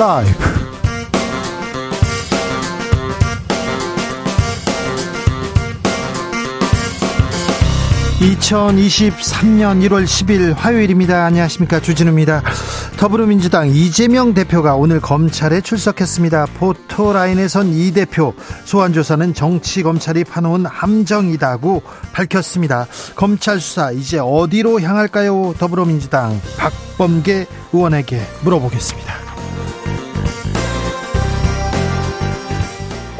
라이브 2023년 1월 10일 화요일입니다. 안녕하십니까. 주진우입니다. 더불어민주당 이재명 대표가 오늘 검찰에 출석했습니다. 포토라인에선 이 대표 소환조사는 정치검찰이 파놓은 함정이다고 밝혔습니다. 검찰 수사 이제 어디로 향할까요? 더불어민주당 박범계 의원에게 물어보겠습니다.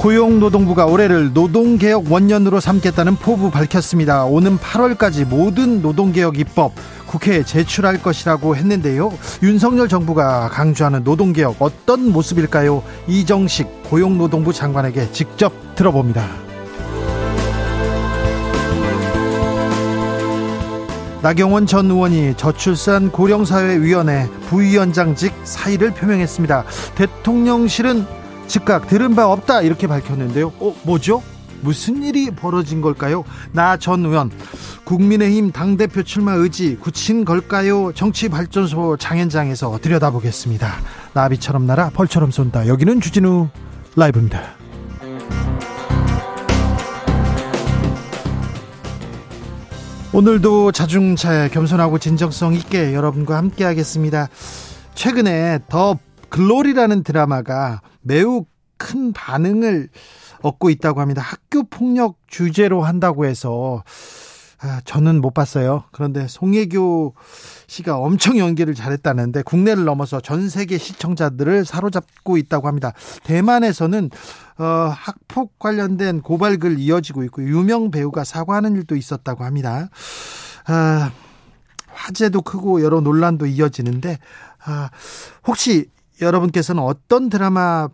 고용노동부가 올해를 노동개혁 원년으로 삼겠다는 포부 밝혔습니다. 오는 8월까지 모든 노동개혁 입법 국회에 제출할 것이라고 했는데요. 윤석열 정부가 강조하는 노동개혁 어떤 모습일까요? 이정식 고용노동부 장관에게 직접 들어봅니다. 나경원 전 의원이 저출산 고령사회위원회 부위원장직 사의를 표명했습니다. 대통령실은 즉각 들은 바 없다 이렇게 밝혔는데요. 어, 뭐죠? 무슨 일이 벌어진 걸까요? 나 전 의원 국민의힘 당대표 출마 의지 굳힌 걸까요? 정치발전소 장현장에서 들여다보겠습니다. 나비처럼 날아 벌처럼 쏜다. 여기는 주진우 라이브입니다. 오늘도 자중차에 겸손하고 진정성 있게 여러분과 함께 하겠습니다. 최근에 더 글로리라는 드라마가 매우 큰 반응을 얻고 있다고 합니다. 학교 폭력 주제로 한다고 해서 아, 저는 못 봤어요. 그런데 송혜교 씨가 엄청 연기를 잘했다는데 국내를 넘어서 전 세계 시청자들을 사로잡고 있다고 합니다. 대만에서는 어, 학폭 관련된 고발글 이어지고 있고 유명 배우가 사과하는 일도 있었다고 합니다. 아, 화제도 크고 여러 논란도 이어지는데 아, 혹시 여러분께서는 어떤 드라마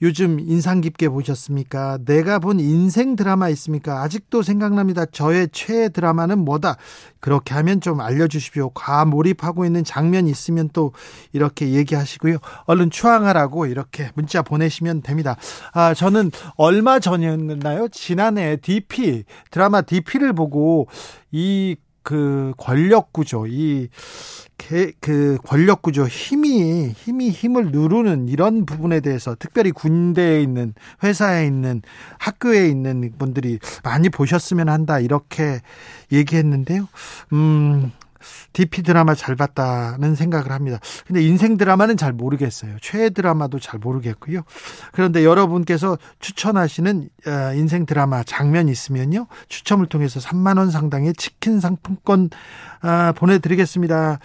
요즘 인상 깊게 보셨습니까? 내가 본 인생 드라마 있습니까? 아직도 생각납니다. 저의 최애 드라마는 뭐다? 그렇게 하면 좀 알려주십시오. 과몰입하고 있는 장면 있으면 또 이렇게 얘기하시고요. 얼른 추앙하라고 이렇게 문자 보내시면 됩니다. 아, 저는 얼마 전이었나요? 지난해 DP, 드라마 DP를 보고 이 그 권력 구조, 이 그 권력 구조 힘이 힘이 힘을 누르는 이런 부분에 대해서 특별히 군대에 있는 회사에 있는 학교에 있는 분들이 많이 보셨으면 한다 이렇게 얘기했는데요. 음 DP 드라마 잘 봤다는 생각을 합니다. 근데 인생 드라마는 잘 모르겠어요. 최애 드라마도 잘 모르겠고요. 그런데 여러분께서 추천하시는 어, 인생 드라마 장면 있으면요. 추첨을 통해서 3만 원 상당의 치킨 상품권 아, 보내드리겠습니다.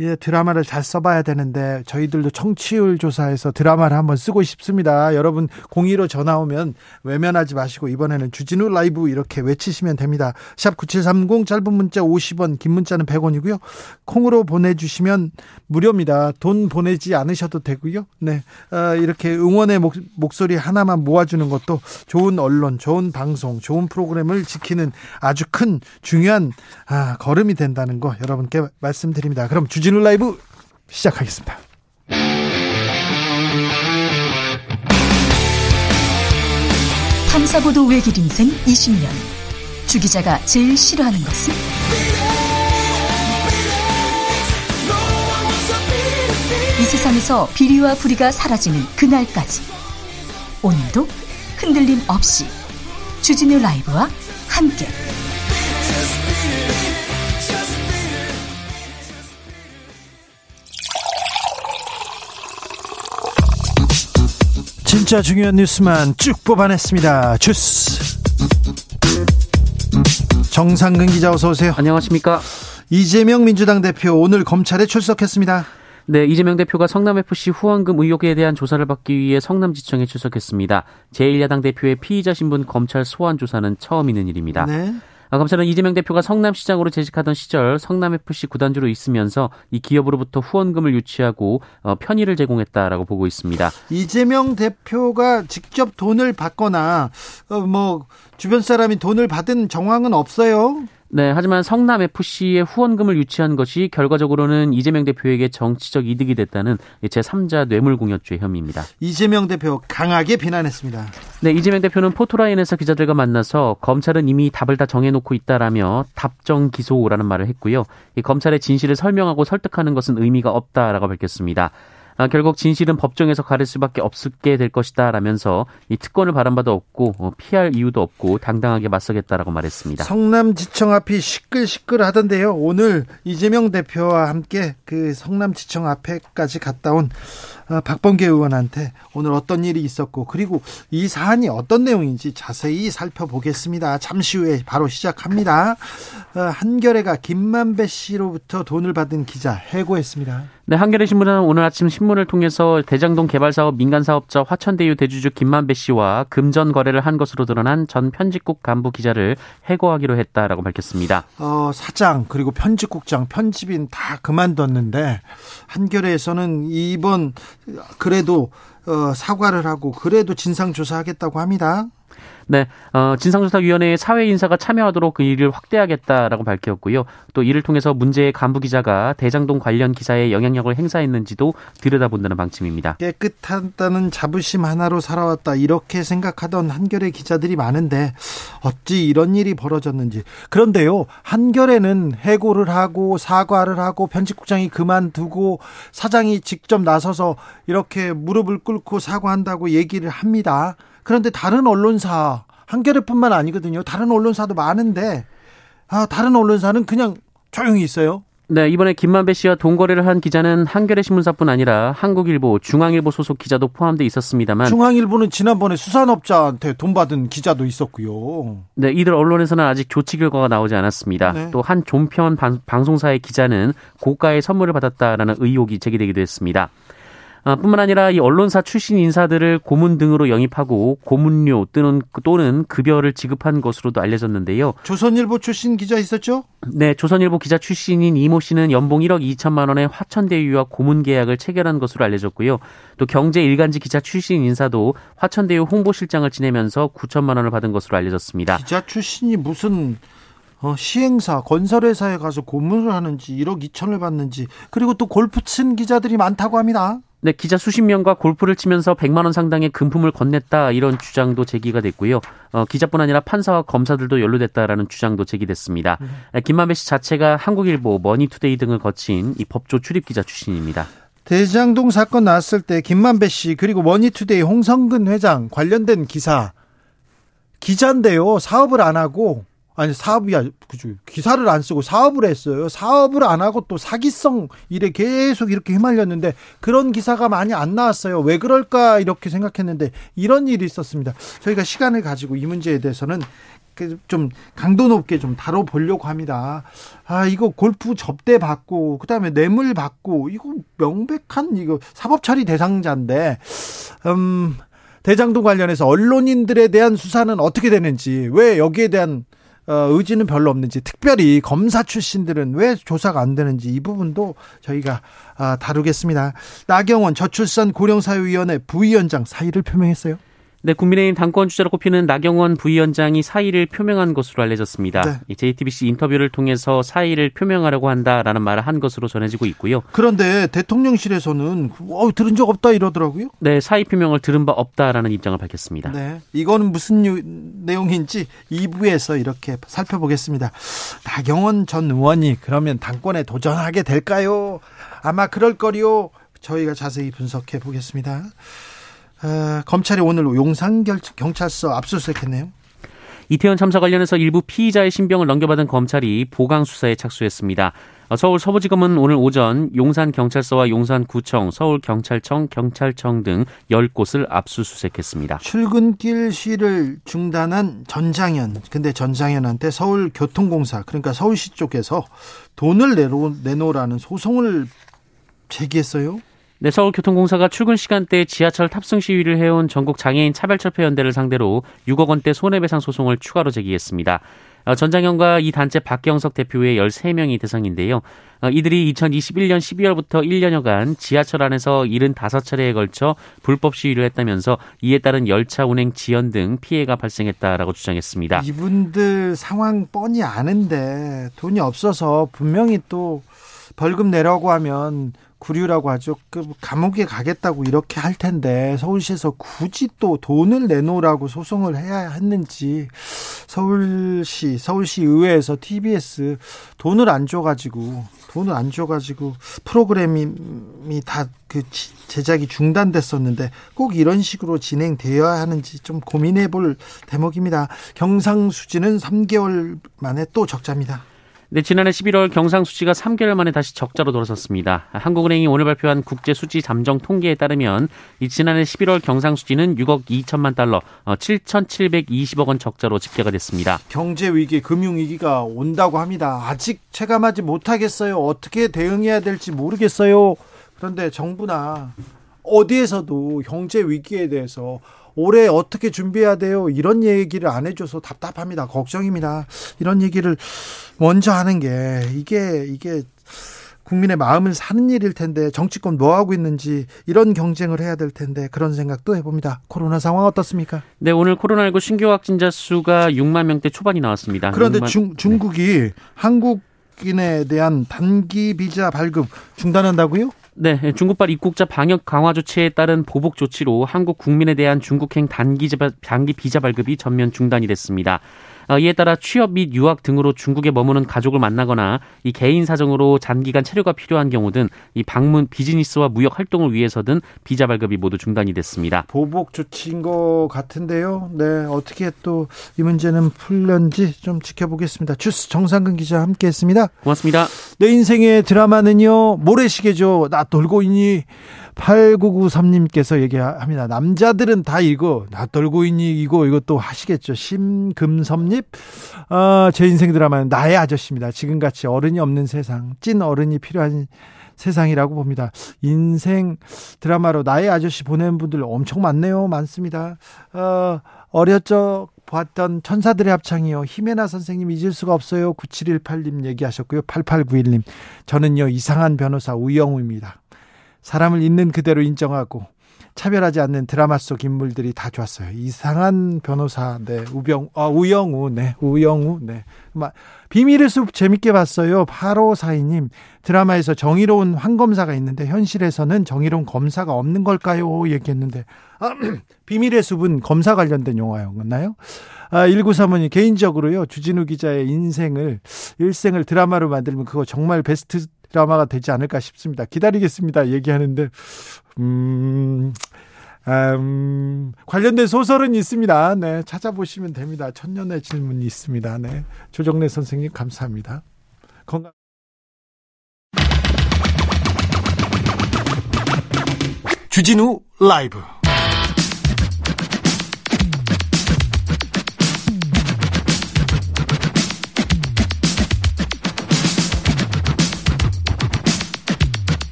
예, 드라마를 잘 써봐야 되는데 저희들도 청취율 조사해서 드라마를 한번 쓰고 싶습니다. 여러분 02로 전화 오면 외면하지 마시고 이번에는 주진우 라이브 이렇게 외치시면 됩니다. 샵 9730 짧은 문자 50원 긴 문자는 100원이고요. 콩으로 보내주시면 무료입니다. 돈 보내지 않으셔도 되고요. 네, 아, 이렇게 응원의 목, 목소리 하나만 모아주는 것도 좋은 언론, 좋은 방송, 좋은 프로그램을 지키는 아주 큰 중요한 아, 걸음이 된다는 거 여러분께 말씀드립니다. 그럼 주진우 라이브 시작하겠습니다. 탐사보도 외길 인생 20년. 주 기자가 제일 싫어하는 것은? 이 세상에서 비리와 부리가 사라지는 그날까지. 오늘도 흔들림 없이 주진우 라이브와 함께. 진짜 중요한 뉴스만 쭉 뽑아냈습니다. 주스. 정상근 기자 어서 오세요. 안녕하십니까. 이재명 민주당 대표 오늘 검찰에 출석했습니다. 네, 이재명 대표가 성남FC 후원금 의혹에 대한 조사를 받기 위해 성남지청에 출석했습니다. 제1야당 대표의 피의자 신분 검찰 소환 조사는 처음 있는 일입니다. 네. 아, 검찰은 이재명 대표가 성남시장으로 재직하던 시절 성남FC 구단주로 있으면서 이 기업으로부터 후원금을 유치하고 어, 편의를 제공했다라고 보고 있습니다. 이재명 대표가 직접 돈을 받거나 어, 뭐 주변 사람이 돈을 받은 정황은 없어요. 네, 하지만 성남 FC의 후원금을 유치한 것이 결과적으로는 이재명 대표에게 정치적 이득이 됐다는 제3자 뇌물공여죄 혐의입니다. 이재명 대표 강하게 비난했습니다. 네, 이재명 대표는 포토라인에서 기자들과 만나서 검찰은 이미 답을 다 정해놓고 있다라며 답정 기소라는 말을 했고요. 이 검찰의 진실을 설명하고 설득하는 것은 의미가 없다라고 밝혔습니다. 아, 결국 진실은 법정에서 가릴 수밖에 없게 될 것이다 라면서 이 특권을 바란 바도 없고 어, 피할 이유도 없고 당당하게 맞서겠다라고 말했습니다. 성남지청 앞이 시끌시끌하던데요. 오늘 이재명 대표와 함께 그 성남지청 앞에까지 갔다 온 어, 박범계 의원한테 오늘 어떤 일이 있었고 그리고 이 사안이 어떤 내용인지 자세히 살펴보겠습니다. 잠시 후에 바로 시작합니다. 어, 한겨레가 김만배 씨로부터 돈을 받은 기자 해고했습니다. 네, 한겨레 신문은 오늘 아침 신문을 통해서 대장동 개발 사업 민간 사업자 화천대유 대주주 김만배 씨와 금전 거래를 한 것으로 드러난 전 편집국 간부 기자를 해고하기로 했다라고 밝혔습니다. 어, 사장 그리고 편집국장, 편집인 다 그만뒀는데 한겨레에서는 이번 그래도 어, 사과를 하고 그래도 진상 조사하겠다고 합니다. 네, 어, 진상조사위원회에 사회 인사가 참여하도록 그 일을 확대하겠다라고 밝혔고요. 또 이를 통해서 문제의 간부 기자가 대장동 관련 기사에 영향력을 행사했는지도 들여다본다는 방침입니다. 깨끗하다는 자부심 하나로 살아왔다 이렇게 생각하던 한겨레 기자들이 많은데 어찌 이런 일이 벌어졌는지. 그런데요, 한겨레는 해고를 하고 사과를 하고 편집국장이 그만두고 사장이 직접 나서서 이렇게 무릎을 꿇고 사과한다고 얘기를 합니다. 그런데 다른 언론사 한겨레뿐만 아니거든요. 다른 언론사도 많은데 아, 다른 언론사는 그냥 조용히 있어요. 네, 이번에 김만배 씨와 동거래를 한 기자는 한겨레 신문사뿐 아니라 한국일보, 중앙일보 소속 기자도 포함돼 있었습니다만 중앙일보는 지난번에 수산업자한테 돈 받은 기자도 있었고요. 네, 이들 언론에서는 아직 조치 결과가 나오지 않았습니다. 네. 또한 종편 방송사의 기자는 고가의 선물을 받았다라는 의혹이 제기되기도 했습니다. 아, 뿐만 아니라 이 언론사 출신 인사들을 고문 등으로 영입하고 고문료 또는 또는 급여를 지급한 것으로도 알려졌는데요. 조선일보 출신 기자 있었죠? 네, 조선일보 기자 출신인 이모 씨는 연봉 1억 2천만 원의 화천대유와 고문 계약을 체결한 것으로 알려졌고요. 또 경제 일간지 기자 출신 인사도 화천대유 홍보실장을 지내면서 9천만 원을 받은 것으로 알려졌습니다. 기자 출신이 무슨 어, 시행사, 건설회사에 가서 고문을 하는지 1억 2천을 받는지 그리고 또 골프 친 기자들이 많다고 합니다. 네, 기자 수십 명과 골프를 치면서 100만 원 상당의 금품을 건넸다 이런 주장도 제기가 됐고요. 어, 기자뿐 아니라 판사와 검사들도 연루됐다라는 주장도 제기됐습니다. 음. 김만배 씨 자체가 한국일보, 머니투데이 등을 거친 이 법조 출입 기자 출신입니다. 대장동 사건 나왔을 때 김만배 씨 그리고 머니투데이 홍선근 회장 관련된 기사 기자인데요. 사업을 안 하고 아니 사업이야 그죠. 기사를 안 쓰고 사업을 했어요. 사업을 안 하고 또 사기성 일에 계속 이렇게 휘말렸는데 그런 기사가 많이 안 나왔어요. 왜 그럴까 이렇게 생각했는데 이런 일이 있었습니다. 저희가 시간을 가지고 이 문제에 대해서는 그좀 강도 높게 좀 다뤄보려고 합니다. 아, 이거 골프 접대 받고, 그 다음에 뇌물 받고, 이거 명백한, 이거 사법 처리 대상자인데, 음, 대장동 관련해서 언론인들에 대한 수사는 어떻게 되는지, 왜 여기에 대한 어, 의지는 별로 없는지 특별히 검사 출신들은 왜 조사가 안 되는지 이 부분도 저희가 아, 다루겠습니다. 나경원 저출산 고령사회위원회 부위원장 사의를 표명했어요. 네, 국민의힘 당권 주자로 꼽히는 나경원 부위원장이 사의를 표명한 것으로 알려졌습니다. 네. JTBC 인터뷰를 통해서 사의를 표명하려고 한다라는 말을 한 것으로 전해지고 있고요. 그런데 대통령실에서는 어, 들은 적 없다 이러더라고요. 네, 사의 표명을 들은 바 없다라는 입장을 밝혔습니다. 네, 이거는 무슨 유, 내용인지 2부에서 이렇게 살펴보겠습니다. 나경원 전 의원이 그러면 당권에 도전하게 될까요? 아마 그럴 거리요. 저희가 자세히 분석해 보겠습니다. 아, 검찰이 오늘 용산 경찰서 압수수색했네요. 이태원 참사 관련해서 일부 피의자의 신병을 넘겨받은 검찰이 보강 수사에 착수했습니다. 어, 서울 서부지검은 오늘 오전 용산경찰서와 용산구청, 서울경찰청, 경찰청 등 10곳을 압수수색했습니다. 출근길 시를 중단한 전장현. 근데 전장현한테 서울교통공사, 그러니까 서울시 쪽에서 돈을 내놓, 내놓으라는 소송을 제기했어요. 네, 서울교통공사가 출근 시간대 지하철 탑승 시위를 해온 전국 장애인 차별철폐 연대를 상대로 6억 원대 손해배상 소송을 추가로 제기했습니다. 어, 전장현과 이 단체 박경석 대표 외 13명이 대상인데요. 어, 이들이 2021년 12월부터 1년여간 지하철 안에서 75차례에 걸쳐 불법 시위를 했다면서 이에 따른 열차 운행 지연 등 피해가 발생했다라고 주장했습니다. 이분들 상황 뻔히 아는데 돈이 없어서 분명히 또 벌금 내라고 하면 구류라고 하죠. 그 감옥에 가겠다고 이렇게 할 텐데 서울시에서 굳이 또 돈을 내놓으라고 소송을 해야 했는지 서울시 서울시 의회에서 TBS 돈을 안 줘가지고 돈을 안 줘가지고 프로그램이 다 그 제작이 중단됐었는데 꼭 이런 식으로 진행되어야 하는지 좀 고민해 볼 대목입니다. 경상수지는 3개월 만에 또 적자입니다. 네, 지난해 11월 경상수지가 3개월 만에 다시 적자로 돌아섰습니다. 한국은행이 오늘 발표한 국제수지 잠정 통계에 따르면 이 지난해 11월 경상수지는 6억 2천만 달러, 7,720억 어, 원 적자로 집계가 됐습니다. 경제 위기, 금융 위기가 온다고 합니다. 아직 체감하지 못하겠어요. 어떻게 대응해야 될지 모르겠어요. 그런데 정부나 어디에서도 경제 위기에 대해서 올해 어떻게 준비해야 돼요? 이런 얘기를 안 해줘서 답답합니다. 걱정입니다. 이런 얘기를 먼저 하는 게 이게 이게 국민의 마음을 사는 일일 텐데 정치권 뭐 하고 있는지 이런 경쟁을 해야 될 텐데 그런 생각도 해봅니다. 코로나 상황 어떻습니까? 네, 오늘 코로나19 신규 확진자 수가 6만 명대 초반이 나왔습니다. 그런데 6만... 중, 중국이 네. 한국인에 대한 단기 비자 발급 중단한다고요? 네, 중국발 입국자 방역 강화 조치에 따른 보복 조치로 한국 국민에 대한 중국행 단기, 단기 비자 발급이 전면 중단이 됐습니다. 어, 이에 따라 취업 및 유학 등으로 중국에 머무는 가족을 만나거나 이 개인 사정으로 장기간 체류가 필요한 경우 등 이 방문 비즈니스와 무역 활동을 위해서든 비자 발급이 모두 중단이 됐습니다. 보복 조치인 것 같은데요. 네, 어떻게 또 이 문제는 풀렸는지 좀 지켜보겠습니다. 주스 정상근 기자 함께했습니다. 고맙습니다. 내 인생의 드라마는요 모래시계죠. 나 돌고 있니? 8993님께서 얘기합니다. 남자들은 다 이거, 나 떨고 있니, 이거, 이것도 하시겠죠. 심금섭님, 어, 제 인생 드라마는 나의 아저씨입니다. 지금같이 어른이 없는 세상, 찐 어른이 필요한 세상이라고 봅니다. 인생 드라마로 나의 아저씨 보낸 분들 엄청 많네요. 많습니다. 어, 어렸죠. 보았던 천사들의 합창이요. 히메나 선생님 잊을 수가 없어요. 9718님 얘기하셨고요. 8891님. 저는요, 이상한 변호사 우영우입니다. 사람을 있는 그대로 인정하고 차별하지 않는 드라마 속 인물들이 다 좋았어요. 이상한 변호사, 네, 우병, 아, 우영우, 네, 우영우, 네. 비밀의 숲 재밌게 봤어요. 8542님, 드라마에서 정의로운 황검사가 있는데 현실에서는 정의로운 검사가 없는 걸까요? 얘기했는데, 아, 비밀의 숲은 검사 관련된 영화였나요? 아, 1935님, 개인적으로요, 주진우 기자의 인생을, 일생을 드라마로 만들면 그거 정말 베스트 드라마가 되지 않을까 싶습니다. 기다리겠습니다. 얘기하는데, 음, 음, 관련된 소설은 있습니다. 네, 찾아보시면 됩니다. 천년의 질문이 있습니다. 네. 조정래 선생님, 감사합니다. 건강. 주진우 라이브.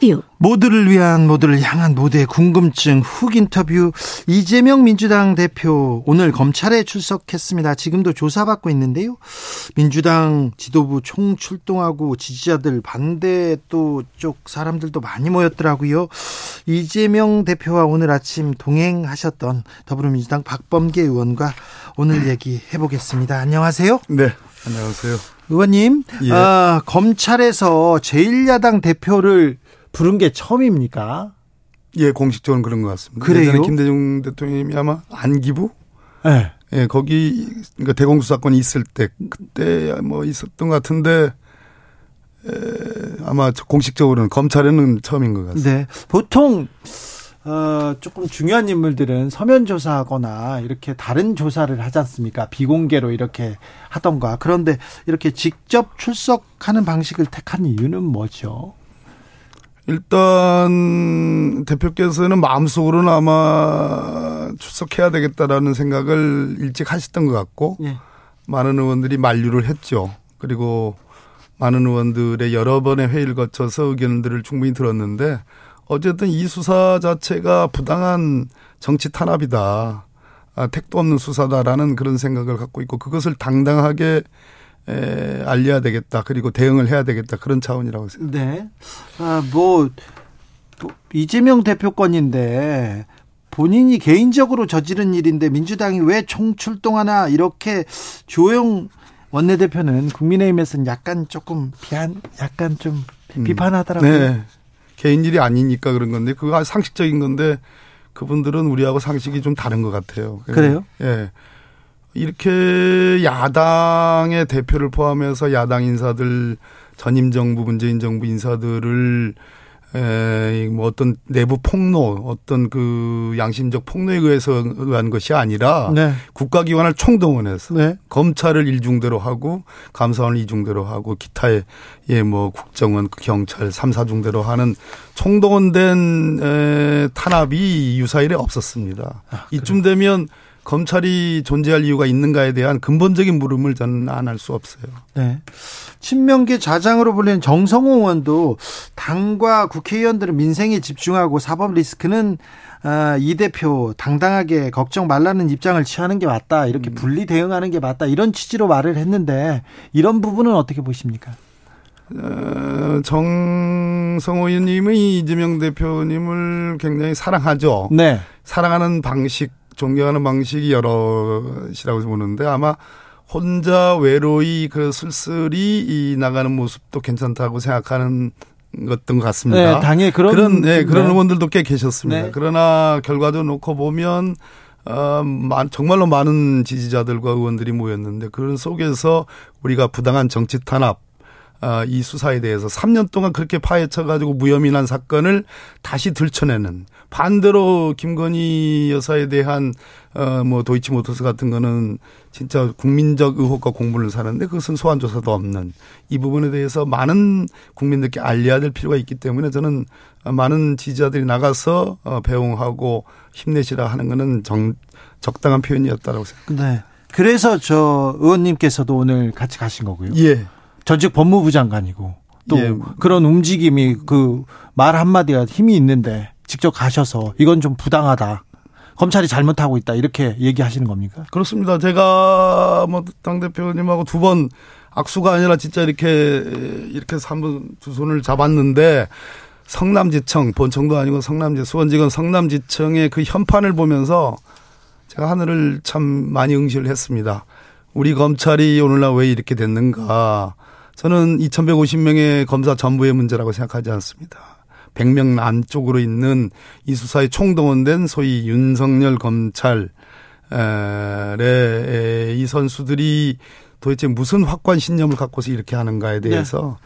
인터뷰 모두를 위한 모두를 향한 모두의 궁금증 훅 인터뷰 이재명 민주당 대표 오늘 검찰에 출석했습니다. 지금도 조사받고 있는데요. 민주당 지도부 총 출동하고 지지자들 반대 또 쪽 사람들도 많이 모였더라고요. 이재명 대표와 오늘 아침 동행하셨던 더불어민주당 박범계 의원과 오늘 얘기해 보겠습니다. 안녕하세요. 네. 안녕하세요. 의원님, 예. 아, 검찰에서 제1야당 대표를 부른 게 처음입니까? 예, 공식적으로는 그런 것 같습니다. 그래요? 예전에 김대중 대통령이 아마 안기부? 네. 예, 거기 그러니까 대공수사권이 있을 때 그때 뭐 있었던 것 같은데 에, 아마 공식적으로는 검찰에는 처음인 것 같습니다. 네. 보통 어, 조금 중요한 인물들은 서면 조사하거나 이렇게 다른 조사를 하지 않습니까? 비공개로 이렇게 하던가. 그런데 이렇게 직접 출석하는 방식을 택한 이유는 뭐죠? 일단 대표께서는 마음속으로는 아마 출석해야 되겠다라는 생각을 일찍 하셨던 것 같고 예. 많은 의원들이 만류를 했죠. 그리고 많은 의원들의 여러 번의 회의를 거쳐서 의견들을 충분히 들었는데 어쨌든 이 수사 자체가 부당한 정치 탄압이다. 아, 택도 없는 수사다라는 그런 생각을 갖고 있고 그것을 당당하게 에, 알려야 되겠다. 그리고 대응을 해야 되겠다. 그런 차원이라고 생각합니다. 네. 아, 뭐, 이재명 대표 건인데 본인이 개인적으로 저지른 일인데 민주당이 왜 총출동하나 이렇게 조용 원내대표는 국민의힘에서는 약간 조금 비한, 약간 좀 음. 비판하더라고요. 네. 개인 일이 아니니까 그런 건데 그거 상식적인 건데 그분들은 우리하고 상식이 좀 다른 것 같아요. 그래요? 예. 이렇게 야당의 대표를 포함해서 야당 인사들 전임 정부 문재인 정부 인사들을 에, 뭐 어떤 내부 폭로, 어떤 그 양심적 폭로에 의해서 의한 것이 아니라 네. 국가기관을 총동원해서 네. 검찰을 일중대로 하고 감사원을 이중대로 하고 기타의 예, 뭐 국정원, 경찰 3, 4중대로 하는 총동원된 에, 탄압이 유사일에 없었습니다. 아, 이쯤 되면 검찰이 존재할 이유가 있는가에 대한 근본적인 물음을 저는 안 할 수 없어요. 네. 친명계 좌장으로 불리는 정성호 의원도 당과 국회의원들은 민생에 집중하고 사법 리스크는 아, 이 대표 당당하게 걱정 말라는 입장을 취하는 게 맞다. 이렇게 음. 분리 대응하는 게 맞다. 이런 취지로 말을 했는데 이런 부분은 어떻게 보십니까? 어, 정성호 의원님이 이재명 대표님을 굉장히 사랑하죠. 네. 사랑하는 방식 존경하는 방식이 여럿이라고 보는데 아마 혼자 외로이 그 쓸쓸히 이 나가는 모습도 괜찮다고 생각하는 것던 것 같습니다. 네, 당에 그런 그런 네, 그런 네. 의원들도 꽤 계셨습니다. 네. 그러나 결과도 놓고 보면 어, 정말로 많은 지지자들과 의원들이 모였는데 그런 속에서 우리가 부당한 정치 탄압 아, 이 수사에 대해서 3년 동안 그렇게 파헤쳐 가지고 무혐의난 사건을 다시 들춰내는 반대로 김건희 여사에 대한 어뭐 도이치모터스 같은 거는 진짜 국민적 의혹과 공분을 사는데 그것은 소환 조사도 없는 이 부분에 대해서 많은 국민들께 알려야 될 필요가 있기 때문에 저는 많은 지지자들이 나가서 어 배웅하고 힘내시라 하는 거는 정 적당한 표현이었다라고 생각합니다. 네. 그래서 저 의원님께서도 오늘 같이 가신 거고요. 예. 전직 법무부 장관이고 또 예. 그런 움직임이 그 말 한마디가 힘이 있는데 직접 가셔서 이건 좀 부당하다. 검찰이 잘못하고 있다. 이렇게 얘기하시는 겁니까? 그렇습니다. 제가 뭐 당대표님하고 두 번 악수가 아니라 진짜 이렇게 이렇게 한번 두 손을 잡았는데 성남지청 본청도 아니고 성남지 수원지검 성남지청의 그 현판을 보면서 제가 하늘을 참 많이 응시를 했습니다. 우리 검찰이 오늘날 왜 이렇게 됐는가. 저는 2150명의 검사 전부의 문제라고 생각하지 않습니다. 100명 안쪽으로 있는 이 수사에 총동원된 소위 윤석열 검찰의 이 선수들이 도대체 무슨 확고한 신념을 갖고서 이렇게 하는가에 대해서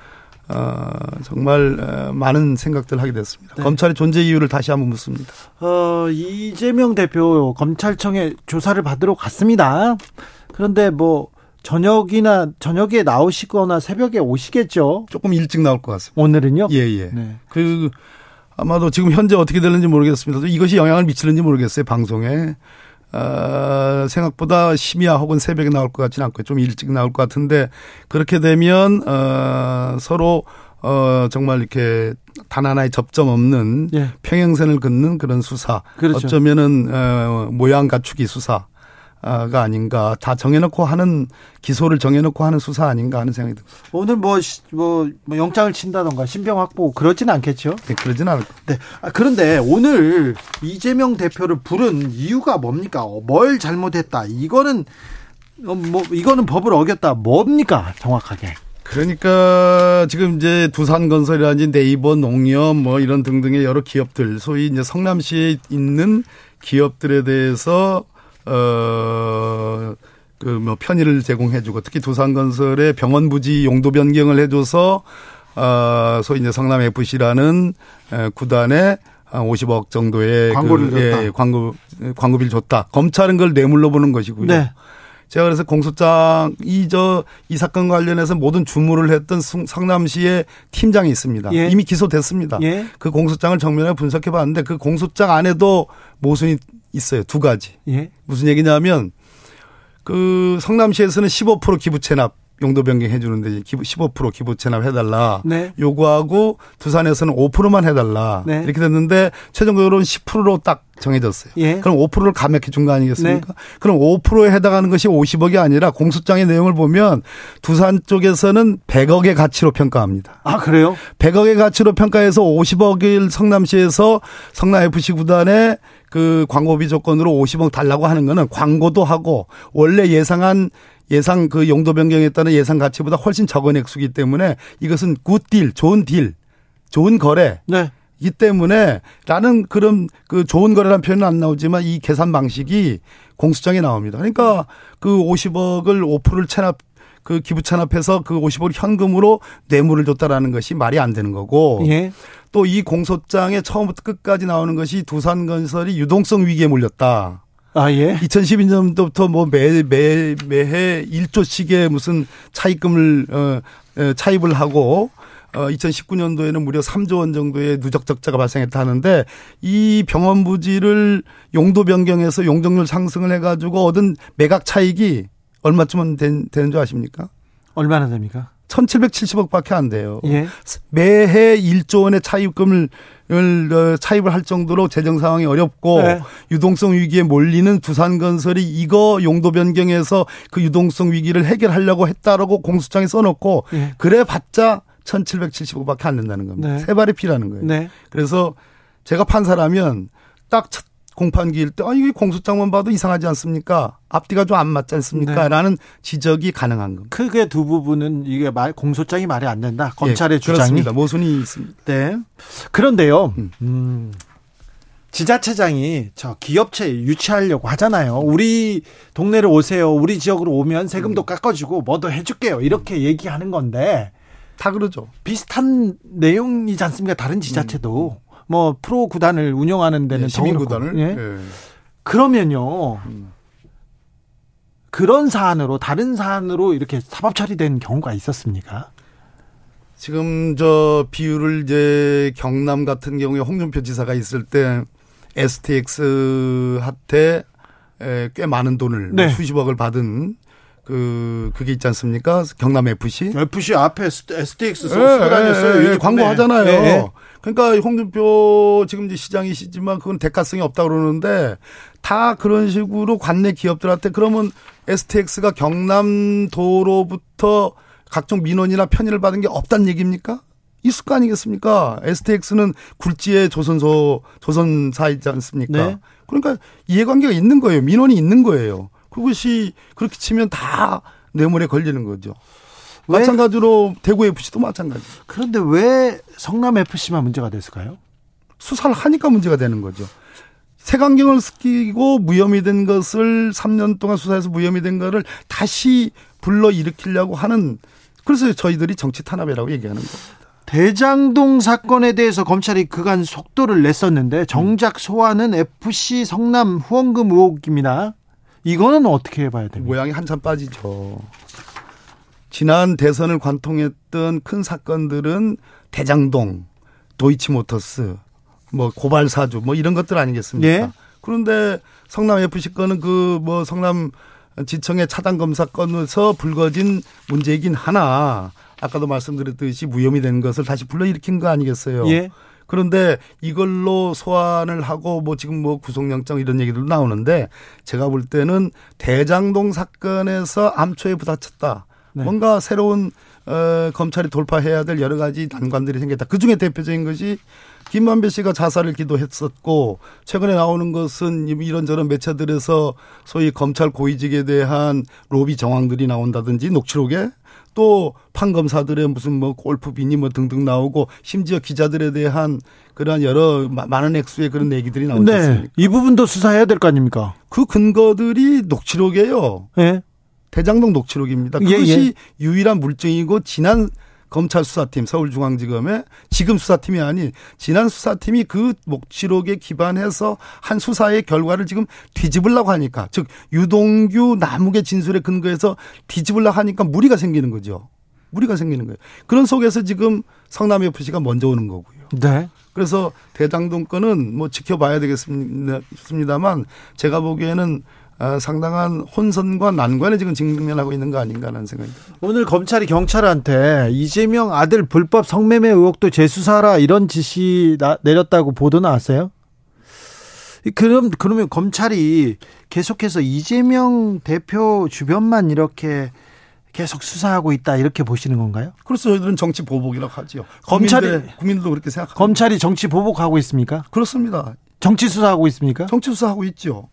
네. 어, 정말 어, 많은 생각들을 하게 됐습니다. 네. 검찰의 존재 이유를 다시 한번 묻습니다. 어, 이재명 대표 검찰청에 조사를 받으러 갔습니다. 그런데 뭐 저녁이나 저녁에 나오시거나 새벽에 오시겠죠. 조금 일찍 나올 것 같습니다. 오늘은요? 예, 예. 네. 그 아마도 지금 현재 어떻게 되는지 모르겠습니다. 이것이 영향을 미치는지 모르겠어요, 방송에. 어, 생각보다 심야 혹은 새벽에 나올 것 같지는 않고 좀 일찍 나올 것 같은데 그렇게 되면 어, 서로 어, 정말 이렇게 단 하나의 접점 없는 예. 평행선을 긋는 그런 수사. 그렇죠. 어쩌면은 어, 모양 갖추기 수사. 가 아닌가 다 정해놓고 하는 기소를 정해놓고 하는 수사 아닌가 하는 생각이 듭니다. 오늘 뭐, 뭐, 뭐 영장을 친다던가 신병 확보 그러지는 않겠죠? 네, 그러지는 않을 네. 아, 그런데 오늘 이재명 대표를 부른 이유가 뭡니까? 뭘 잘못했다? 이거는 어, 뭐 이거는 법을 어겼다. 뭡니까? 정확하게. 그러니까 지금 이제 두산건설이라든지 네이버 농협 뭐 이런 등등의 여러 기업들 소위 이제 성남시에 있는 기업들에 대해서 어, 그 뭐 편의를 제공해주고 특히 두산건설의 병원 부지 용도 변경을 해줘서 어, 소위 이제 성남 FC라는 구단에 한 50억 정도의 광고를 그, 줬다. 예, 광고 광고비를 줬다. 검찰은 그걸 뇌물로 보는 것이고요. 네. 제가 그래서 공소장 이 저 이 사건 관련해서 모든 주무를 했던 성남시의 팀장이 있습니다. 예. 이미 기소됐습니다. 예. 그 공소장을 정면에 분석해 봤는데 그 공소장 안에도 모순이 있어요. 두 가지. 예. 무슨 얘기냐면 그 성남시에서는 15% 기부 체납 용도 변경해 주는데 기부 15% 기부 체납 해달라 네. 요구하고 두산에서는 5%만 해달라 네. 이렇게 됐는데 최종적으로는 10%로 딱 정해졌어요. 예. 그럼 5%를 감액해 준 거 아니겠습니까? 네. 그럼 5%에 해당하는 것이 50억이 아니라 공소장의 내용을 보면 두산 쪽에서는 100억의 가치로 평가합니다. 아 그래요? 100억의 가치로 평가해서 50억을 성남시에서 성남 FC 구단에 그 광고비 조건으로 50억 달라고 하는 거는 광고도 하고 원래 예상한 예상 그 용도 변경에 따른 예상 가치보다 훨씬 적은 액수기 때문에 이것은 굿딜, 좋은 딜, 좋은 거래. 네. 이 때문에 라는 그런 그 좋은 거래라는 표현은 안 나오지만 이 계산 방식이 공수장에 나옵니다. 그러니까 그 50억을 5%를 체납 그 기부 찬합해서 그 50억을 현금으로 뇌물을 줬다라는 것이 말이 안 되는 거고 예. 또이 공소장에 처음부터 끝까지 나오는 것이 두산건설이 유동성 위기에 몰렸다. 아, 예. 2012년도부터 뭐 매, 매, 매해 1조씩의 무슨 차입금을, 어, 차입을 하고 어, 2019년도에는 무려 3조 원 정도의 누적 적자가 발생했다 하는데 이 병원 부지를 용도 변경해서 용적률 상승을 해가지고 얻은 매각 차익이 얼마쯤은 된, 되는 줄 아십니까? 얼마나 됩니까? 1770억 밖에 안 돼요. 예. 매해 1조 원의 차입금을 어, 차입을 할 정도로 재정 상황이 어렵고 네. 유동성 위기에 몰리는 두산건설이 이거 용도 변경해서 그 유동성 위기를 해결하려고 했다라고 공수장에 써놓고 예. 그래 봤자 1775밖에 안 된다는 겁니다. 네. 세 발이 피라는 거예요. 네. 그래서 제가 판사라면 딱 첫 공판 기일 때, 아, 이게 공소장만 봐도 이상하지 않습니까? 앞뒤가 좀 안 맞지 않습니까? 네. 라는 지적이 가능한 겁니다. 크게 두 부분은 이게 말, 공소장이 말이 안 된다. 검찰의 예, 주장이. 그렇습니다. 모순이 있습니다. 네. 그런데요, 음. 음. 지자체장이 저 기업체 유치하려고 하잖아요. 우리 동네로 오세요. 우리 지역으로 오면 세금도 음. 깎아주고 뭐도 해줄게요. 이렇게 얘기하는 건데 다 그러죠. 비슷한 내용이지 않습니까? 다른 지자체도. 음. 뭐 프로 구단을 운영하는 데는 네, 시민 구단을 예? 예. 그러면요. 음. 그런 사안으로 다른 사안으로 이렇게 사법 처리된 경우가 있었습니까? 지금 저 비율을 이제 경남 같은 경우에 홍준표 지사가 있을 때 STX한테 꽤 많은 돈을 뭐 네. 수십억을 받은 그 그게 있지 않습니까? 경남 FC. FC 앞에 STX 써 네, 다녔어요. 네, 광고하잖아요. 네. 그러니까 홍준표 지금 이제 시장이시지만 그건 대가성이 없다 그러는데 다 그런 식으로 관내 기업들한테 그러면 STX가 경남도로부터 각종 민원이나 편의를 받은 게 없다는 얘기입니까? 있을 거 아니겠습니까? STX는 굴지의 조선소 조선사이지 않습니까? 네. 그러니까 이해관계가 있는 거예요. 민원이 있는 거예요. 그것이 그렇게 치면 다 뇌물에 걸리는 거죠. 마찬가지로 대구 FC도 마찬가지. 그런데 왜 성남 FC만 문제가 됐을까요? 수사를 하니까 문제가 되는 거죠. 색안경을 쓰기고 무혐의 된 것을 3년 동안 수사해서 무혐의 된 거를 다시 불러 일으키려고 하는 그래서 저희들이 정치 탄압이라고 얘기하는 겁니다. 대장동 사건에 대해서 검찰이 그간 속도를 냈었는데 정작 소환은 FC 성남 후원금 의혹입니다. 이거는 어떻게 해봐야 됩니까? 모양이 한참 빠지죠. 지난 대선을 관통했던 큰 사건들은 대장동, 도이치모터스, 뭐 고발 사주 뭐 이런 것들 아니겠습니까? 예? 그런데 성남 FC 건은 그 뭐 성남 지청의 차단 검사 건에서 불거진 문제이긴 하나 아까도 말씀드렸듯이 무혐의 된 것을 다시 불러일으킨 거 아니겠어요? 예? 그런데 이걸로 소환을 하고 뭐 지금 뭐 구속영장 이런 얘기도 나오는데 제가 볼 때는 대장동 사건에서 암초에 부딪혔다. 네. 뭔가 새로운 어, 검찰이 돌파해야 될 여러 가지 난관들이 생겼다. 그 중에 대표적인 것이 김만배 씨가 자살을 기도했었고 최근에 나오는 것은 이런저런 매체들에서 소위 검찰 고위직에 대한 로비 정황들이 나온다든지 녹취록에 또 판검사들의 무슨 뭐 골프 비니 뭐 등등 나오고 심지어 기자들에 대한 그러한 여러 많은 액수의 그런 얘기들이 나오지 네. 않습니까? 이 부분도 수사해야 될 거 아닙니까? 그 근거들이 녹취록이에요. 네. 대장동 녹취록입니다. 예, 그것이 예, 예. 유일한 물증이고 지난 검찰 수사팀 서울중앙지검의 지금 수사팀이 아닌 지난 수사팀이 그 녹취록에 기반해서 한 수사의 결과를 지금 뒤집으려고 하니까 즉 유동규 남욱의 진술에 근거해서 뒤집으려고 하니까 무리가 생기는 거죠. 무리가 생기는 거예요. 그런 속에서 지금 성남 FC가 먼저 오는 거고요. 네. 그래서 대장동 건은 뭐 지켜봐야 되겠습니다만 제가 보기에는 아, 상당한 혼선과 난관에 지금 직면하고 있는 거 아닌가 하는 생각이 듭니다. 오늘 검찰이 경찰한테 이재명 아들 불법 성매매 의혹도 재수사라 이런 지시 내렸다고 보도 나왔어요? 그럼 그러면 검찰이 계속해서 이재명 대표 주변만 이렇게 계속 수사하고 있다 이렇게 보시는 건가요? 그래서 저희들은 정치 보복이라고 하죠. 검찰이 국민들, 국민들도 그렇게 생각합니다. 검찰이 정치 보복하고 있습니까? 그렇습니다. 정치 수사하고 있습니까? 정치 수사하고 있죠.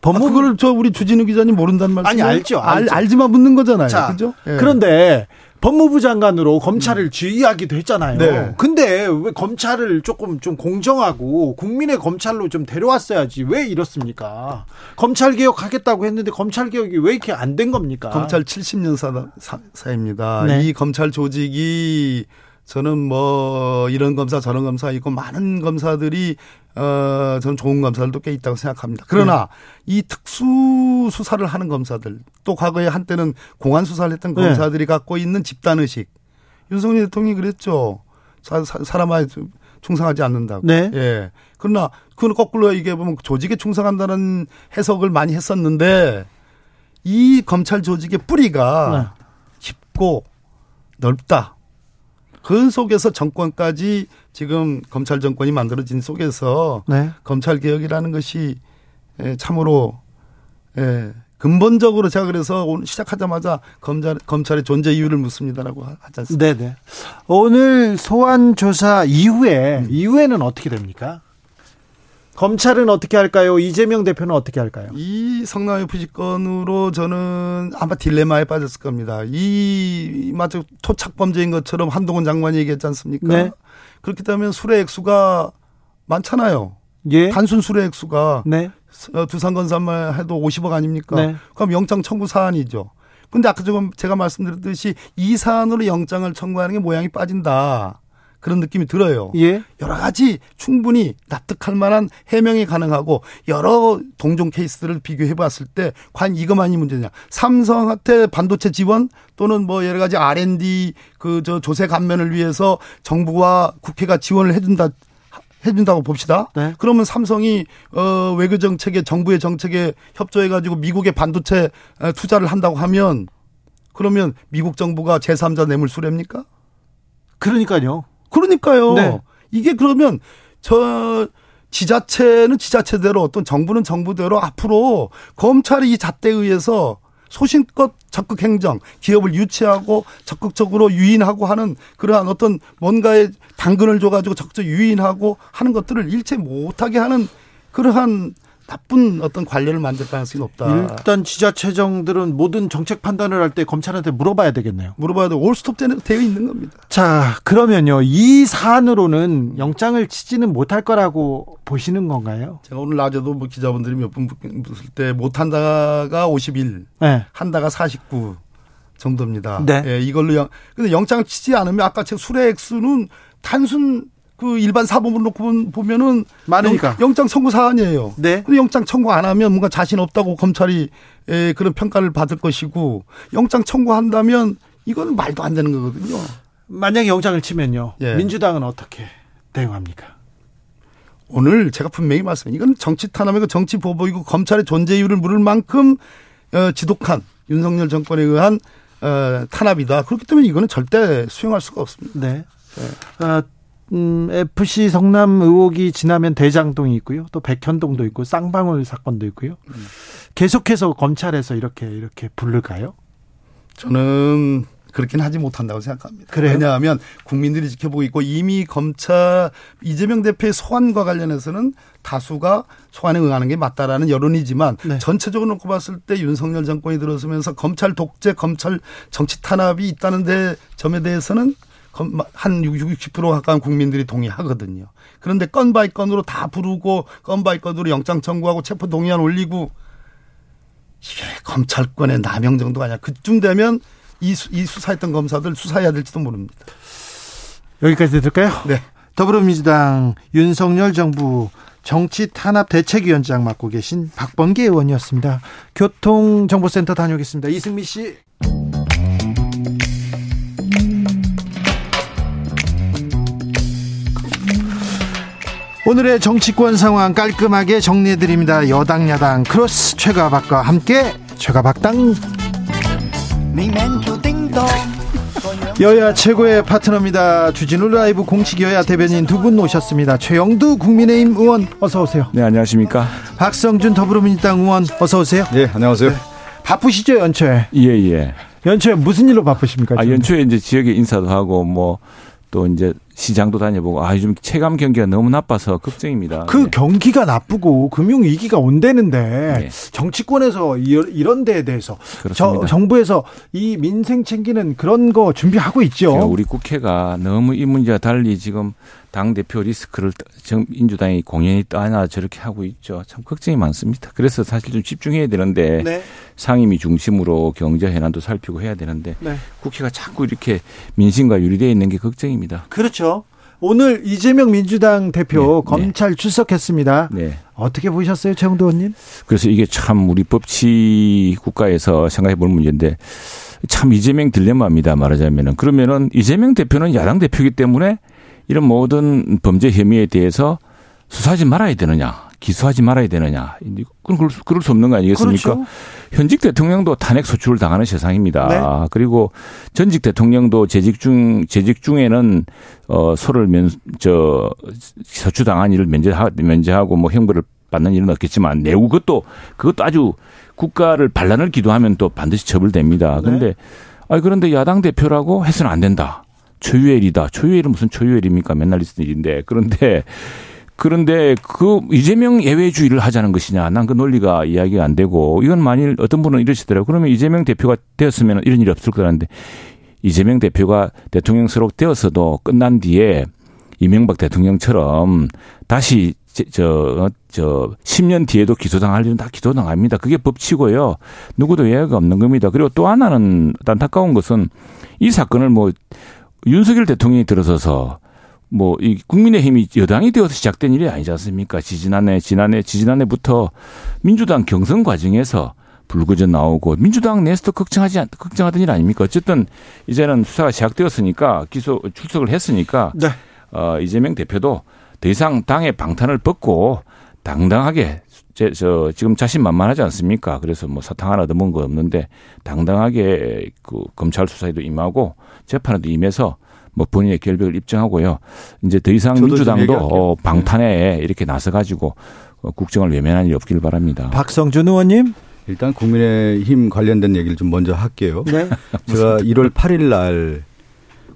법무부 아, 저 우리 주진우 기자님 모른다는 말씀 아니 알죠, 알죠. 알, 지만 묻는 거잖아요. 자, 그죠? 예. 그런데 법무부 장관으로 검찰을 음. 지휘하기도 했잖아요. 네. 근데 왜 검찰을 조금 좀 공정하고 국민의 검찰로 좀 데려왔어야지 왜 이렇습니까? 검찰 개혁 하겠다고 했는데 검찰 개혁이 왜 이렇게 안 된 겁니까? 검찰 70년 사, 사, 입니다 네. 이 검찰 조직이 저는 뭐 이런 검사 저런 검사 있고 많은 검사들이 어 저는 좋은 검사들도 꽤 있다고 생각합니다. 그러나 네. 이 특수 수사를 하는 검사들 또 과거에 한때는 공안 수사를 했던 네. 검사들이 네. 갖고 있는 집단 의식 윤석열 대통령이 그랬죠. 사, 사 람한테 충성하지 않는다고. 네. 예. 그러나 그건 거꾸로 얘기해 보면 조직에 충성한다는 해석을 많이 했었는데 이 검찰 조직의 뿌리가 네. 깊고 넓다. 그 속에서 정권까지 지금 검찰 정권이 만들어진 속에서 네. 검찰 개혁이라는 것이 예, 참으로 예, 근본적으로 제가 그래서 오늘 시작하자마자 검찰 검찰의 존재 이유를 묻습니다라고 하지 않습니까? 네네. 오늘 소환 조사 이후에 음. 이후에는 어떻게 됩니까? 검찰은 어떻게 할까요? 이재명 대표는 어떻게 할까요? 이 성남의 부식건으로 저는 아마 딜레마에 빠졌을 겁니다. 이 마치 토착 범죄인 것처럼 한동훈 장관이 얘기했지 않습니까? 네. 그렇기 때문에 수의 액수가 많잖아요. 예. 단순 수의 액수가 네. 어, 두산건설만 해도 50억 아닙니까? 네. 그럼 영장 청구 사안이죠. 근데 아까 조금 제가 말씀드렸듯이 이 사안으로 영장을 청구하는 게 모양이 빠진다. 그런 느낌이 들어요. 예. 여러 가지 충분히 납득할 만한 해명이 가능하고 여러 동종 케이스를 비교해 봤을 때 과연 이것만이 문제냐. 삼성한테 반도체 지원 또는 뭐 여러 가지 R&D 그 저 조세 감면을 위해서 정부와 국회가 지원을 해준다 해준다고 봅시다. 네. 그러면 삼성이 어 외교 정책에 정부의 정책에 협조해 가지고 미국의 반도체 투자를 한다고 하면 그러면 미국 정부가 제3자 뇌물 수뢰입니까? 그러니까요. 그러니까요. 네. 이게 그러면 저 지자체는 지자체대로 어떤 정부는 정부대로 앞으로 검찰이 이 잣대에 의해서 소신껏 적극 행정, 기업을 유치하고 적극적으로 유인하고 하는 그러한 어떤 뭔가의 당근을 줘가지고 적극 유인하고 하는 것들을 일체 못하게 하는 그러한 나쁜 어떤 관련을 만들 가능성이 높다. 일단 지자체정들은 모든 정책 판단을 할 때 검찰한테 물어봐야 되겠네요. 물어봐야 돼. 올스톱 되어 있는 겁니다. 자, 그러면요. 이 사안으로는 영장을 치지는 못할 거라고 보시는 건가요? 제가 오늘 낮에도 뭐 기자분들이 몇 분 묻을 때 못한다가 51, 네. 한다가 49 정도입니다. 네. 예, 이걸로 영, 근데 영장을 치지 않으면 아까 제 수뢰 액수는 단순 그 일반 사범으로 놓고 보면은 많으니까 영, 장 청구 사안이에요. 네. 근데 영장 청구 안 하면 뭔가 자신 없다고 검찰이 에, 그런 평가를 받을 것이고 영장 청구한다면 이건 말도 안 되는 거거든요. 만약에 영장을 치면요. 예. 민주당은 어떻게 대응합니까? 오늘 제가 분명히 말씀, 이건 정치 탄압이고 정치 보복이고 검찰의 존재 이유를 물을 만큼 어, 지독한 윤석열 정권에 의한 어, 탄압이다. 그렇기 때문에 이거는 절대 수용할 수가 없습니다. 네. 네. 어, 음, FC 성남 의혹이 지나면 대장동이 있고요. 또 백현동도 있고 쌍방울 사건도 있고요. 음. 계속해서 검찰에서 이렇게 이렇게 부를까요? 저는 그렇게는 하지 못한다고 생각합니다. 그래요? 왜냐하면 국민들이 지켜보고 있고 이미 검찰 이재명 대표의 소환과 관련해서는 다수가 소환에 응하는 게 맞다라는 여론이지만 네. 전체적으로 놓고 봤을 때 윤석열 정권이 들어서면서 검찰 독재, 검찰 정치 탄압이 있다는 데 점에 대해서는 한60% 가까운 국민들이 동의하거든요. 그런데 건 by 건으로 다 부르고 건 by 건으로 영장 청구하고 체포 동의안 올리고 이게 검찰권의 남용 정도가 아니야. 그쯤 되면 이, 수, 이 수사했던 검사들 수사해야 될지도 모릅니다. 여기까지 들을까요? 네. 더불어민주당 윤석열 정부 정치 탄압 대책위원장 맡고 계신 박범계 의원이었습니다. 교통정보센터 다녀오겠습니다. 이승미 씨. 오늘의 정치권 상황 깔끔하게 정리해드립니다. 여당 야당 크로스 최가박과 함께 최가박당 여야 최고의 파트너입니다. 주진우 라이브 공식 여야 대변인 두 분 오셨습니다. 최형두 국민의힘 의원 어서 오세요. 네 안녕하십니까. 박성준 더불어민주당 의원 어서 오세요. 네 안녕하세요. 네. 바쁘시죠 연초에? 예예. 연초에 무슨 일로 바쁘십니까? 아 연초에 이제 지역에 인사도 하고 뭐 또 이제 시장도 다녀보고 아 요즘 체감 경기가 너무 나빠서 걱정입니다. 그 네. 경기가 나쁘고 금융 위기가 온다는데 네. 정치권에서 이런 데에 대해서 저, 정부에서 이 민생 챙기는 그런 거 준비하고 있죠. 우리 국회가 너무 이 문제와 달리 지금 당 대표 리스크를 민주당이 공연히 떠나 저렇게 하고 있죠. 참 걱정이 많습니다. 그래서 사실 좀 집중해야 되는데 네. 상임위 중심으로 경제 현안도 살피고 해야 되는데 네. 국회가 자꾸 이렇게 민심과 유리되어 있는 게 걱정입니다. 그렇죠. 오늘 이재명 민주당 대표 네, 검찰 네. 출석했습니다. 네. 어떻게 보셨어요, 최영도 의원님? 그래서 이게 참 우리 법치 국가에서 생각해 볼 문제인데 참 이재명 딜레마입니다. 말하자면은 그러면은 이재명 대표는 야당 대표이기 때문에 이런 모든 범죄 혐의에 대해서 수사하지 말아야 되느냐, 기소하지 말아야 되느냐, 그럴, 그럴 수 없는 거 아니겠습니까? 그렇죠. 현직 대통령도 탄핵 소추를 당하는 세상입니다. 네. 그리고 전직 대통령도 재직 중 재직 중에는 어 소를 면저 소추 당한 일을 면제하 면제하고 뭐 형벌을 받는 일은 없겠지만 내우 그것도 그것도 아주 국가를 반란을 기도하면 또 반드시 처벌됩니다. 그런데 네. 아 그런데 야당 대표라고 해서는 안 된다. 초유일이다. 초유일은 무슨 초유일입니까? 맨날 있는 일인데. 그런데 그런데 그 이재명 예외주의를 하자는 것이냐. 난 그 논리가 이야기가 안 되고 이건 만일 어떤 분은 이러시더라고요. 그러면 이재명 대표가 되었으면 이런 일이 없을 거라는데 이재명 대표가 대통령스럽 되었어도 끝난 뒤에 이명박 대통령처럼 다시 저, 저, 10년 뒤에도 기소당할 일은 다 기소당합니다. 그게 법치고요. 누구도 예외가 없는 겁니다. 그리고 또 하나는 안타까운 것은 이 사건을 뭐 윤석열 대통령이 들어서서 뭐 이 국민의힘이 여당이 되어서 시작된 일이 아니지 않습니까? 지지난해 지난해 지지난해부터 민주당 경선 과정에서 불구전 나오고 민주당 내에서도 걱정하지 걱정하던 일 아닙니까? 어쨌든 이제는 수사가 시작되었으니까 기소 출석을 했으니까 네. 어 이재명 대표도 더 이상 당의 방탄을 벗고 당당하게 제, 저, 지금 자신만만하지 않습니까? 그래서 뭐 사탕 하나 넣은 거 없는데 당당하게 그 검찰 수사에도 임하고 재판에도 임해서 뭐 본인의 결백을 입증하고요. 이제 더 이상 민주당도 어, 방탄에 이렇게 나서 가지고 어, 국정을 외면한 일이 없기를 바랍니다. 박성준 의원님. 일단 국민의힘 관련된 얘기를 좀 먼저 할게요. 네. 제가 1월 8일 날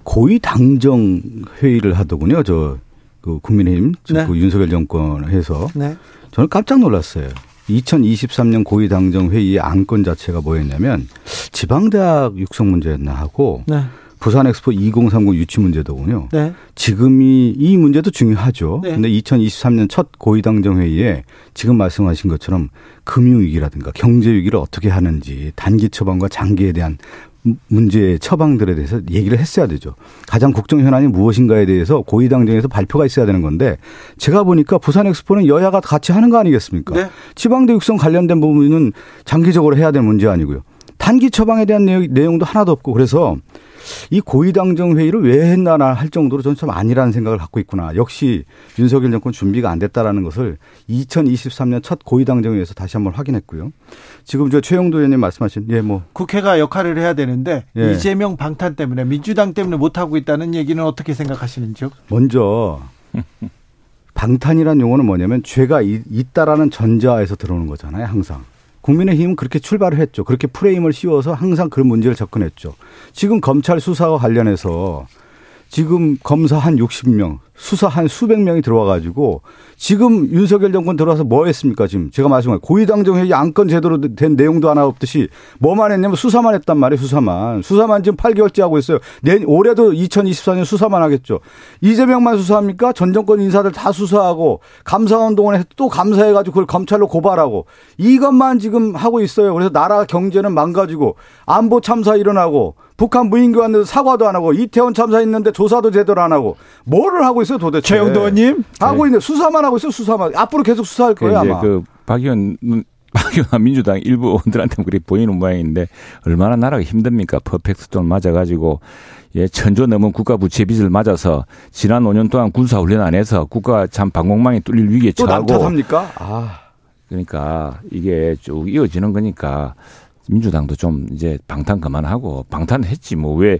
고위 당정 회의를 하더군요. 저 그 국민의힘 네. 그 윤석열 정권에서 네. 저는 깜짝 놀랐어요. 2023년 고위 당정 회의의 안건 자체가 뭐였냐면 지방대학 육성 문제였나 하고 네. 부산 엑스포 2030 유치 문제더군요. 네. 지금이 이 문제도 중요하죠. 네. 근데 2023년 첫 고위당정 회의에 지금 말씀하신 것처럼 금융 위기라든가 경제 위기를 어떻게 하는지 단기 처방과 장기에 대한 문제의 처방들에 대해서 얘기를 했어야 되죠. 가장 국정 현안이 무엇인가에 대해서 고위당정에서 발표가 있어야 되는 건데 제가 보니까 부산 엑스포는 여야가 같이 하는 거 아니겠습니까? 네. 지방대 육성 관련된 부분은 장기적으로 해야 될 문제 아니고요. 단기 처방에 대한 내용도 하나도 없고 그래서 이 고위당정 회의를 왜 했나나 할 정도로 저는 참 아니라는 생각을 갖고 있구나. 역시 윤석열 정권 준비가 안 됐다라는 것을 2023년 첫 고위당정회에서 다시 한번 확인했고요. 지금 저 최영도 의원님 말씀하신 예 뭐 국회가 역할을 해야 되는데 예. 이재명 방탄 때문에 민주당 때문에 못 하고 있다는 얘기는 어떻게 생각하시는지요? 먼저 방탄이란 용어는 뭐냐면 죄가 있다라는 전자에서 들어오는 거잖아요, 항상. 국민의힘은 그렇게 출발을 했죠. 그렇게 프레임을 씌워서 항상 그런 문제를 접근했죠. 지금 검찰 수사와 관련해서 지금 검사 한 60명, 수사 한 수백 명이 들어와 가지고 지금 윤석열 정권 들어와서 뭐 했습니까? 지금 제가 말씀한 고위당정 회의 안건 제대로 된 내용도 하나 없듯이 뭐만 했냐면 수사만 했단 말이에요. 수사만. 수사만 지금 8개월째 하고 있어요. 내 올해도 2024년 수사만 하겠죠. 이재명만 수사합니까? 전 정권 인사들 다 수사하고 감사운동을 해서 또 감사해 가지고 그걸 검찰로 고발하고 이것만 지금 하고 있어요. 그래서 나라 경제는 망가지고 안보 참사 일어나고 북한 무인기관에서 사과도 안 하고 이태원 참사 있는데 조사도 제대로 안 하고 뭐를 하고 있어요 도대체? 최영도 의원님 하고 네. 있는 수사만 하고 있어요 수사만 앞으로 계속 수사할 거예요 아마. 그박 의원 박영환 민주당 일부 의원들한테 그렇게 보이는 모양인데 얼마나 나라가 힘듭니까? perfect storm 맞아가지고 예, 천조 넘은 국가 부채 빚을 맞아서 지난 5년 동안 군사 훈련 안 해서 국가 참 방공망이 뚫릴 위기에 처하고 또 남탓합니까? 아. 그러니까 이게 쭉 이어지는 거니까 민주당도 좀 이제 방탄 그만하고 방탄했지 뭐 왜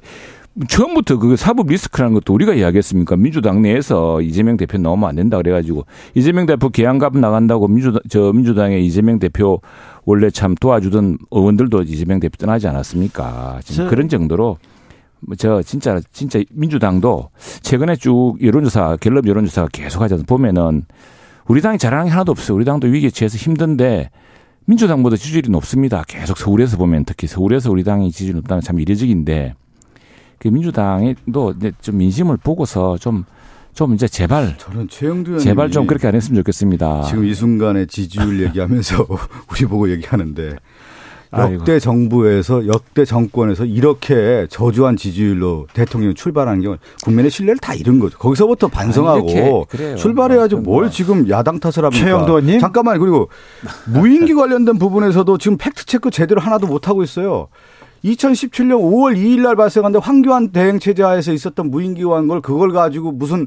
처음부터 그 사법 리스크라는 것도 우리가 이야기했습니까? 민주당 내에서 이재명 대표 나오면 안 된다 그래가지고 이재명 대표 개항갑 나간다고 민주당 저 민주당의 이재명 대표 원래 참 도와주던 의원들도 이재명 대표 떠나지 않았습니까? 지금 그런 정도로 뭐저 진짜 진짜 민주당도 최근에 쭉 여론조사 갤럽 여론조사가 계속 하자 보면은 우리 당이 잘하는 게 하나도 없어요. 우리 당도 위기에 처해서 힘든데 민주당보다 지지율이 높습니다. 계속 서울에서 보면 특히 서울에서 우리 당이 지지율이 높다는 참 이례적인데 그 민주당도 좀 민심을 보고서 좀좀 이제 제발 저는 최영두 제발 좀 그렇게 안 했으면 좋겠습니다. 지금 이 순간에 지지율 얘기하면서 우리 보고 얘기하는데 역대 정부에서 역대 정권에서 이렇게 저조한 지지율로 대통령 출발하는 경우 국민의 신뢰를 다 잃은 거죠. 거기서부터 반성하고 아, 출발해야지 뭘 지금 야당 탓을 합니까? 최영도 의원님 잠깐만 그리고 무인기 관련된 부분에서도 지금 팩트 체크 제대로 하나도 못 하고 있어요. 2017년 5월 2일 날 발생한 데 황교안 대행 체제 하에서 있었던 무인기 관걸 그걸 가지고 무슨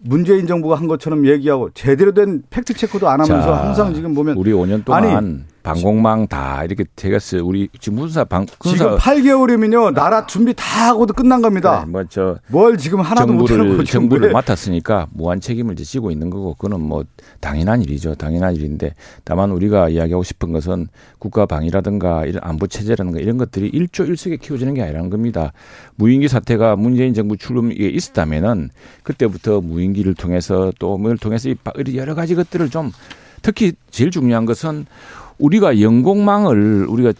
문재인 정부가 한 것처럼 얘기하고 제대로 된 팩트 체크도 안 하면서 자, 항상 지금 보면 우리 5년 동안 아니, 방공망 다 이렇게 되겠어요. 우리 지금 군사 방 군사 지금 8개월이면요 나라 준비 다 하고도 끝난 겁니다. 네, 뭐저 뭘 지금 하나도 정부를 정부를 맡았으니까 무한 책임을 지고 있는 거고 그거는 뭐 당연한 일이죠. 당연한 일인데 다만 우리가 이야기하고 싶은 것은 국가 방위라든가 이런 안보 체제라든가 이런 것들이 일조일석에 키워지는 게 아니라는 겁니다. 무인기 사태가 문재인 정부 출범에 있었다면은 그때부터 무인기를 통해서 또 뭐를 통해서 여러 가지 것들을 좀 특히 제일 중요한 것은 우리가 영공망을 우리가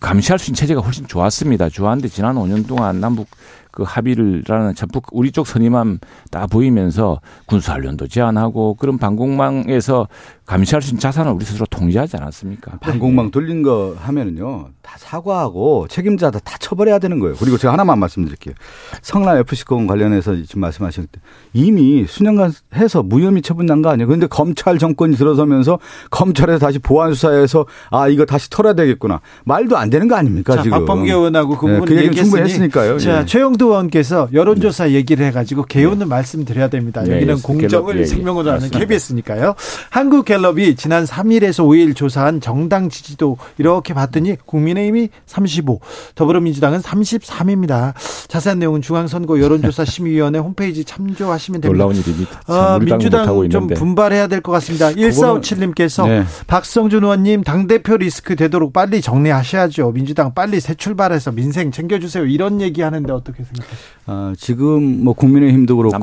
감시할 수 있는 체제가 훨씬 좋았습니다. 좋았는데 지난 5년 동안 남북 그 합의를라는 전폭 우리 쪽 선임함 다 보이면서 군사훈련도 제한하고 그런 방공망에서 감시할 수 있는 자산을 우리 스스로 통제하지 않았습니까? 방공망 돌린 거 하면은요 다 사과하고 책임자다 다 처벌해야 되는 거예요. 그리고 제가 하나만 말씀드릴게요. 성남 FC 건 관련해서 지금 말씀하실 때 이미 수년간 해서 무혐의 처분난 거 아니에요. 그런데 검찰 정권이 들어서면서 검찰에서 다시 보안 수사해서 아 이거 다시 털어야 되겠구나 말도 안 되는 거 아닙니까 자, 지금? 박범계 의원하고 그 부분 네, 그 얘기 충분히 했으니까요. 자 예. 최영도 의원께서 여론조사 얘기를 해가지고 개요는 네. 말씀드려야 됩니다. 네, 여기는 공정을 생명으로 하는 KBS니까요. 한국 갤럽이 지난 3일에서 5일 조사한 정당 지지도 이렇게 봤더니 국민의힘이 35, 더불어민주당은 33입니다. 자세한 내용은 중앙선거 여론조사 심의위원회 홈페이지 참조하시면 됩니다. 놀라운 일입니다. 아, 민주당 좀 분발해야 될 것 같습니다. 1457님께서 네. 박성준 의원님 당대표 리스크 되도록 빨리 정리하셔야죠. 민주당 빨리 새 출발해서 민생 챙겨주세요. 이런 얘기하는데 어떻게 생각하세요? 아, 지금 뭐 국민의힘도 그렇고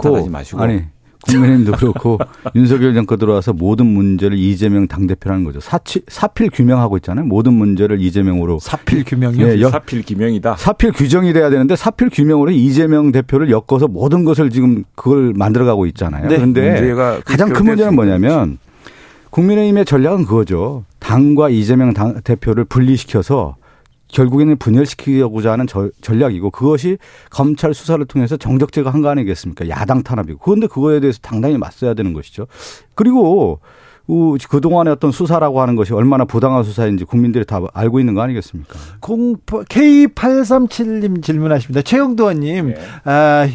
아니 국민의힘도 그렇고 윤석열 정권 들어와서 모든 문제를 이재명 당대표라는 거죠. 사치, 사필 규명하고 있잖아요. 모든 문제를 이재명으로. 사필 규명이요? 네, 사필 규명이다. 사필 규정이 돼야 되는데 사필 규명으로 이재명 대표를 엮어서 모든 것을 지금 그걸 만들어가고 있잖아요. 네. 그런데 가장 큰 문제는 뭐냐면 국민의힘의 전략은 그거죠. 당과 이재명 당 대표를 분리시켜서 결국에는 분열시키려고자 하는 저, 전략이고 그것이 검찰 수사를 통해서 정적제가 한 거 아니겠습니까? 야당 탄압이고. 그런데 그거에 대해서 당당히 맞서야 되는 것이죠. 그리고 그동안의 어떤 수사라고 하는 것이 얼마나 부당한 수사인지 국민들이 다 알고 있는 거 아니겠습니까? K837님 질문하십니다. 최영도 의원님, 네. 아,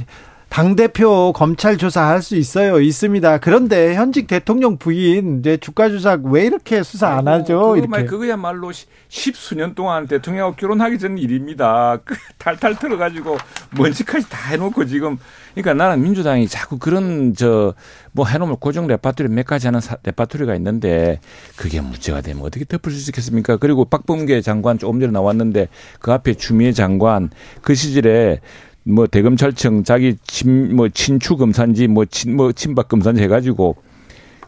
당대표 검찰 조사할 수 있어요. 있습니다. 그런데 현직 대통령 부인 이제 주가 조작 왜 이렇게 수사 안 하죠? 그거 말 그거야말로 십수년 동안 대통령하고 결혼하기 전 일입니다. 그 탈탈 털어가지고 먼지까지 다 해놓고 지금 그러니까 나는 민주당이 자꾸 그런 저 뭐 해놓으면 고정 레파토리 몇 가지 하는 레파토리가 있는데 그게 문제가 되면 어떻게 덮을 수 있겠습니까? 그리고 박범계 장관 조금 전에 나왔는데 그 앞에 추미애 장관 그 시절에 뭐 대검찰청 자기 친, 뭐 친추 검사인지 뭐 친, 뭐 친박 검사인지 해가지고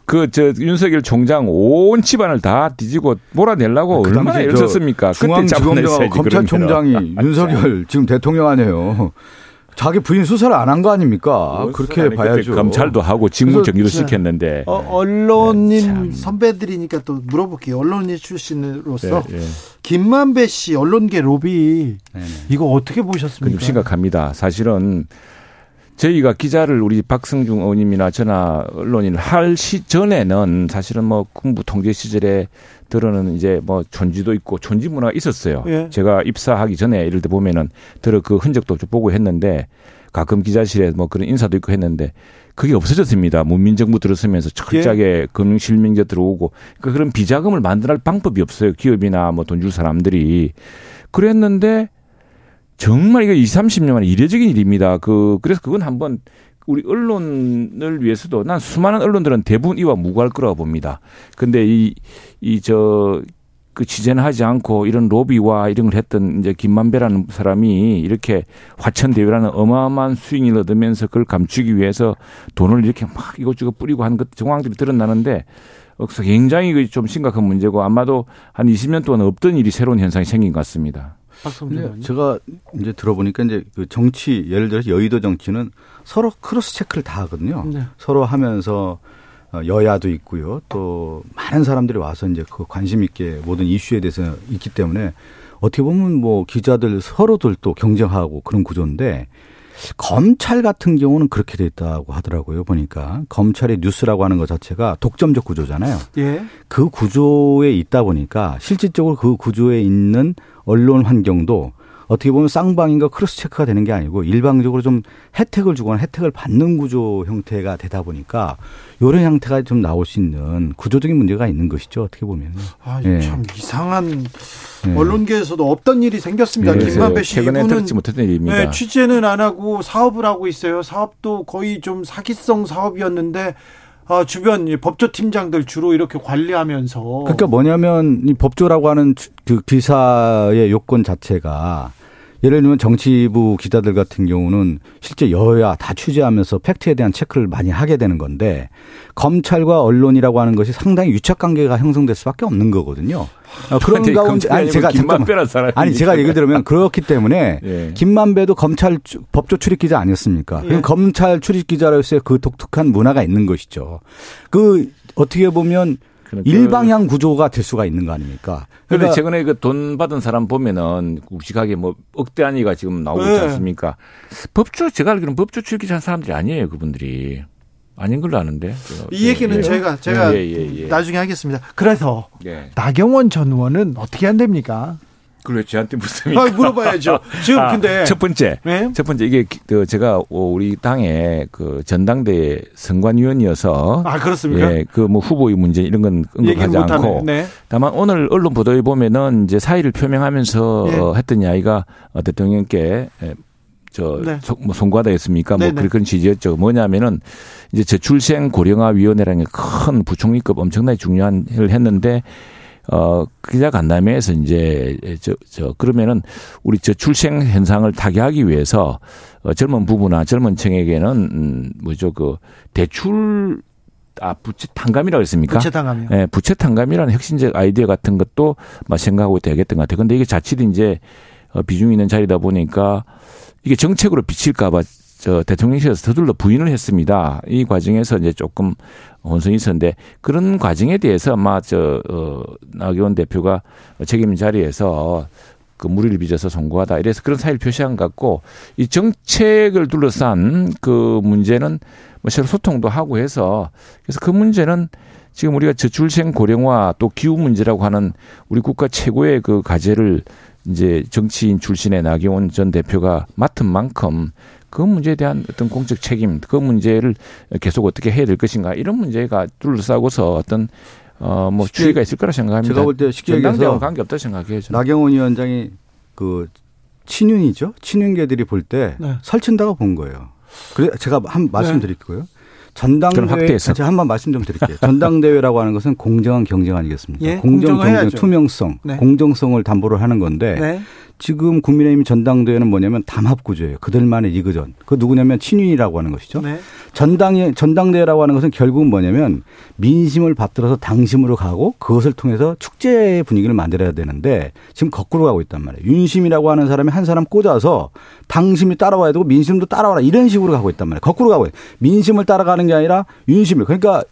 그 저 윤석열 총장 온 집안을 다 뒤지고 몰아내려고 아, 그 얼마나 애를 썼습니까? 중앙지검장 검찰총장이 윤석열 지금 대통령 아니에요. 자기 부인 수사를 안 한 거 아닙니까? 그렇게 봐야죠. 검찰도 하고 직무 정리도 시켰는데. 어, 언론인 네, 선배들이니까 또 물어볼게요. 언론인 출신으로서 네, 네. 김만배 씨 언론계 로비 네, 네. 이거 어떻게 보셨습니까? 심각합니다. 사실은 저희가 기자를 우리 박승중 의원님이나 저나 언론인을 할시 전에는 사실은 뭐 군부 통제 시절에 들어는 이제 뭐 존지도 있고 존지 문화가 있었어요. 예. 제가 입사하기 전에 이럴 때 보면은 들어 그 흔적도 좀 보고 했는데 가끔 기자실에 뭐 그런 인사도 있고 했는데 그게 없어졌습니다. 문민정부 들어서면서 철저하게 예. 금융실명제 들어오고 그러니까 그런 비자금을 만들할 방법이 없어요. 기업이나 뭐 돈 줄 사람들이 그랬는데 정말 이거 20, 30년 만에 이례적인 일입니다. 그 그래서 그건 한번 우리 언론을 위해서도 난 수많은 언론들은 대부분 이와 무관할 거라고 봅니다. 근데 이, 이, 저, 그 취재는 하지 않고 이런 로비와 이런 걸 했던 이제 김만배라는 사람이 이렇게 화천대유라는 어마어마한 수익을 얻으면서 그걸 감추기 위해서 돈을 이렇게 막 이것저것 뿌리고 하는 것 정황들이 드러나는데 그래서 굉장히 그좀 심각한 문제고 아마도 한 20년 동안 없던 일이 새로운 현상이 생긴 것 같습니다. 네, 제가 이제 들어보니까 이제 그 정치 예를 들어서 여의도 정치는 서로 cross check를 다 하거든요. 네. 서로 하면서 어, 여야도 있고요. 또 많은 사람들이 와서 이제 그 관심 있게 모든 이슈에 대해서 있기 때문에 어떻게 보면 뭐 기자들 서로들 또 경쟁하고 그런 구조인데 검찰 같은 경우는 그렇게 돼 있다고 하더라고요. 보니까 검찰의 뉴스라고 하는 것 자체가 독점적 구조잖아요. 예. 그 구조에 있다 보니까 실질적으로 그 구조에 있는 언론 환경도 어떻게 보면 쌍방인가 크로스 체크가 되는 게 아니고 일방적으로 좀 혜택을 주거나 혜택을 받는 구조 형태가 되다 보니까 이런 형태가 좀 나올 수 있는 구조적인 문제가 있는 것이죠. 어떻게 보면. 아, 예. 참 이상한 예. 언론계에서도 없던 일이 생겼습니다. 예. 김만배 씨 최근에 들지 못했던 일입니다. 네, 취재는 안 하고 사업을 하고 있어요. 사업도 거의 좀 사기성 사업이었는데 아, 주변 법조 팀장들 주로 이렇게 관리하면서. 그러니까 뭐냐면 이 법조라고 하는 그 기사의 요건 자체가 예를 들면 정치부 기자들 같은 경우는 실제 여야 다 취재하면서 팩트에 대한 체크를 많이 하게 되는 건데 검찰과 언론이라고 하는 것이 상당히 유착 관계가 형성될 수밖에 없는 거거든요. 어, 그런 가운데 아니 제가 잠깐만 아니 제가 얘기 들으면 그렇기 때문에 예. 김만배도 검찰 법조 출입 기자 아니었습니까? 예. 검찰 출입 기자로서의 그 독특한 문화가 있는 것이죠. 그 어떻게 보면 그러니까 일방향 구조가 될 수가 있는 거 아닙니까? 그런데 그러니까 최근에 그 돈 받은 사람 보면은 묵직하게 뭐 억대 한위가 지금 나오고 있지 네. 않습니까? 법조 제가 알기로는 법조 출기한 사람들이 아니에요 그분들이. 아닌 걸로 아는데. 이 얘기는 예. 제가 제가 예, 예, 예. 나중에 하겠습니다. 그래서 예. 나경원 전 의원은 어떻게 안 됩니까? 그걸 왜 저한테 묻습니까? 아, 물어봐야죠. 지금 아, 근데 첫 번째, 네? 첫 번째 이게 그 제가 우리 당의 그 전당대 선관위원이어서 아 그렇습니까? 예, 그 뭐 후보의 문제 이런 건 언급하지 않고 네. 다만 오늘 언론 보도에 보면은 이제 사의를 표명하면서 네. 어, 했던 이야기가 어, 대통령께 예, 저, 네. 뭐 송구하다 했습니까? 뭐 네네. 그런 취지였죠. 뭐냐면은 이제 저출생 고령화 위원회라는 게큰 부총리급 엄청나게 중요한 일을 했는데 어, 기자 간담회에서 이제 저, 저, 그러면은 우리 저 출생 현상을 타개하기 위해서 어, 젊은 부부나 젊은 층에게는 음, 뭐죠, 그 대출 아, 부채 탕감이라고 했습니까? 부채 탕감이요. 예, 부채 탕감이라는 혁신적 아이디어 같은 것도 막 생각하고 되겠던 것 같아요. 근데 이게 자칫 이제 어, 비중이 있는 자리다 보니까 이게 정책으로 비칠까봐 저 대통령실에서 서둘러 부인을 했습니다. 이 과정에서 이제 조금 혼선이 있었는데 그런 과정에 대해서 아마 저 어, 나경원 대표가 책임 자리에서 그 무리를 빚어서 송구하다. 이래서 그런 사의를 표시한 것 같고 이 정책을 둘러싼 그 문제는 뭐 서로 소통도 하고 해서 그래서 그 문제는 지금 우리가 저출생 고령화 또 기후 문제라고 하는 우리 국가 최고의 그 과제를 이제 정치인 출신의 나경원 전 대표가 맡은 만큼 그 문제에 대한 어떤 공적 책임, 그 문제를 계속 어떻게 해야 될 것인가 이런 문제가 둘러싸고서 어떤 어뭐 추이가 있을 거라 생각합니다. 제가 볼 때 쉽게 얘기해서 관계 없다 생각해요. 저는. 나경원 위원장이 그 친윤이죠. 친윤계들이 볼때 네. 설친다고 본 거예요. 그래 제가 한 말씀드릴게요. 네. 전당대회 제가 한번 말씀 좀 드릴게요. 전당대회라고 하는 것은 공정한 경쟁 아니겠습니까? 예, 공정, 경쟁, 투명성, 네. 공정성을 담보를 하는 건데 네. 지금 국민의힘 전당대회는 뭐냐면 담합 구조예요. 그들만의 리그전. 그 누구냐면 친윤이라고 하는 것이죠. 네. 전당에 전당대회라고 하는 것은 결국은 뭐냐면 민심을 받들어서 당심으로 가고 그것을 통해서 축제 분위기를 만들어야 되는데 지금 거꾸로 가고 있단 말이에요. 윤심이라고 하는 사람이 한 사람 꽂아서 당심이 따라와야 되고 민심도 따라와라 이런 식으로 가고 있단 말이에요. 거꾸로 가고 있어요. 민심을 따라가는 게 아니라 윤심을. 그러니까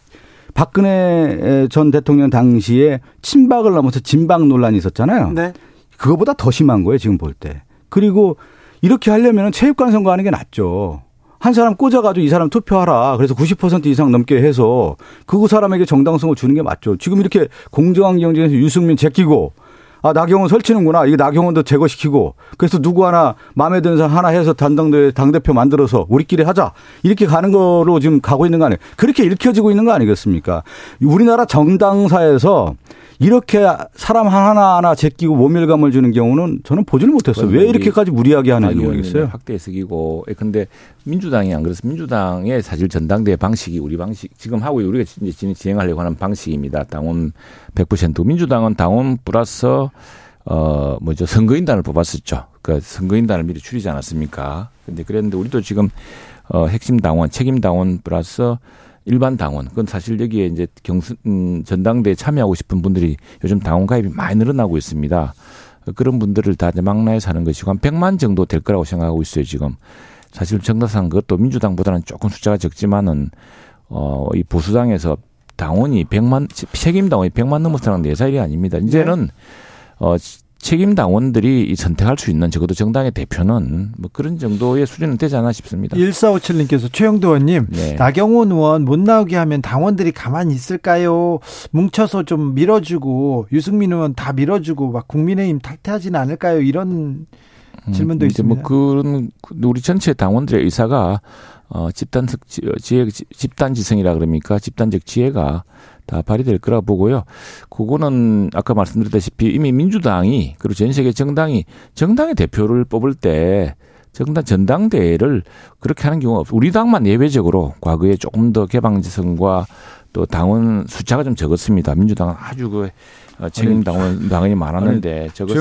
박근혜 전 대통령 당시에 친박을 넘어서 진박 논란이 있었잖아요. 네. 그거보다 더 심한 거예요, 지금 볼 때. 그리고 이렇게 하려면 체육관 선거 하는 게 낫죠. 한 사람 꽂아가지고 이 사람 투표하라. 그래서 90% 이상 넘게 해서 그 사람에게 정당성을 주는 게 맞죠. 지금 이렇게 공정한 경쟁에서 유승민 제끼고 아, 나경원 설치는구나. 이게 나경원도 제거시키고. 그래서 누구 하나 마음에 드는 사람 하나 해서 단당대 당 대표 만들어서 우리끼리 하자. 이렇게 가는 거로 지금 가고 있는 거 아니에요. 그렇게 읽혀지고 있는 거 아니겠습니까? 우리나라 정당사에서 이렇게 사람 하나하나 제끼고 모멸감을 주는 경우는 저는 보지를 못했어요. 왜 이렇게까지 무리하게 하는지 모르겠어요. 확대 해석이고. 예, 근데 민주당이 안 그래서 민주당의 사실 전당대 방식이 우리 방식 지금 하고 우리가 이제 진행하려고 하는 방식입니다. 당원 100% 민주당은 당원 플러스 어 뭐죠 선거인단을 뽑았었죠. 그 선거인단을 미리 줄이지 않았습니까? 근데 그랬는데 우리도 지금 어 핵심 당원, 책임 당원 플러스 일반 당원. 그건 사실 여기에 이제 경선 음, 전당대에 참여하고 싶은 분들이 요즘 당원 가입이 많이 늘어나고 있습니다. 그런 분들을 다 망라해 사는 것이고 한 100만 정도 될 거라고 생각하고 있어요, 지금. 사실 정당상 그것도 민주당보다는 조금 숫자가 적지만은 어, 이 보수당에서 당원이 100만 책임 당원이 100만 넘어서는 네 살이 아닙니다. 이제는 네. 어 책임 당원들이 선택할 수 있는 적어도 정당의 대표는 뭐 그런 정도의 수준은 되지 않나 싶습니다. 1457님께서 최영도 의원님, 네. 나경원 의원 못 나오게 하면 당원들이 가만히 있을까요? 뭉쳐서 좀 밀어주고 유승민 의원 다 밀어주고 막 국민의힘 탁퇴하지는 않을까요? 이런 음, 질문도 음, 있습니다. 뭐 그런 우리 전체 당원들의 의사가 어 집단적 지혜 집단지성이라 그럽니까? 집단적 지혜가 다 발휘될 거라 보고요. 그거는 아까 말씀드렸다시피 이미 민주당이 그리고 전 세계 정당이 정당의 대표를 뽑을 때 정당 전당대회를 그렇게 하는 경우가 없어. 우리 당만 예외적으로 과거에 조금 더 개방지성과 또 당원 숫자가 좀 적었습니다. 민주당은 아주 그 어, 책임 당원 당원이 많았는데 적었고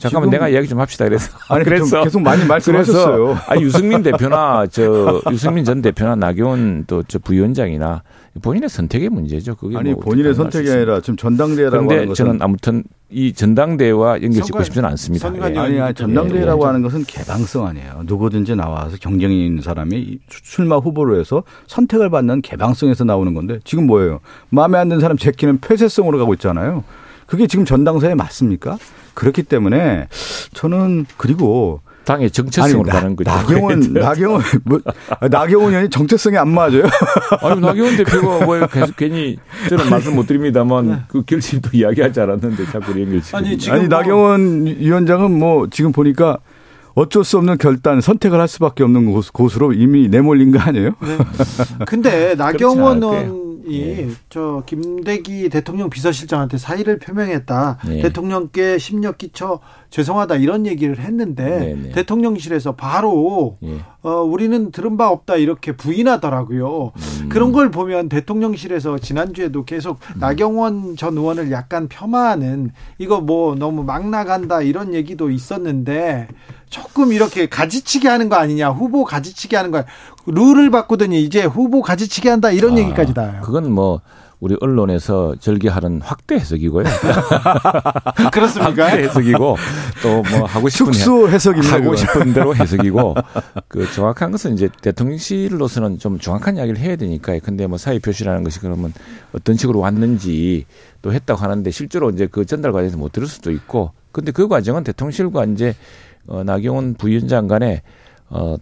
잠깐만 내가 이야기 좀 합시다 그래서 아니 그래서 계속 많이 말씀하셨어요. 아 유승민 대표나 저 유승민 전 대표나 나경원 또 저 부위원장이나 본인의 선택의 문제죠. 그게 아니 뭐 본인의 선택이 아니라 지금 전당대회라고 하는 것은 저는 아무튼 이 전당대회와 연결짓고 싶지는 않습니다. 예. 아니, 아니 전당대회라고 예. 하는 것은 개방성 아니에요. 누구든지 나와서 경쟁이 있는 사람이 출마 후보로 해서 선택을 받는 개방성에서 나오는 건데 지금 뭐예요? 마음에 안 드는 사람 제끼는 폐쇄성으로 가고 있잖아요. 그게 지금 전당사에 맞습니까? 그렇기 때문에 저는 그리고 당의 정체성으로 아니, 가는 거죠. 나경원, 나경원, 뭐, 나경원 의원이 정체성이 안 맞아요. 아니, 나경원 대표가 뭐 계속 괜히 저는 말씀 못 드립니다만 네. 그 결심도 이야기하지 않았는데 자꾸 연결 아니, 지금 아니, 뭐 나경원 위원장은 뭐 지금 보니까 어쩔 수 없는 결단, 선택을 할 수밖에 없는 곳 으로 이미 내몰린 거 아니에요? 네. 근데 나경원 의원 예. 저 김대기 대통령 비서실장한테 사의를 표명했다. 예. 대통령께 심력 끼쳐 죄송하다 이런 얘기를 했는데 네네. 네. 대통령실에서 바로 예. 어 우리는 들은 바 없다 이렇게 부인하더라고요. 음. 그런 걸 보면 대통령실에서 지난주에도 계속 음. 나경원 전 의원을 약간 폄하하는 이거 뭐 너무 막 나간다 이런 얘기도 있었는데 조금 이렇게 가지치기 하는 거 아니냐 후보 가지치기 하는 거 룰을 바꾸더니 이제 후보 가지치기 한다 이런 아, 얘기까지 나요. 그건 뭐 우리 언론에서 절개하는 확대 해석이고요. 그렇습니까? 확대 해석이고 또 뭐 하고 싶은 축소 해석입니다. 하고 싶은 대로 해석이고 그 정확한 것은 이제 대통령실로서는 좀 정확한 이야기를 해야 되니까 근데 뭐 사의 표시라는 것이 그러면 어떤 식으로 왔는지 또 했다고 하는데 실제로 이제 그 전달 과정에서 못 들을 수도 있고 근데 그 과정은 대통령실과 이제 어 나경원 부위원장 간에 어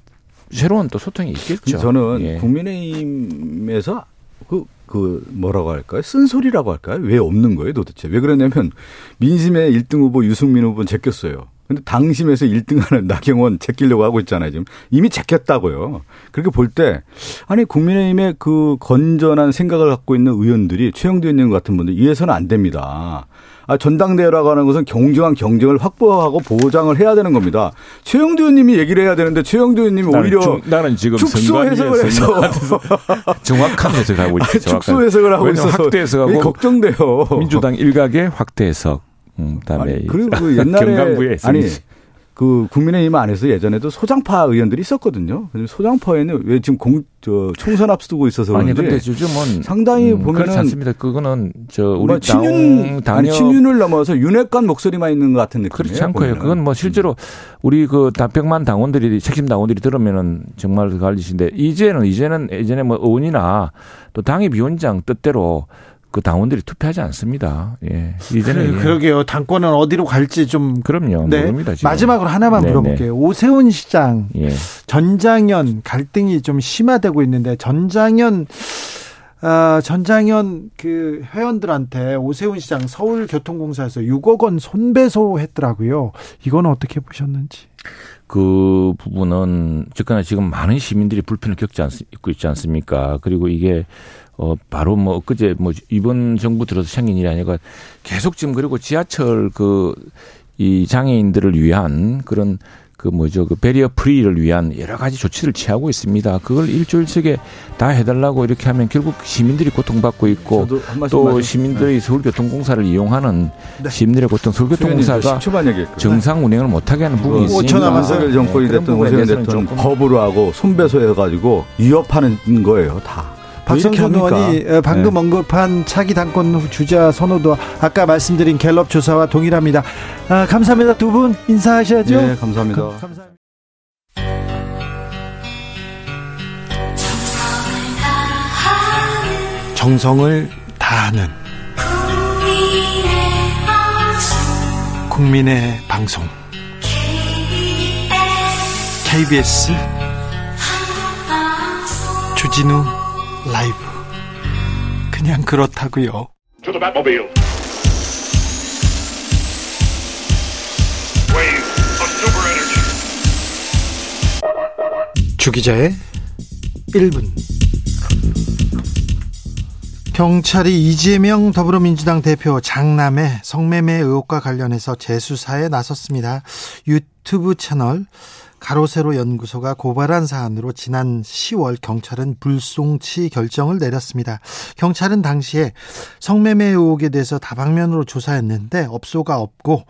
새로운 또 소통이 있겠죠. 저는 예. 국민의힘에서 그, 그, 뭐라고 할까요? 쓴소리라고 할까요? 왜 없는 거예요, 도대체? 왜 그러냐면, 민심의 1등 후보 유승민 후보는 제꼈어요. 근데 당심에서 1등 하는 나경원 제끼려고 하고 있잖아요, 지금. 이미 제꼈다고요. 그렇게 볼 때, 아니, 국민의힘의 그 건전한 생각을 갖고 있는 의원들이 최영두 의원님 같은 분들 이해서는 안 됩니다. 아, 전당대회라고 하는 것은 경쟁한 경쟁을 확보하고 보장을 해야 되는 겁니다. 최영두 의원님이 얘기를 해야 되는데 최영두 의원님이 오히려 주, 나는 지금 축소 해석을 해서 정확한 해석을 하고 있죠. 축소 해석을 하고 있어서 확대 해석하고 걱정돼요. 민주당 일각의 확대 해석. 음, 그다음에 아니, 그리고 그 옛날에 아니 그 국민의힘 안에서 예전에도 소장파 의원들이 있었거든요. 소장파에는 왜 지금 공, 저 총선 앞두고 있어서 아니 근데 요즘은 상당히 음, 보면은 그렇지 않습니다. 그거는 저 우리 뭐 친윤 당, 아니 친윤을 넘어서 윤핵관 목소리만 있는 것 같은 느낌이에요. 그렇지 않고요. 그건 뭐 실제로 우리 그 다백만 당원들이 책임 당원들이 들으면은 정말 그 갈리신데 이제는 이제는 예전에 뭐 의원이나 또 당의 위원장 뜻대로 그 당원들이 투표하지 않습니다. 예. 이제는 그래, 그러게요. 당권은 어디로 갈지 좀 그럼요. 네. 모릅니다. 지금. 마지막으로 하나만 네네. 물어볼게요. 오세훈 시장 예. 전장현 갈등이 좀 심화되고 있는데 전장현 아, 전장현 그 회원들한테 오세훈 시장 서울교통공사에서 6억 원 손배소 했더라고요. 이건 어떻게 보셨는지. 그 부분은 즉나 지금 많은 시민들이 불편을 겪지 않, 있고 있지 않습니까? 그리고 이게 어, 바로 뭐, 그제 뭐, 이번 정부 들어서 생긴 일이 아니라 계속 지금 그리고 지하철 그, 이 장애인들을 위한 그런 그 뭐죠 그 베리어 프리를 위한 여러 가지 조치를 취하고 있습니다. 그걸 일주일씩에 다 해달라고 이렇게 하면 결국 시민들이 고통받고 있고 또 시민들이 네. 서울교통공사를 이용하는 네. 시민들의 고통 서울교통공사가 정상 운행을 못하게 하는 부분이 뭐 있습니다. 오천하만 정권이 네, 됐든 오세훈 대통령 법으로 하고 손배소해가지고 위협하는 거예요 다. 박성준 의원이 방금 네. 언급한 차기 당권 주자 선호도 아까 말씀드린 갤럽 조사와 동일합니다. 아, 감사합니다. 두 분 인사하셔야죠. 네, 감사합니다. 가, 감사합니다. 정성을 다하는 국민의 방송 KBS 주진우 라이브 그냥 그렇다고요. 주기자의 1분 경찰이 이재명 더불어민주당 대표 장남의 성매매 의혹과 관련해서 재수사에 나섰습니다. 유튜브 채널 가로세로 연구소가 고발한 사안으로 지난 10월 경찰은 불송치 결정을 내렸습니다. 경찰은 당시에 성매매 의혹에 대해서 다방면으로 조사했는데 업소가 없고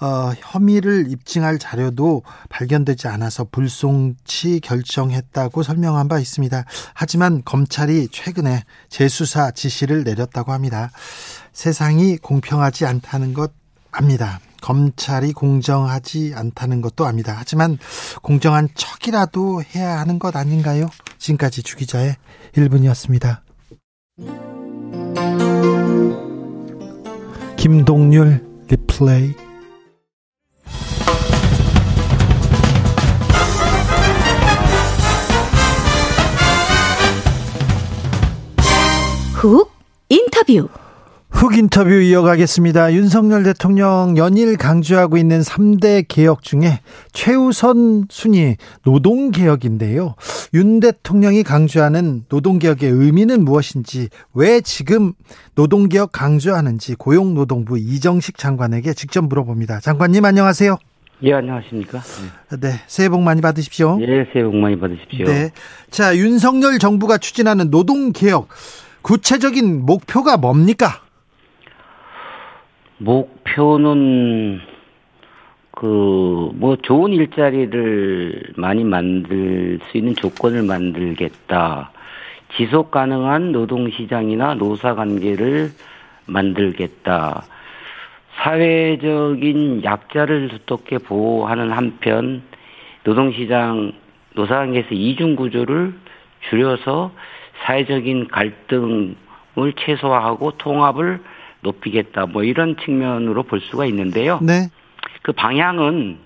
어, 혐의를 입증할 자료도 발견되지 않아서 불송치 결정했다고 설명한 바 있습니다. 하지만 검찰이 최근에 재수사 지시를 내렸다고 합니다. 세상이 공평하지 않다는 것 압니다. 검찰이 공정하지 않다는 것도 압니다. 하지만 공정한 척이라도 해야 하는 것 아닌가요? 지금까지 주기자의 1분이었습니다. 김동률 리플레이 훅 인터뷰 훅 인터뷰 이어가겠습니다. 윤석열 대통령 연일 강조하고 있는 3대 개혁 중에 최우선 순위 노동개혁인데요. 윤 대통령이 강조하는 노동개혁의 의미는 무엇인지, 왜 지금 노동개혁 강조하는지 고용노동부 이정식 장관에게 직접 물어봅니다. 장관님 안녕하세요. 예, 안녕하십니까. 네, 새해 복 많이 받으십시오. 예, 새해 복 많이 받으십시오. 네. 자, 윤석열 정부가 추진하는 노동개혁, 구체적인 목표가 뭡니까? 목표는 그 뭐 좋은 일자리를 많이 만들 수 있는 조건을 만들겠다. 지속 가능한 노동 시장이나 노사 관계를 만들겠다. 사회적인 약자를 두텁게 보호하는 한편 노동 시장 노사 관계에서 이중 구조를 줄여서 사회적인 갈등을 최소화하고 통합을 높이겠다 뭐 이런 측면으로 볼 수가 있는데요. 네. 그 방향은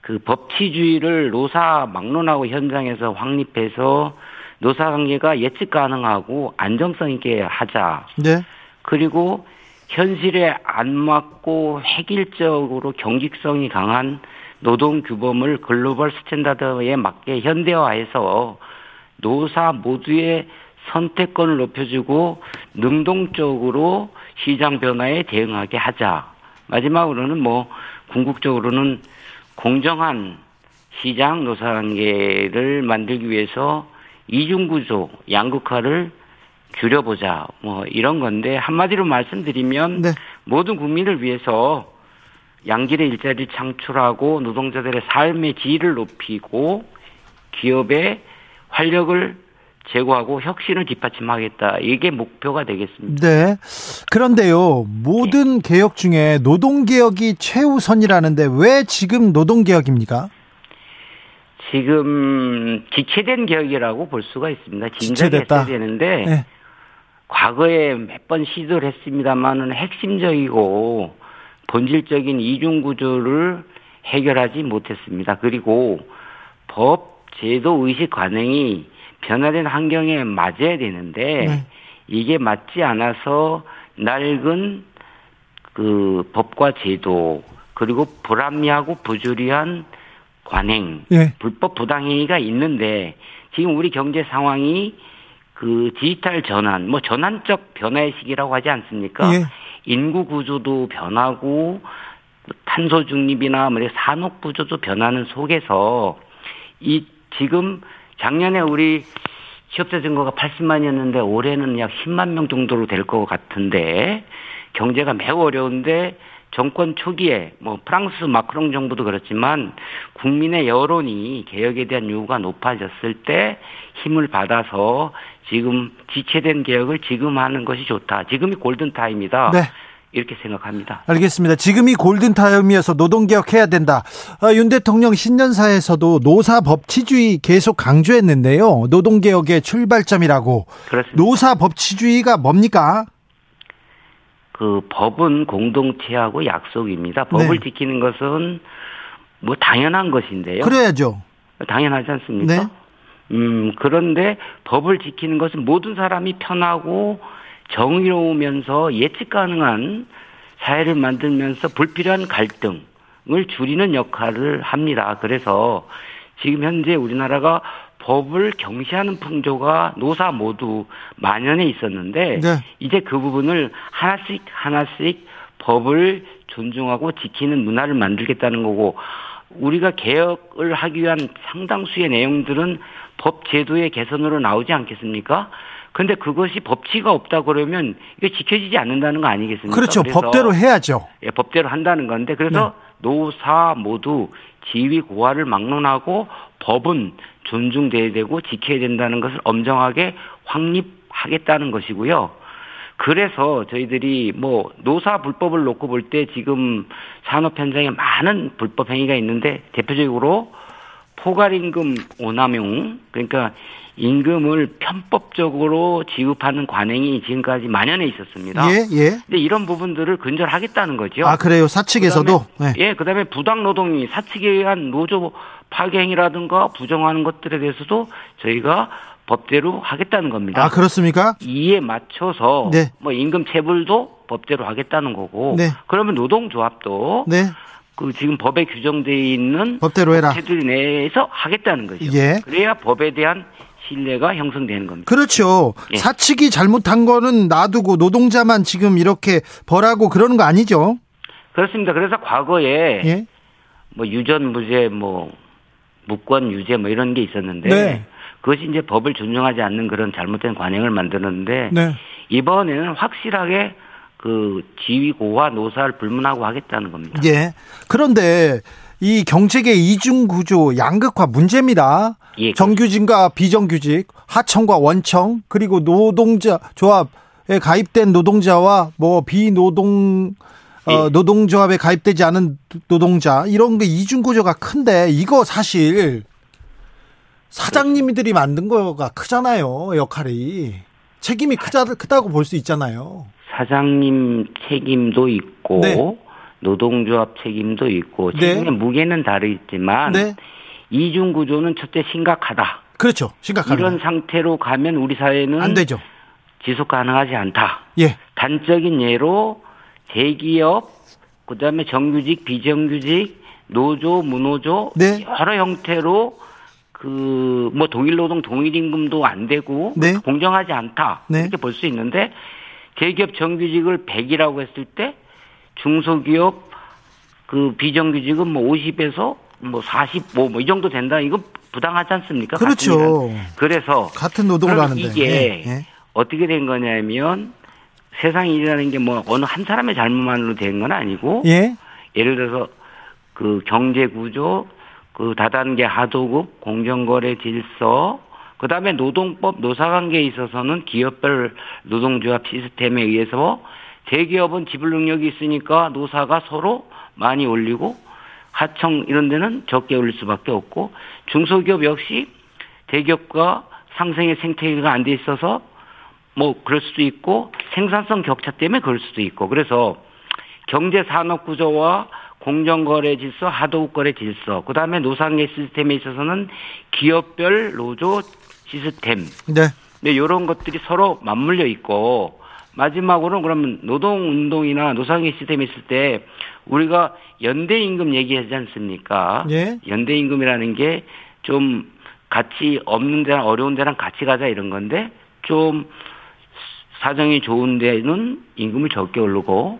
그 법치주의를 노사 막론하고 현장에서 확립해서 노사 관계가 예측 가능하고 안정성 있게 하자. 네. 그리고 현실에 안 맞고 획일적으로 경직성이 강한 노동 규범을 global standard에 맞게 현대화해서 노사 모두의 선택권을 높여주고 능동적으로 시장 변화에 대응하게 하자. 마지막으로는 뭐 궁극적으로는 공정한 시장 노사관계를 만들기 위해서 이중구조 양극화를 줄여보자. 뭐 이런 건데 한마디로 말씀드리면 네. 모든 국민을 위해서 양질의 일자리를 창출하고 노동자들의 삶의 질을 높이고 기업의 활력을 제고하고 혁신을 뒷받침하겠다. 이게 목표가 되겠습니다. 네. 그런데요, 모든 네. 개혁 중에 노동개혁이 최우선이라는데 왜 지금 노동개혁입니까? 지금 지체된 개혁이라고 볼 수가 있습니다. 진작했어야 되는데 네. 과거에 몇 번 시도를 했습니다만은 핵심적이고 본질적인 이중 구조를 해결하지 못했습니다. 그리고 법 제도 의식 관행이 변화된 환경에 맞아야 되는데 네. 이게 맞지 않아서 낡은 그 법과 제도 그리고 불합리하고 부조리한 관행, 네. 불법 부당행위가 있는데 지금 우리 경제 상황이 그 디지털 전환, 뭐 전환적 변화의 시기라고 하지 않습니까? 예. 인구 구조도 변하고 탄소 중립이나 뭐 산업 구조도 변하는 속에서 이 지금 작년에 우리 취업자 증거가 80만이었는데 올해는 약 10만 명 정도로 될 것 같은데 경제가 매우 어려운데 정권 초기에 뭐 프랑스 마크롱 정부도 그렇지만 국민의 여론이 개혁에 대한 요구가 높아졌을 때 힘을 받아서 지금 지체된 개혁을 지금 하는 것이 좋다. 지금이 골든 타임이다. 네. 이렇게 생각합니다. 알겠습니다. 지금이 골든타임이어서 노동개혁해야 된다. 아, 윤 대통령 신년사에서도 노사법치주의 계속 강조했는데요. 노동개혁의 출발점이라고. 그렇습니다. 노사법치주의가 뭡니까? 그 법은 공동체하고 약속입니다. 법을 네. 지키는 것은 뭐 당연한 것인데요. 그래야죠. 당연하지 않습니까? 네. 음, 그런데 법을 지키는 것은 모든 사람이 편하고 정의로우면서 예측 가능한 사회를 만들면서 불필요한 갈등을 줄이는 역할을 합니다. 그래서 지금 현재 우리나라가 법을 경시하는 풍조가 노사 모두 만연해 있었는데 네. 이제 그 부분을 하나씩 하나씩 법을 존중하고 지키는 문화를 만들겠다는 거고 우리가 개혁을 하기 위한 상당수의 내용들은 법 제도의 개선으로 나오지 않겠습니까? 근데 그것이 법치가 없다 그러면 이게 지켜지지 않는다는 거 아니겠습니까? 그렇죠. 법대로 해야죠. 예, 법대로 한다는 건데 그래서 네. 노사 모두 지위 고하를 막론하고 법은 존중돼야 되고 지켜야 된다는 것을 엄정하게 확립하겠다는 것이고요. 그래서 저희들이 뭐 노사 불법을 놓고 볼 때 지금 산업 현장에 많은 불법 행위가 있는데 대표적으로 포괄임금 오남용 그러니까 임금을 편법적으로 지급하는 관행이 지금까지 만연해 있었습니다. 예, 예. 근데 이런 부분들을 근절하겠다는 거죠. 아, 그래요. 사측에서도? 그다음에, 네. 예, 그 다음에 부당 노동이 사측에 의한 노조 파괴 행위라든가 부정하는 것들에 대해서도 저희가 법대로 하겠다는 겁니다. 아, 그렇습니까? 이에 맞춰서 네. 뭐 임금 체불도 법대로 하겠다는 거고. 네. 그러면 노동조합도 네. 그 지금 법에 규정되어 있는 법대로 해라. 체들 내에서 하겠다는 거죠. 예. 그래야 법에 대한 신뢰가 형성되는 겁니다. 그렇죠. 예. 사측이 잘못한 거는 놔두고 노동자만 지금 이렇게 벌하고 그러는 거 아니죠? 그렇습니다. 그래서 과거에 예? 뭐 유전 무죄 뭐 무권 유죄 뭐 이런 게 있었는데 네. 그것이 이제 법을 존중하지 않는 그런 잘못된 관행을 만드는데 네. 이번에는 확실하게 그 지위고와 노사를 불문하고 하겠다는 겁니다. 예. 그런데 이 경제계 이중 구조 양극화 문제입니다. 예, 정규직과 비정규직, 하청과 원청, 그리고 노동자 조합에 가입된 노동자와 뭐 비노동 어, 예. 노동조합에 가입되지 않은 노동자 이런 게 이중 구조가 큰데 이거 사실 사장님들이 만든 거가 크잖아요 역할이 책임이 크다 크다고 볼 수 있잖아요. 사장님 책임도 있고 네. 노동조합 책임도 있고 네. 책임의 네. 무게는 다르지만 네. 이중 구조는 첫째 심각하다. 그렇죠. 심각하다. 이런 상태로 가면 우리 사회는 안 되죠. 지속 가능하지 않다. 예. 단적인 예로 대기업 그다음에 정규직, 비정규직, 노조, 무노조 네. 여러 형태로 그 뭐 동일 노동 동일 임금도 안 되고 네. 공정하지 않다. 네. 이렇게 볼 수 있는데 대기업 정규직을 100이라고 했을 때 중소기업 그 비정규직은 뭐 50에서 뭐 45, 뭐 이 정도 된다. 이거 부당하지 않습니까? 그렇죠. 그래서 같은 노동을 하는데 이게 예, 예. 어떻게 된 거냐면 세상이 일이라는 게 뭐 어느 한 사람의 잘못만으로 된 건 아니고 예? 예를 들어서 그 경제 구조, 그 다단계 하도급, 공정거래 질서, 그 다음에 노동법, 노사관계에 있어서는 기업별 노동조합 시스템에 의해서 대기업은 지불 능력이 있으니까 노사가 서로 많이 올리고 하청 이런 데는 적게 올릴 수밖에 없고 중소기업 역시 대기업과 상생의 생태계가 안 돼 있어서 뭐 그럴 수도 있고 생산성 격차 때문에 그럴 수도 있고 그래서 경제 산업 구조와 공정거래 질서, 하도급 거래 질서, 그 다음에 노상계 시스템에 있어서는 기업별 노조 시스템. 네. 네, 이런 것들이 서로 맞물려 있고 마지막으로는 그러면 노동 운동이나 노상계 시스템이 있을 때 우리가 연대 임금 얘기하지 않습니까? 예. 연대 임금이라는 게 좀 같이 없는 데랑 어려운 데랑 같이 가자 이런 건데 좀 사정이 좋은 데는 임금을 적게 오르고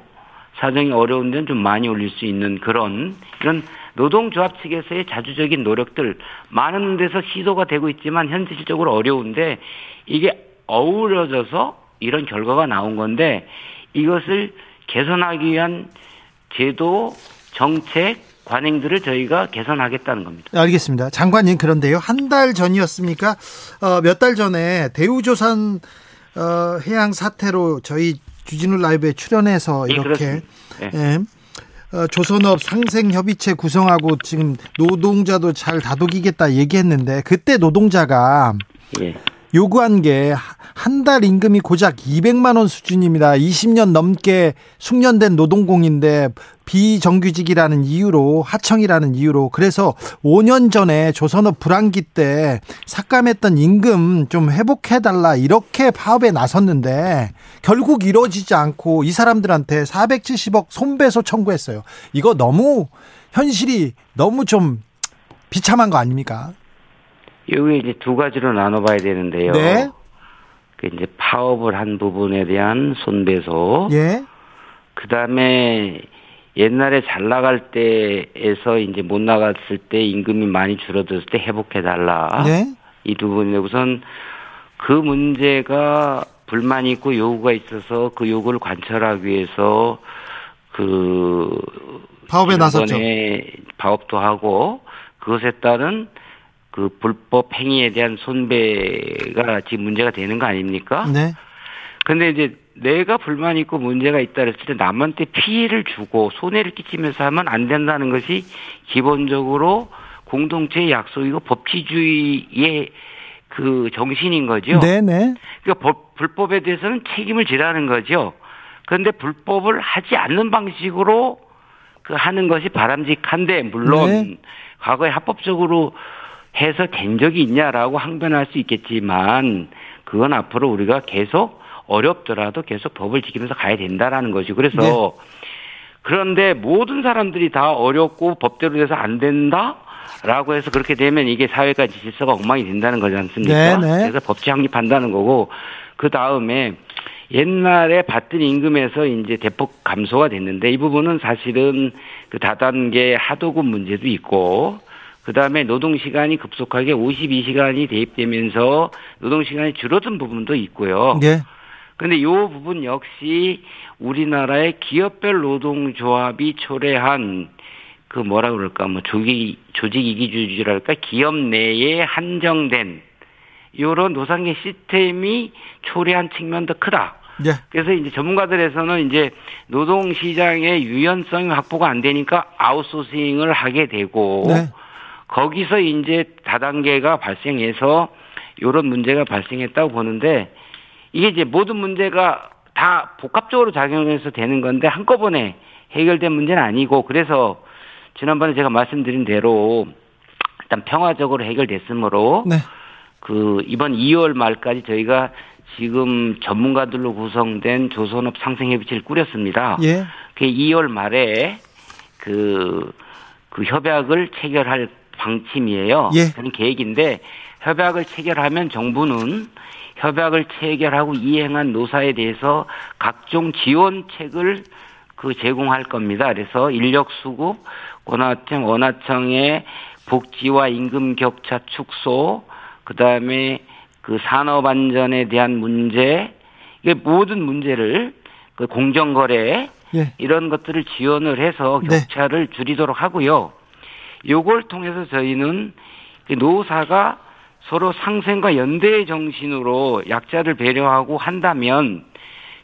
사정이 어려운 데는 좀 많이 올릴 수 있는 그런 이런 노동조합 측에서의 자주적인 노력들 많은 데서 시도가 되고 있지만 현실적으로 어려운데 이게 어우러져서 이런 결과가 나온 건데 이것을 개선하기 위한 제도, 정책, 관행들을 저희가 개선하겠다는 겁니다. 알겠습니다. 장관님 그런데요. 한 달 전이었습니까? 어, 몇 달 전에 대우조선 어, 해양 사태로 저희 주진우 라이브에 출연해서 네, 이렇게 네, 예, 어, 조선업 상생협의체 구성하고 지금 노동자도 잘 다독이겠다 얘기했는데 그때 노동자가 예. 요구한 게 한 달 임금이 고작 200만 원 수준입니다. 20년 넘게 숙련된 노동공인데 비정규직이라는 이유로 하청이라는 이유로 그래서 5년 전에 조선업 불황기 때 삭감했던 임금 좀 회복해 달라 이렇게 파업에 나섰는데 결국 이루어지지 않고 이 사람들한테 470억 손배소 청구했어요. 이거 너무 현실이 너무 좀 비참한 거 아닙니까? 여기 이제 두 가지로 나눠봐야 되는데요. 네. 그 이제 파업을 한 부분에 대한 손배소. 예. 그 다음에 옛날에 잘 나갈 때에서 이제 못 나갔을 때 임금이 많이 줄어들었을 때 회복해달라. 네. 이두 분인데 우선 그 문제가 불만이 있고 요구가 있어서 그 요구를 관철하기 위해서 그 파업에 나섰죠. 파업도 하고 그것에 따른 그 불법 행위에 대한 손배가 지금 문제가 되는 거 아닙니까? 네. 근데 이제 내가 불만 있고 문제가 있다 그랬을 때 남한테 피해를 주고 손해를 끼치면서 하면 안 된다는 것이 기본적으로 공동체의 약속이고 법치주의의 그 정신인 거죠. 네네. 네. 그러니까 법, 불법에 대해서는 책임을 지라는 거죠. 그런데 불법을 하지 않는 방식으로 그 하는 것이 바람직한데 물론 네. 과거에 합법적으로 해서 된 적이 있냐라고 항변할 수 있겠지만 그건 앞으로 우리가 계속 어렵더라도 계속 법을 지키면서 가야 된다라는 것이 그래서 네. 그런데 모든 사람들이 다 어렵고 법대로 돼서 안 된다? 라고 해서 그렇게 되면 이게 사회가 질서가 엉망이 된다는 거지 않습니까? 네, 네. 그래서 법치 확립한다는 거고 그 다음에 옛날에 받던 임금에서 이제 대폭 감소가 됐는데 이 부분은 사실은 그 다단계 하도급 문제도 있고 그 다음에 노동시간이 급속하게 52시간이 대입되면서 노동시간이 줄어든 부분도 있고요. 네. 근데 이 부분 역시 우리나라의 기업별 노동조합이 초래한 그 뭐라 그럴까 뭐 조직 조직 이기주의랄까 기업 내에 한정된 요런 노상계 시스템이 초래한 측면도 크다. 네. 그래서 이제 전문가들에서는 이제 노동 시장의 유연성이 확보가 안 되니까 아웃소싱을 하게 되고 네. 거기서 이제 다단계가 발생해서 이런 문제가 발생했다고 보는데 이게 이제 모든 문제가 다 복합적으로 작용해서 되는 건데 한꺼번에 해결된 문제는 아니고 그래서 지난번에 제가 말씀드린 대로 일단 평화적으로 해결됐으므로 네. 그 이번 2월 말까지 저희가 지금 전문가들로 구성된 조선업 상생협의체를 꾸렸습니다. 예. 그 2월 말에 그, 그 협약을 체결할 방침이에요. 예. 그런 계획인데 협약을 체결하면 정부는 협약을 체결하고 이행한 노사에 대해서 각종 지원책을 그 제공할 겁니다. 그래서 인력 수급, 원하청, 원하청의 복지와 임금 격차 축소, 그 다음에 그 산업 안전에 대한 문제, 이게 모든 문제를 그 공정거래 예. 이런 것들을 지원을 해서 네. 격차를 네. 줄이도록 하고요. 요걸 통해서 저희는 노사가 서로 상생과 연대의 정신으로 약자를 배려하고 한다면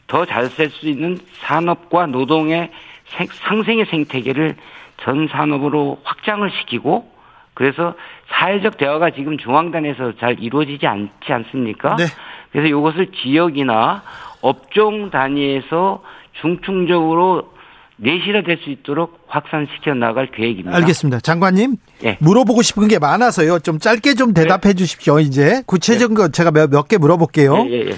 더잘살수 있는 산업과 노동의 상생의 생태계를 전 산업으로 확장을 시키고 그래서 사회적 대화가 지금 중앙단에서 잘 이루어지지 않지 않습니까? 네. 그래서 이것을 지역이나 업종 단위에서 중충적으로 내실화 될 수 있도록 확산시켜 나갈 계획입니다. 알겠습니다. 장관님, 네. 물어보고 싶은 게 많아서요. 좀 짧게 좀 대답해 네. 주십시오. 이제 구체적인 네. 거 제가 몇 개 물어볼게요. 예, 예,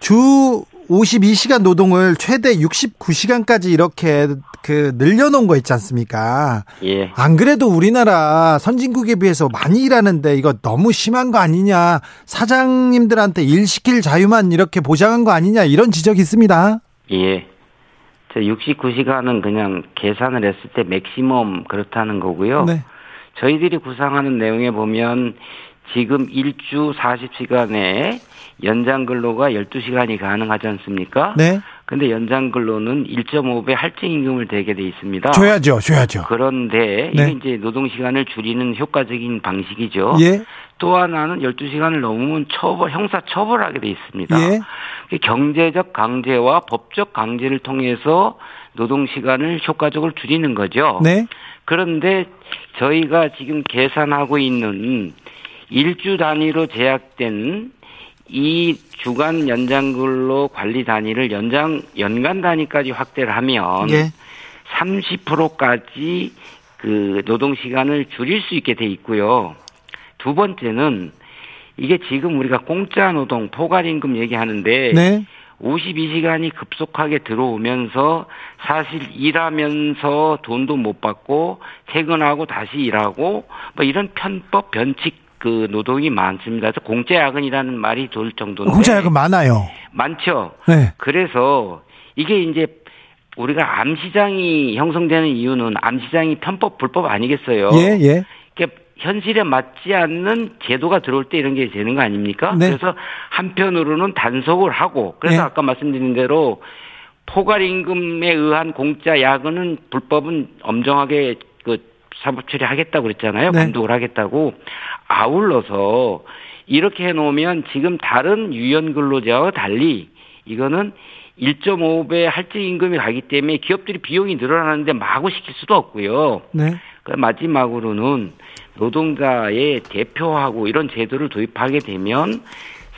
주 52시간 노동을 최대 69시간까지 이렇게 그 늘려놓은 거 있지 않습니까? 예. 안 그래도 우리나라 선진국에 비해서 많이 일하는데 이거 너무 심한 거 아니냐? 사장님들한테 일 시킬 자유만 이렇게 보장한 거 아니냐? 이런 지적이 있습니다. 예. 저 69시간은 그냥 계산을 했을 때 맥시멈 그렇다는 거고요. 네. 저희들이 구상하는 내용에 보면 지금 일주 40시간에 연장 근로가 12시간이 가능하지 않습니까? 네. 근데 연장 근로는 1.5배 할증 임금을 대게 돼 있습니다. 줘야죠. 줘야죠. 그런데 네. 이게 이제 노동 시간을 줄이는 효과적인 방식이죠. 예. 또 하나는 12시간을 넘으면 처벌 형사 처벌하게 돼 있습니다. 예. 경제적 강제와 법적 강제를 통해서 노동 시간을 효과적으로 줄이는 거죠. 네. 그런데 저희가 지금 계산하고 있는 일주 단위로 제약된 이 주간 연장 근로 관리 단위를 연장 연간 단위까지 확대를 하면 예. 30%까지 그 노동 시간을 줄일 수 있게 돼 있고요. 두 번째는 이게 지금 우리가 공짜 노동 포괄 임금 얘기하는데 네. 52시간이 급속하게 들어오면서 사실 일하면서 돈도 못 받고 퇴근하고 다시 일하고 뭐 이런 편법 변칙 그 노동이 많습니다. 그래서 공짜 야근이라는 말이 돌 정도인데 공짜 야근 많아요. 많죠. 네. 그래서 이게 이제 우리가 암시장이 형성되는 이유는 암시장이 편법 불법 아니겠어요. 예, 예. 현실에 맞지 않는 제도가 들어올 때 이런 게 되는 거 아닙니까? 네. 그래서 한편으로는 단속을 하고 그래서 네. 아까 말씀드린 대로 포괄 임금에 의한 공짜 야근은 불법은 엄정하게 그 사법 처리하겠다고 그랬잖아요. 네. 감독을 하겠다고 아울러서 이렇게 해 놓으면 지금 다른 유연 근로자와 달리 이거는 1.5배 할증 임금이 가기 때문에 기업들이 비용이 늘어나는데 마구 시킬 수도 없고요. 네. 그 마지막으로는 노동자의 대표하고 이런 제도를 도입하게 되면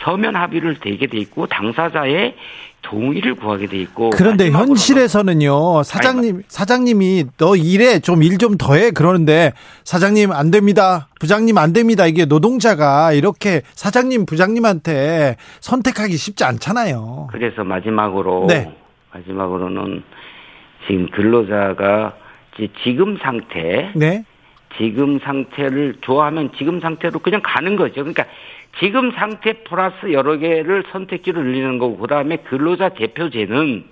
서면 합의를 되게 돼 있고 당사자의 동의를 구하게 돼 있고 그런데 현실에서는요 사장님 사장님이 너 일해 좀일 좀 더해 그러는데 사장님 안 됩니다 부장님 안 됩니다 이게 노동자가 이렇게 사장님 부장님한테 선택하기 쉽지 않잖아요. 그래서 마지막으로 네. 마지막으로는 지금 근로자가 지금 상태 네. 지금 상태를 좋아하면 지금 상태로 그냥 가는 거죠. 그러니까 지금 상태 플러스 여러 개를 선택지를 늘리는 거고 그다음에 근로자 대표제는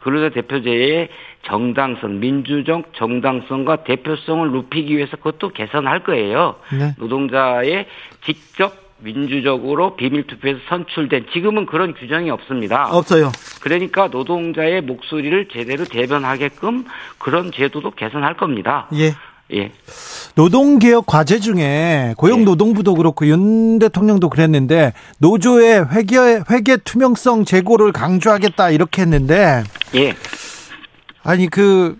근로자 대표제의 정당성, 민주적 정당성과 대표성을 높이기 위해서 그것도 개선할 거예요. 네. 노동자의 직접 민주적으로 비밀투표에서 선출된 지금은 그런 규정이 없습니다. 없어요. 그러니까 노동자의 목소리를 제대로 대변하게끔 그런 제도도 개선할 겁니다. 예. 예. 노동개혁 과제 중에 고용노동부도 그렇고 윤 대통령도 그랬는데 노조의 회계 회계 투명성 제고를 강조하겠다 이렇게 했는데 예. 아니 그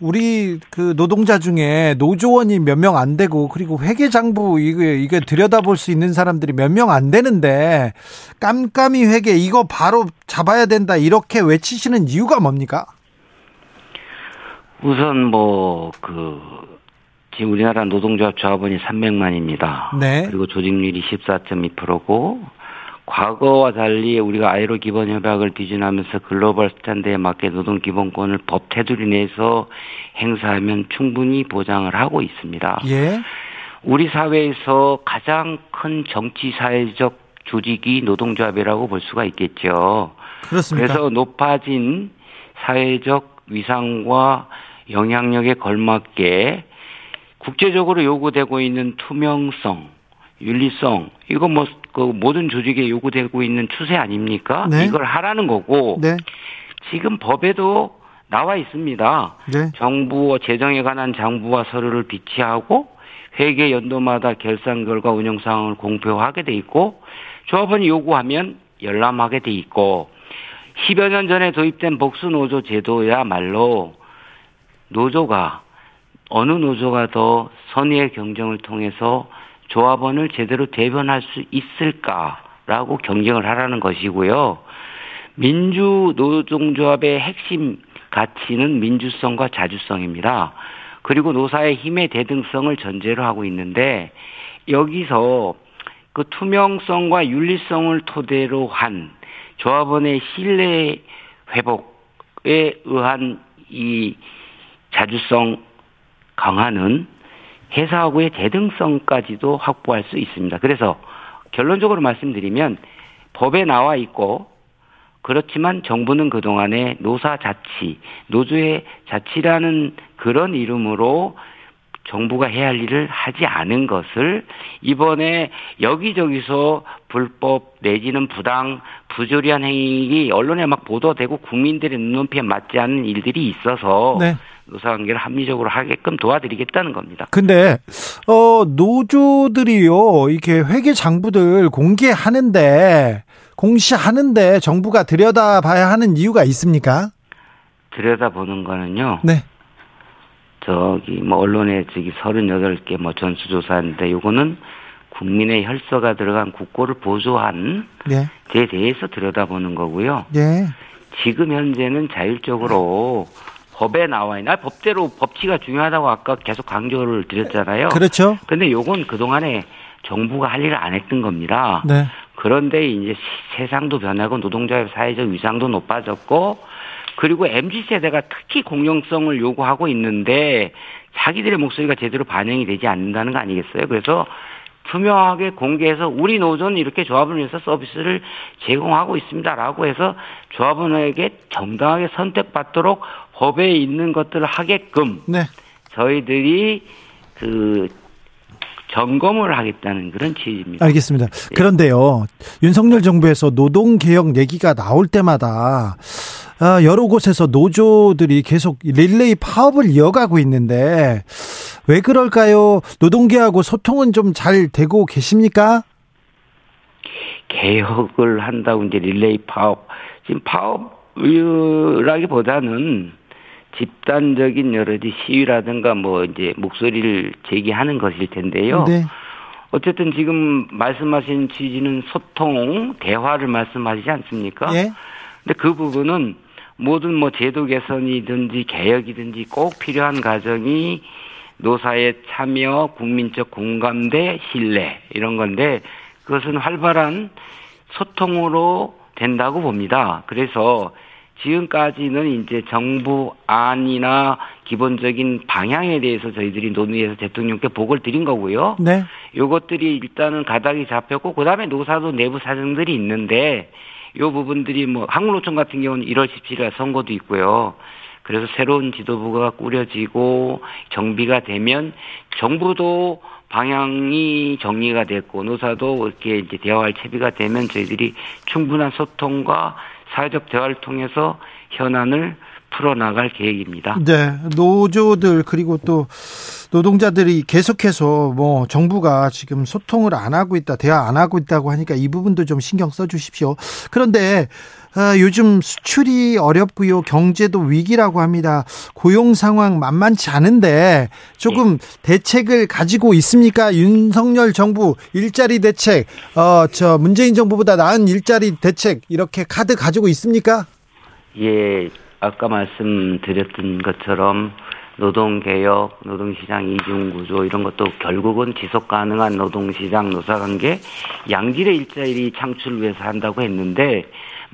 우리 그 노동자 중에 노조원이 몇 명 안 되고 그리고 회계장부 이게 이게 들여다볼 수 있는 사람들이 몇 명 안 되는데 깜깜이 회계 이거 바로 잡아야 된다 이렇게 외치시는 이유가 뭡니까? 우선 뭐 그 지금 우리나라 노동조합 조합원이 300만입니다. 네. 그리고 조직률이 14.2%고 과거와 달리 우리가 아이로 기본 협약을 비준하면서 글로벌 스탠드에 맞게 노동 기본권을 법 테두리 내에서 행사하면 충분히 보장을 하고 있습니다. 예. 우리 사회에서 가장 큰 정치 사회적 조직이 노동조합이라고 볼 수가 있겠죠. 그렇습니다. 그래서 높아진 사회적 위상과 영향력에 걸맞게 국제적으로 요구되고 있는 투명성, 윤리성, 이거 뭐, 그 모든 조직에 요구되고 있는 추세 아닙니까? 네. 이걸 하라는 거고, 네. 지금 법에도 나와 있습니다. 네. 정부 재정에 관한 장부와 서류를 비치하고, 회계 연도마다 결산 결과 운영 상황을 공표하게 돼 있고, 조합원이 요구하면 열람하게 돼 있고, 10여 년 전에 도입된 복수노조 제도야말로 노조가 어느 노조가 더 선의의 경쟁을 통해서 조합원을 제대로 대변할 수 있을까라고 경쟁을 하라는 것이고요. 민주 노동조합의 핵심 가치는 민주성과 자주성입니다. 그리고 노사의 힘의 대등성을 전제로 하고 있는데 여기서 그 투명성과 윤리성을 토대로 한 조합원의 신뢰 회복에 의한 이 자주성 강화는 회사하고의 대등성까지도 확보할 수 있습니다. 그래서 결론적으로 말씀드리면 법에 나와 있고 그렇지만 정부는 그동안에 노사 자치, 노조의 자치라는 그런 이름으로 정부가 해야 할 일을 하지 않은 것을 이번에 여기저기서 불법 내지는 부당 부조리한 행위 언론에 막 보도되고 국민들의 눈높이에 맞지 않는 일들이 있어서 네. 노사관계를 합리적으로 하게끔 도와드리겠다는 겁니다. 근데 어 노조들이요 이렇게 회계 장부들 공개하는데 공시하는데 정부가 들여다봐야 하는 이유가 있습니까? 들여다보는 거는요. 네. 저기 뭐 언론에 저기 38개 뭐 전수조사인데 요거는 국민의 혈서가 들어간 국고를 보조한 네. 데 대해서 들여다보는 거고요. 네. 지금 현재는 자율적으로 법에 나와 있나 법대로 법치가 중요하다고 아까 계속 강조를 드렸잖아요. 그렇죠. 근데 요건 그동안에 정부가 할 일을 안 했던 겁니다. 네. 그런데 이제 세상도 변하고 노동자의 사회적 위상도 높아졌고 그리고 MZ 세대가 특히 공정성을 요구하고 있는데 자기들의 목소리가 제대로 반영이 되지 않는다는 거 아니겠어요? 그래서 투명하게 공개해서 우리 노조는 이렇게 조합을 위해서 서비스를 제공하고 있습니다라고 해서 조합원에게 정당하게 선택받도록 법에 있는 것들을 하게끔 네. 저희들이 그 점검을 하겠다는 그런 취지입니다. 알겠습니다. 네. 그런데요, 윤석열 정부에서 노동개혁 얘기가 나올 때마다 아, 여러 곳에서 노조들이 계속 릴레이 파업을 이어가고 있는데 왜 그럴까요? 노동계하고 소통은 좀 잘 되고 계십니까? 개혁을 한다고 이제 릴레이 파업 지금 파업이라기보다는 집단적인 여러 가지 시위라든가 뭐 이제 목소리를 제기하는 것일 텐데요. 네. 어쨌든 지금 말씀하신 취지는 소통, 대화를 말씀하시지 않습니까? 예. 근데 그 부분은 모든 뭐 제도 개선이든지 개혁이든지 꼭 필요한 과정이 노사의 참여, 국민적 공감대, 신뢰 이런 건데 그것은 활발한 소통으로 된다고 봅니다. 그래서 지금까지는 이제 정부 안이나 기본적인 방향에 대해서 저희들이 논의해서 대통령께 보고를 드린 거고요. 네. 요것들이 일단은 가닥이 잡혔고 그다음에 노사도 내부 사정들이 있는데 요 부분들이 뭐 한국노총 같은 경우는 1월 17일 선거도 있고요. 그래서 새로운 지도부가 꾸려지고 정비가 되면 정부도 방향이 정리가 됐고 노사도 이렇게 이제 대화할 채비가 되면 저희들이 충분한 소통과 사회적 대화를 통해서 현안을 풀어나갈 계획입니다. 네, 노조들 그리고 또 노동자들이 계속해서 뭐 정부가 지금 소통을 안 하고 있다, 대화 안 하고 있다고 하니까 이 부분도 좀 신경 써 주십시오. 그런데 아, 요즘 수출이 어렵고요. 경제도 위기라고 합니다. 고용 상황 만만치 않은데 조금 네. 대책을 가지고 있습니까? 윤석열 정부 일자리 대책, 어, 저 문재인 정부보다 나은 일자리 대책 이렇게 카드 가지고 있습니까? 예, 아까 말씀드렸던 것처럼 노동개혁, 노동시장 이중구조 이런 것도 결국은 지속 가능한 노동시장 노사관계 양질의 일자리 창출을 위해서 한다고 했는데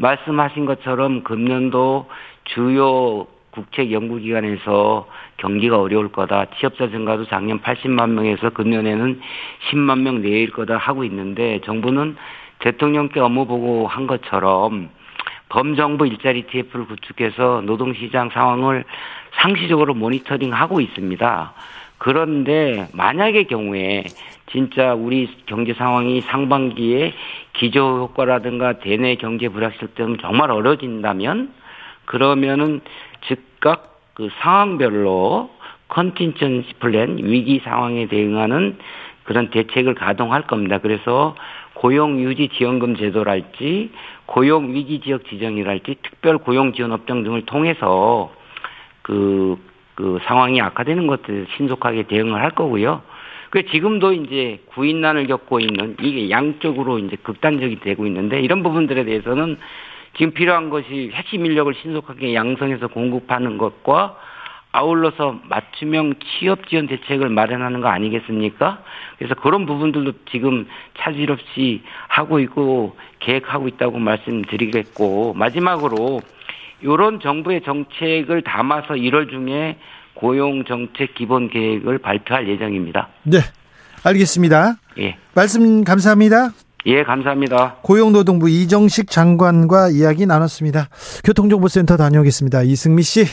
말씀하신 것처럼 금년도 주요 국책 연구기관에서 경기가 어려울 거다. 취업자 증가도 작년 80만 명에서 금년에는 10만 명 내일 거다 하고 있는데 정부는 대통령께 업무 보고 한 것처럼 범정부 일자리 TF를 구축해서 노동시장 상황을 상시적으로 모니터링하고 있습니다. 그런데 만약의 경우에 진짜 우리 경제 상황이 상반기에 기저 효과라든가 대내 경제 불확실 때문에 정말 어려진다면 그러면은 즉각 그 상황별로 컨틴전시 플랜 위기 상황에 대응하는 그런 대책을 가동할 겁니다. 그래서 고용 유지 지원금 제도랄지 고용 위기 지역 지정이랄지 특별 고용 지원 업종 등을 통해서 그, 그 상황이 악화되는 것들 신속하게 대응을 할 거고요. 그 지금도 이제 구인난을 겪고 있는 이게 양쪽으로 이제 극단적이 되고 있는데 이런 부분들에 대해서는 지금 필요한 것이 핵심 인력을 신속하게 양성해서 공급하는 것과 아울러서 맞춤형 취업 지원 대책을 마련하는 거 아니겠습니까? 그래서 그런 부분들도 지금 차질 없이 하고 있고 계획하고 있다고 말씀드리겠고 마지막으로 이런 정부의 정책을 담아서 1월 중에 고용 정책 기본 계획을 발표할 예정입니다. 네. 알겠습니다. 예. 말씀 감사합니다. 예, 감사합니다. 고용노동부 이정식 장관과 이야기 나눴습니다. 교통정보센터 다녀오겠습니다. 이승미 씨.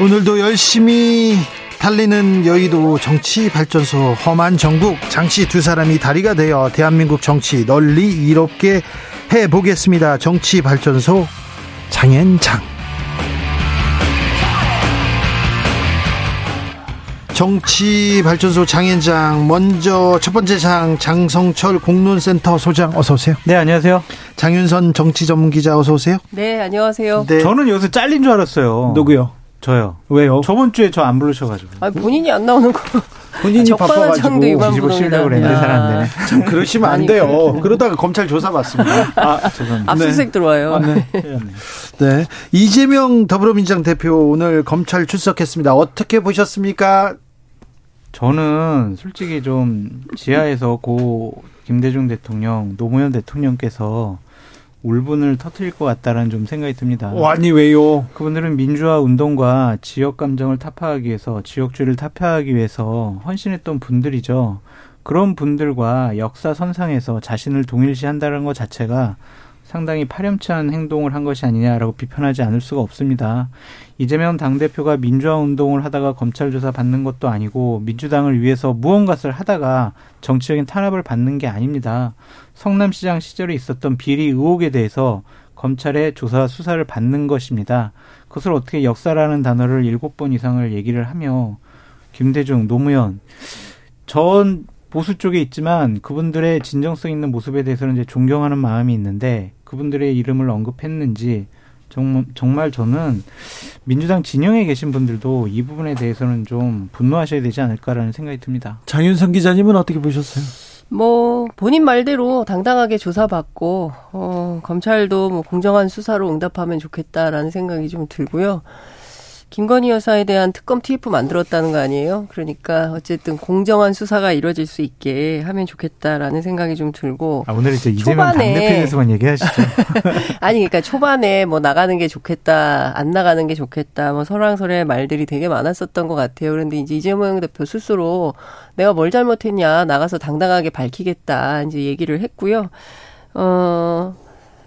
오늘도 열심히 달리는 여의도 정치발전소 험한 정국 장씨 두 사람이 다리가 되어 대한민국 정치 널리 이롭게 해보겠습니다. 정치발전소 장현장 정치발전소 장현장 먼저 첫 번째 장 장성철 공론센터 소장 어서 오세요. 네 안녕하세요. 장윤선 정치 전문 기자 어서 오세요. 네 안녕하세요. 네. 저는 여기서 잘린 줄 알았어요. 누구요? 저요. 왜요? 저번 주에 저 안 부르셔가지고. 아 본인이 안 나오는 거. 본인이 바빠가지고 뒤집어 씌려고 그랬는데 잘 안 되네. 참 그러시면 안 돼요. 그러다가 검찰 조사 받습니다. 아, 죄송합니다. 압수수색 네. 들어와요. 아, 네. 네. 이재명 더불어민주당 대표 오늘 검찰 출석했습니다. 어떻게 보셨습니까? 저는 솔직히 좀 지하에서 고 김대중 대통령, 노무현 대통령께서 울분을 터트릴 것 같다라는 좀 생각이 듭니다. 어, 아니 왜요? 그분들은 민주화 운동과 지역 감정을 타파하기 위해서 지역주의를 타파하기 위해서 헌신했던 분들이죠. 그런 분들과 역사 선상에서 자신을 동일시한다는 것 자체가 상당히 파렴치한 행동을 한 것이 아니냐라고 비판하지 않을 수가 없습니다. 이재명 당대표가 민주화 운동을 하다가 검찰 조사 받는 것도 아니고 민주당을 위해서 무언가를 하다가 정치적인 탄압을 받는 게 아닙니다. 성남시장 시절에 있었던 비리 의혹에 대해서 검찰의 조사 수사를 받는 것입니다. 그것을 어떻게 역사라는 단어를 일곱 번 이상을 얘기를 하며 김대중, 노무현 전 보수 쪽에 있지만 그분들의 진정성 있는 모습에 대해서는 이제 존경하는 마음이 있는데 그분들의 이름을 언급했는지 정말, 정말 저는 민주당 진영에 계신 분들도 이 부분에 대해서는 좀 분노하셔야 되지 않을까라는 생각이 듭니다. 장윤성 기자님은 어떻게 보셨어요? 뭐 본인 말대로 당당하게 조사받고 어 검찰도 뭐 공정한 수사로 응답하면 좋겠다라는 생각이 좀 들고요. 김건희 여사에 대한 특검 TF 만들었다는 거 아니에요? 그러니까 어쨌든 공정한 수사가 이루어질 수 있게 하면 좋겠다라는 생각이 좀 들고. 아, 오늘 이제 이재명 당대표에서만 얘기하시죠. 아니, 그러니까 초반에 뭐 나가는 게 좋겠다, 안 나가는 게 좋겠다, 뭐 설왕설의 말들이 되게 많았었던 것 같아요. 그런데 이제 이재명 대표 스스로 내가 뭘 잘못했냐, 나가서 당당하게 밝히겠다, 이제 얘기를 했고요. 어,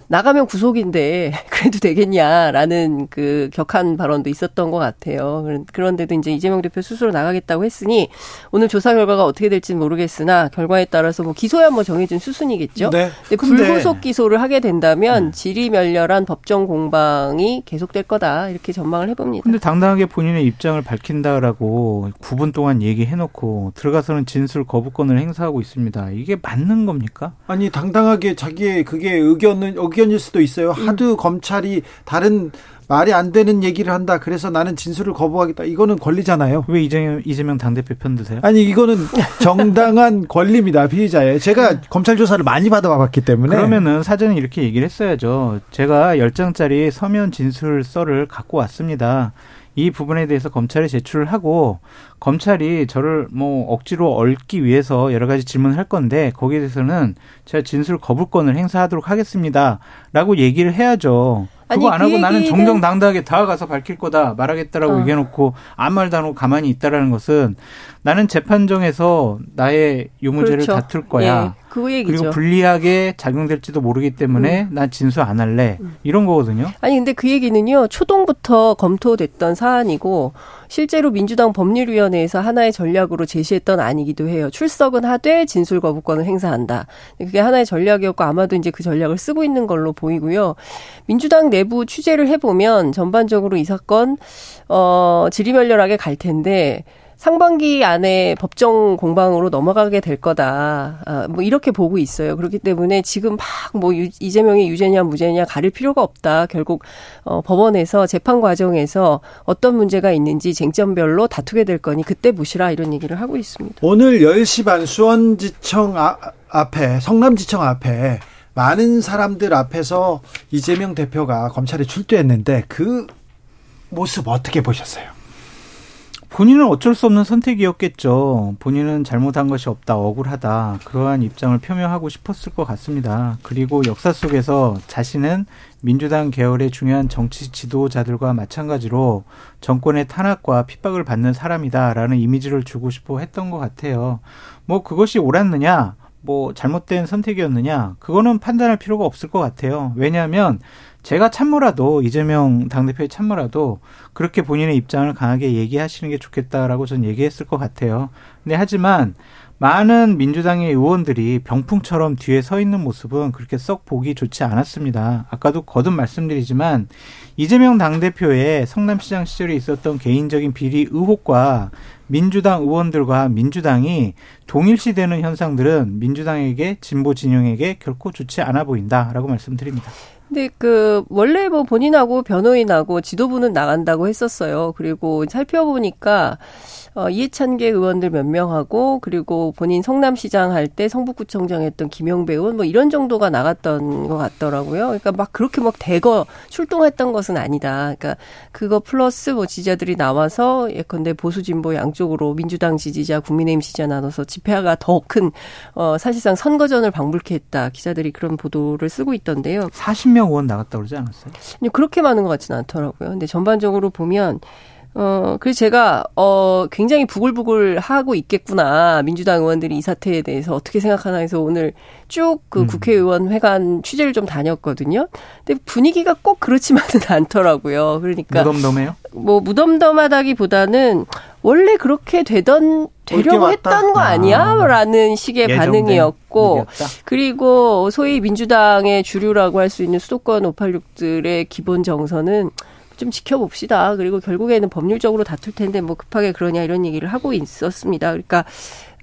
나가면 구속인데 그래도 되겠냐라는 그 격한 발언도 있었던 것 같아요. 그런데도 이제 이재명 대표 스스로 나가겠다고 했으니 오늘 조사 결과가 어떻게 될지는 모르겠으나 결과에 따라서 뭐 기소야 뭐 정해진 수순이겠죠. 네. 근데 불구속 기소를 하게 된다면 네. 질의멸렬한 법정 공방이 계속될 거다 이렇게 전망을 해봅니다. 근데 당당하게 본인의 입장을 밝힌다라고 9분 동안 얘기해놓고 들어가서는 진술 거부권을 행사하고 있습니다. 이게 맞는 겁니까? 아니 당당하게 자기의 그게 의견은 의견일 수도 있어요. 음. 하도 음. 검찰이 다른 말이 안 되는 얘기를 한다. 그래서 나는 진술을 거부하겠다. 이거는 권리잖아요. 왜 이재명, 이재명 당대표 편 드세요? 아니, 이거는 정당한 권리입니다. 피의자의. 제가 검찰 조사를 많이 받아봤기 때문에. 그러면은 사전에 이렇게 얘기를 했어야죠. 제가 10장짜리 서면 진술서를 갖고 왔습니다. 이 부분에 대해서 검찰에 제출을 하고 검찰이 저를 뭐 억지로 얽기 위해서 여러 가지 질문을 할 건데 거기에 대해서는 제가 진술 거부권을 행사하도록 하겠습니다라고 얘기를 해야죠. 그거 아니, 안 하고 그 나는 정정당당하게 다가가서 밝힐 거다 말하겠다라고 어. 얘기해놓고 아무 말도 안 하고 가만히 있다라는 것은 나는 재판정에서 나의 유무죄를 그렇죠. 다툴 거야. 예. 그 얘기죠. 그리고 불리하게 작용될지도 모르기 때문에 음. 난 진술 안 할래. 음. 이런 거거든요. 아니 근데 그 얘기는요. 초동부터 검토됐던 사안이고 실제로 민주당 법률위원회에서 하나의 전략으로 제시했던 아니기도 해요. 출석은 하되 진술 거부권을 행사한다. 그게 하나의 전략이었고 아마도 이제 그 전략을 쓰고 있는 걸로 보이고요. 민주당 내부 취재를 해보면 전반적으로 이 사건 어 질의멸렬하게 갈 텐데 상반기 안에 법정 공방으로 넘어가게 될 거다. 아, 뭐 이렇게 보고 있어요. 그렇기 때문에 지금 막 뭐 이재명이 유죄냐 무죄냐 가릴 필요가 없다. 결국 어, 법원에서 재판 과정에서 어떤 문제가 있는지 쟁점별로 다투게 될 거니 그때 보시라 이런 얘기를 하고 있습니다. 오늘 10시 반 수원지청 아, 앞에 성남지청 앞에 많은 사람들 앞에서 이재명 대표가 검찰에 출두했는데 그 모습 어떻게 보셨어요? 본인은 어쩔 수 없는 선택이었겠죠. 본인은 잘못한 것이 없다, 억울하다. 그러한 입장을 표명하고 싶었을 것 같습니다. 그리고 역사 속에서 자신은 민주당 계열의 중요한 정치 지도자들과 마찬가지로 정권의 탄압과 핍박을 받는 사람이다라는 이미지를 주고 싶어 했던 것 같아요. 뭐 그것이 옳았느냐, 뭐 잘못된 선택이었느냐, 그거는 판단할 필요가 없을 것 같아요. 왜냐하면 제가 참모라도 이재명 당대표의 참모라도 그렇게 본인의 입장을 강하게 얘기하시는 게 좋겠다라고 전 얘기했을 것 같아요. 근데 하지만 많은 민주당의 의원들이 병풍처럼 뒤에 서 있는 모습은 그렇게 썩 보기 좋지 않았습니다. 아까도 거듭 말씀드리지만 이재명 당대표의 성남시장 시절에 있었던 개인적인 비리 의혹과 민주당 의원들과 민주당이 동일시되는 현상들은 민주당에게 진보 진영에게 결코 좋지 않아 보인다라고 말씀드립니다. 근데 그 원래 뭐 본인하고 변호인하고 지도부는 나간다고 했었어요. 그리고 살펴보니까 어, 이해찬계 의원들 몇 명하고 그리고 본인 성남시장 할 때 성북구청장 했던 김영배 의원 뭐 이런 정도가 나갔던 것 같더라고요. 그러니까 막 그렇게 막 대거 출동했던 것은 아니다. 그러니까 그거 플러스 뭐 지지자들이 나와서 예컨대 보수 진보 양쪽으로 민주당 지지자 국민의힘 지지자 나눠서 집회가 더큰 어, 사실상 선거전을 방불케 했다. 기자들이 그런 보도를 쓰고 있던데요. 40명 의원 나갔다 그러지 않았어요? 그렇게 많은 것 같지는 않더라고요. 근데 전반적으로 보면 어, 그래서 제가, 어, 굉장히 부글부글 하고 있겠구나. 민주당 의원들이 이 사태에 대해서 어떻게 생각하나 해서 오늘 쭉그 음. 국회의원 회관 취재를 좀 다녔거든요. 근데 분위기가 꼭 그렇지만은 않더라고요. 그러니까. 무덤덤해요? 뭐, 무덤덤하다기 보다는 원래 그렇게 되던, 되려고 했던 거 아니야? 아. 라는 식의 반응이었고. 그리고 소위 민주당의 주류라고 할 수 있는 수도권 586들의 기본 정서는 좀 지켜봅시다. 그리고 결국에는 법률적으로 다툴 텐데 뭐 급하게 그러냐 이런 얘기를 하고 있었습니다. 그러니까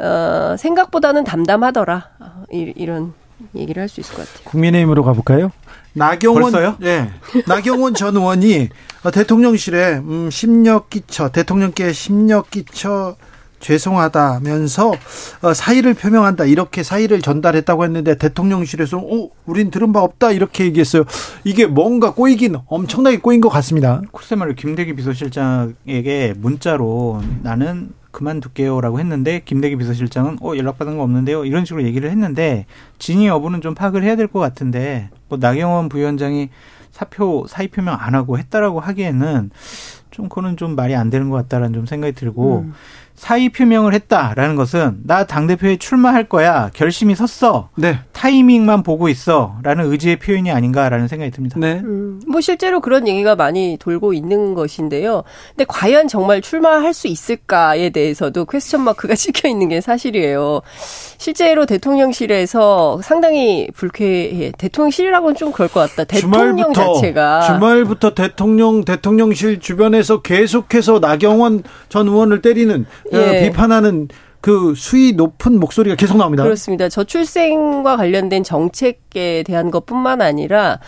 어, 생각보다는 담담하더라. 어, 이, 이런 얘기를 할 수 있을 것 같아요. 국민의힘으로 가볼까요? 나경원, 벌써요? 네. 나경원 전 의원이 대통령실에 음, 심력 끼쳐 대통령께 심력 끼쳐 죄송하다면서 어, 사의를 표명한다 이렇게 사의를 전달했다고 했는데 대통령실에서 어 우린 들은 바 없다 이렇게 얘기했어요. 이게 뭔가 꼬이긴 엄청나게 꼬인 것 같습니다. 글쎄 말이에요. 김대기 비서실장에게 문자로 나는 그만둘게요라고 했는데 김대기 비서실장은 어 연락받은 거 없는데요 이런 식으로 얘기를 했는데 진위 여부는 좀 파악을 해야 될 것 같은데 뭐 나경원 부위원장이 사표 사의 표명 안 하고 했다라고 하기에는 좀 그거는 좀 말이 안 되는 것 같다라는 좀 생각이 들고 음. 사의 표명을 했다라는 것은 나 당대표에 출마할 거야 결심이 섰어 네. 타이밍만 보고 있어라는 의지의 표현이 아닌가라는 생각이 듭니다. 네. 음, 뭐 실제로 그런 얘기가 많이 돌고 있는 것인데요. 근데 과연 정말 출마할 수 있을까에 대해서도 퀘스천 마크가 찍혀 있는 게 사실이에요. 실제로 대통령실에서 상당히 불쾌해. 대통령실이라고는 좀 그럴 것 같다. 대통령 주말부터, 자체가 주말부터 대통령 대통령실 주변에서 계속해서 나경원 전 의원을 때리는 어, 예. 비판하는 그 수위 높은 목소리가 계속 나옵니다. 그렇습니다. 저출생과 관련된 정책에 대한 것뿐만 아니라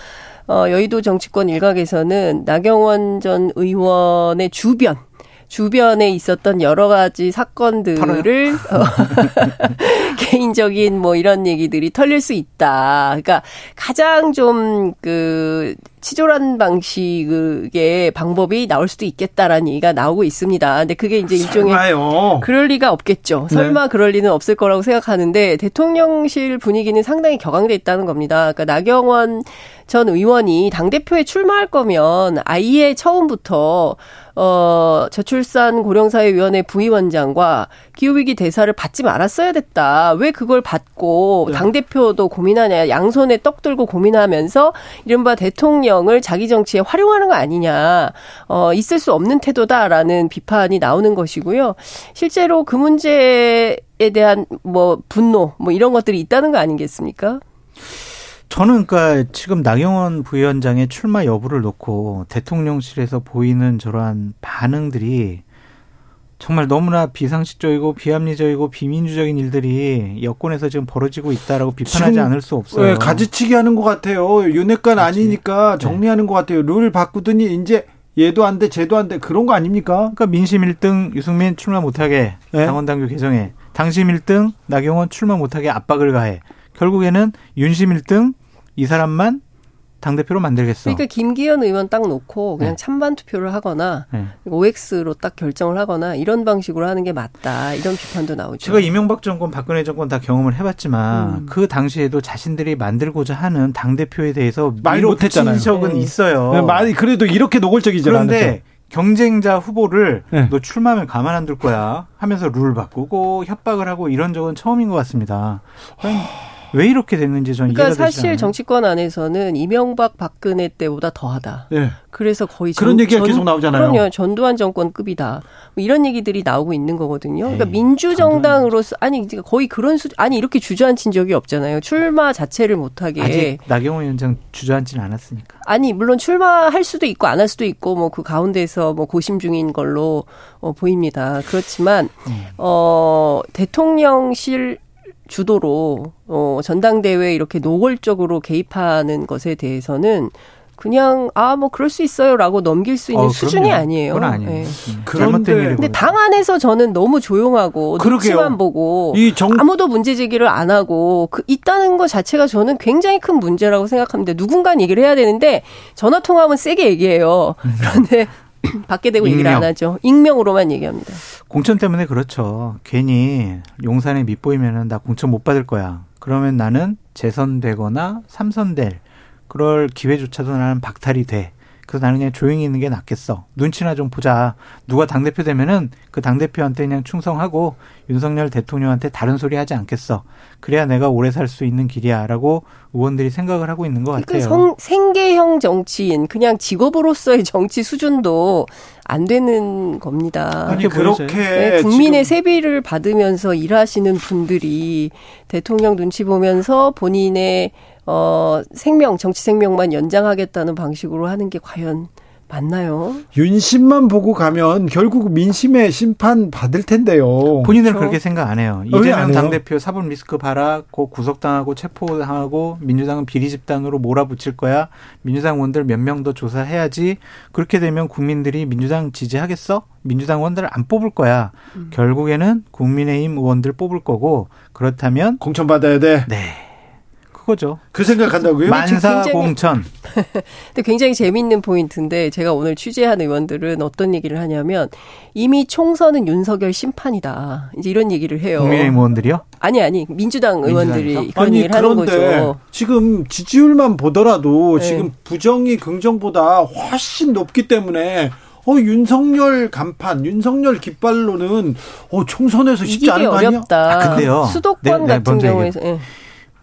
어, 여의도 정치권 일각에서는 나경원 전 의원의 주변 주변에 있었던 여러 가지 사건들을 어, 개인적인 뭐 이런 얘기들이 털릴 수 있다. 그러니까 가장 좀 그 치졸한 방식의 방법이 나올 수도 있겠다라는 얘기가 나오고 있습니다. 근데 그게 이제 일종의 설마요. 그럴 리가 없겠죠. 네. 설마 그럴 리는 없을 거라고 생각하는데 대통령실 분위기는 상당히 격앙돼 있다는 겁니다. 그러니까 나경원 전 의원이 당 대표에 출마할 거면 아예 처음부터 어, 저출산 고령사회위원회 부위원장과 기후위기 대사를 받지 말았어야 됐다. 왜 그걸 받고 네. 당대표도 고민하냐. 양손에 떡 들고 고민하면서 이른바 대통령을 자기 정치에 활용하는 거 아니냐. 어, 있을 수 없는 태도다라는 비판이 나오는 것이고요. 실제로 그 문제에 대한 뭐 분노 뭐 이런 것들이 있다는 거 아니겠습니까? 저는 그러니까 지금 나경원 부위원장의 출마 여부를 놓고 대통령실에서 보이는 저러한 반응들이 정말 너무나 비상식적이고 비합리적이고 비민주적인 일들이 여권에서 지금 벌어지고 있다라고 비판하지 않을 수 없어요. 네, 가지치기 하는 것 같아요. 윤핵관 아니니까 네. 정리하는 네. 것 같아요. 룰 바꾸더니 이제 얘도 안 돼, 쟤도 안 돼. 그런 거 아닙니까? 그러니까 민심 1등 유승민 출마 못하게 네? 당원당규 개정해. 당심 1등 나경원 출마 못하게 압박을 가해. 결국에는 윤심 1등 이 사람만 당 대표로 만들겠어. 그러니까 김기현 의원 딱 놓고 그냥 네. 찬반 투표를 하거나 네. OX로 딱 결정을 하거나 이런 방식으로 하는 게 맞다. 이런 비판도 나오죠. 제가 이명박 정권, 박근혜 정권 다 경험을 해봤지만 음. 그 당시에도 자신들이 만들고자 하는 당 대표에 대해서 말 못했잖아요. 적은 네. 있어요. 네, 말 그래도 이렇게 노골적이지 그런데 않았죠. 경쟁자 후보를 네. 너 출마하면 가만 안 둘 거야 하면서 룰 바꾸고 협박을 하고 이런 적은 처음인 것 같습니다. 왜 이렇게 됐는지 저는 그러니까 이해가 사실 정치권 안에서는 이명박 박근혜 때보다 더하다. 네. 그래서 거의 그런 전, 얘기가 전, 계속 나오잖아요. 그럼요. 전두환 정권급이다. 뭐 이런 얘기들이 나오고 있는 거거든요. 그러니까 에이, 민주정당으로서 아니 거의 그런 수 아니 이렇게 주저앉힌 적이 없잖아요. 출마 자체를 못하게 아직 나경원 위원장 주저앉지는 않았으니까. 아니 물론 출마할 수도 있고 안 할 수도 있고 뭐 그 가운데서 뭐 고심 중인 걸로 어, 보입니다. 그렇지만 음. 어 대통령실 주도로 어 전당대회에 이렇게 노골적으로 개입하는 것에 대해서는 그냥 아 뭐 그럴 수 있어요라고 넘길 수 있는 어, 수준이 아니에요. 그건 아니에요. 네. 음. 그런데 근데 당 안에서 저는 너무 조용하고 눈치만 보고 정... 아무도 문제 제기를 안 하고 그 있다는 것 자체가 저는 굉장히 큰 문제라고 생각합니다. 누군가 얘기를 해야 되는데 전화 통화하면 세게 얘기해요. 음. 그런데 받게 되고 익명. 얘기를 안 하죠. 익명으로만 얘기합니다. 공천 때문에 그렇죠. 괜히 용산에 밑보이면은 나 공천 못 받을 거야. 그러면 나는 재선되거나 삼선될 그럴 기회조차도 나는 박탈이 돼. 그래서 나는 그냥 조용히 있는 게 낫겠어. 눈치나 좀 보자. 누가 당대표 되면은 그 당대표한테 그냥 충성하고 윤석열 대통령한테 다른 소리 하지 않겠어. 그래야 내가 오래 살 수 있는 길이야. 라고 의원들이 생각을 하고 있는 것 그러니까 같아요. 성, 생계형 정치인, 그냥 직업으로서의 정치 수준도 안 되는 겁니다. 아니, 그렇게. 네, 국민의 세비를 받으면서 일하시는 분들이 대통령 눈치 보면서 본인의 어, 생명, 정치 생명만 연장하겠다는 방식으로 하는 게 과연 맞나요? 윤심만 보고 가면 결국 민심의 심판 받을 텐데요. 본인은 그렇죠? 그렇게 생각 안 해요. 이재명 당대표 사법 리스크 봐라. 곧 구속당하고 체포당하고 민주당은 비리 집단으로 몰아붙일 거야. 민주당 의원들 몇 명 더 조사해야지. 그렇게 되면 국민들이 민주당 지지하겠어? 민주당 의원들을 안 뽑을 거야. 음. 결국에는 국민의힘 의원들 뽑을 거고 그렇다면 공천 받아야 돼. 네. 그거죠. 그 생각한다고요? 만사공천. 근데 굉장히 재미있는 포인트인데 제가 오늘 취재한 의원들은 어떤 얘기를 하냐면 이미 총선은 윤석열 심판이다. 이제 이런 얘기를 해요. 국민의힘 의원들이요? 아니 아니 민주당 의원들이 민주당 그런 아니, 얘기를 하는 거죠. 지금 지지율만 보더라도 네. 지금 부정이 긍정보다 훨씬 높기 때문에 어 윤석열 간판, 윤석열 깃발로는 어 총선에서 쉽지 않은 거 아니야? 어렵다. 아, 근데요. 수도권 네, 네, 같은 경우에서 예.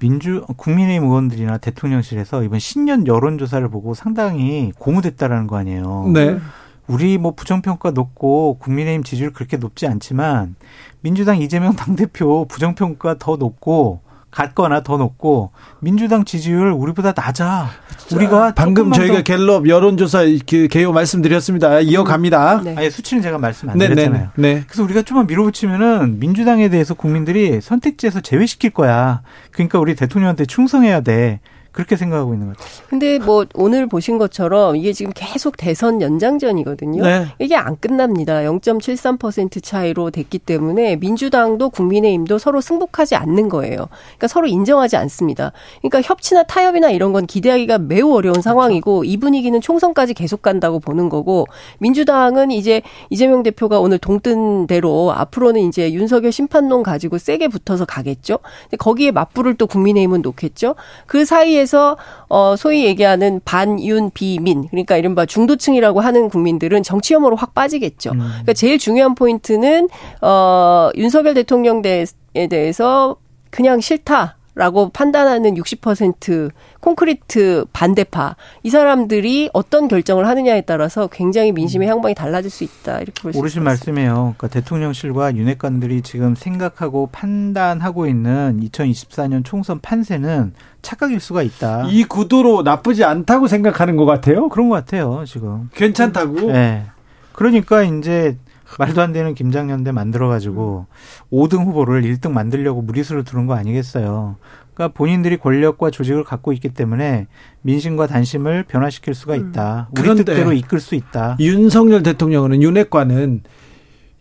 민주 국민의힘 의원들이나 대통령실에서 이번 신년 여론조사를 보고 상당히 고무됐다라는 거 아니에요. 네. 우리 뭐 부정평가 높고 국민의힘 지지율 그렇게 높지 않지만 민주당 이재명 당대표 부정평가 더 높고 같거나 더 높고 민주당 지지율 우리보다 낮아. 우리가 방금 저희가 갤럽 여론조사 그 개요 말씀드렸습니다. 이어갑니다. 음, 네. 아니 수치는 제가 말씀 안 네, 네, 드렸잖아요. 네, 네. 그래서 우리가 좀만 밀어붙이면은 민주당에 대해서 국민들이 선택지에서 제외시킬 거야. 그러니까 우리 대통령한테 충성해야 돼. 그렇게 생각하고 있는 것 같아요. 근데 뭐 오늘 보신 것처럼 이게 지금 계속 대선 연장전이거든요. 네. 이게 안 끝납니다. 0.73% 차이로 됐기 때문에 민주당도 국민의힘도 서로 승복하지 않는 거예요. 그러니까 서로 인정하지 않습니다. 그러니까 협치나 타협이나 이런 건 기대하기가 매우 어려운 그렇죠. 상황이고 이 분위기는 총선까지 계속 간다고 보는 거고 민주당은 이제 이재명 대표가 오늘 동뜬 대로 앞으로는 이제 윤석열 심판론 가지고 세게 붙어서 가겠죠. 거기에 맞불을 또 국민의힘은 놓겠죠. 그 사이에 사이에서 어 소위 얘기하는 반윤 비민 그러니까 이른바 중도층이라고 하는 국민들은 정치 혐오로 확 빠지겠죠. 음. 그러니까 제일 중요한 포인트는 어 윤석열 대통령에 대해서 그냥 싫다. 라고 판단하는 60% 콘크리트 반대파 이 사람들이 어떤 결정을 하느냐에 따라서 굉장히 민심의 음. 향방이 달라질 수 있다 이렇게 볼 수 있습니다. 오르신 말씀이에요. 그러니까 대통령실과 윤핵관들이 지금 생각하고 판단하고 있는 2024년 총선 판세는 착각일 수가 있다. 이 구도로 나쁘지 않다고 생각하는 것 같아요. 그런 것 같아요. 지금 괜찮다고. 네. 그러니까 이제 말도 안 되는 김장연대 만들어가지고 5등 후보를 1등 만들려고 무리수를 두는 거 아니겠어요. 그러니까 본인들이 권력과 조직을 갖고 있기 때문에 민심과 단심을 변화시킬 수가 있다. 음. 우리 뜻대로 이끌 수 있다. 윤석열 대통령은 윤핵관은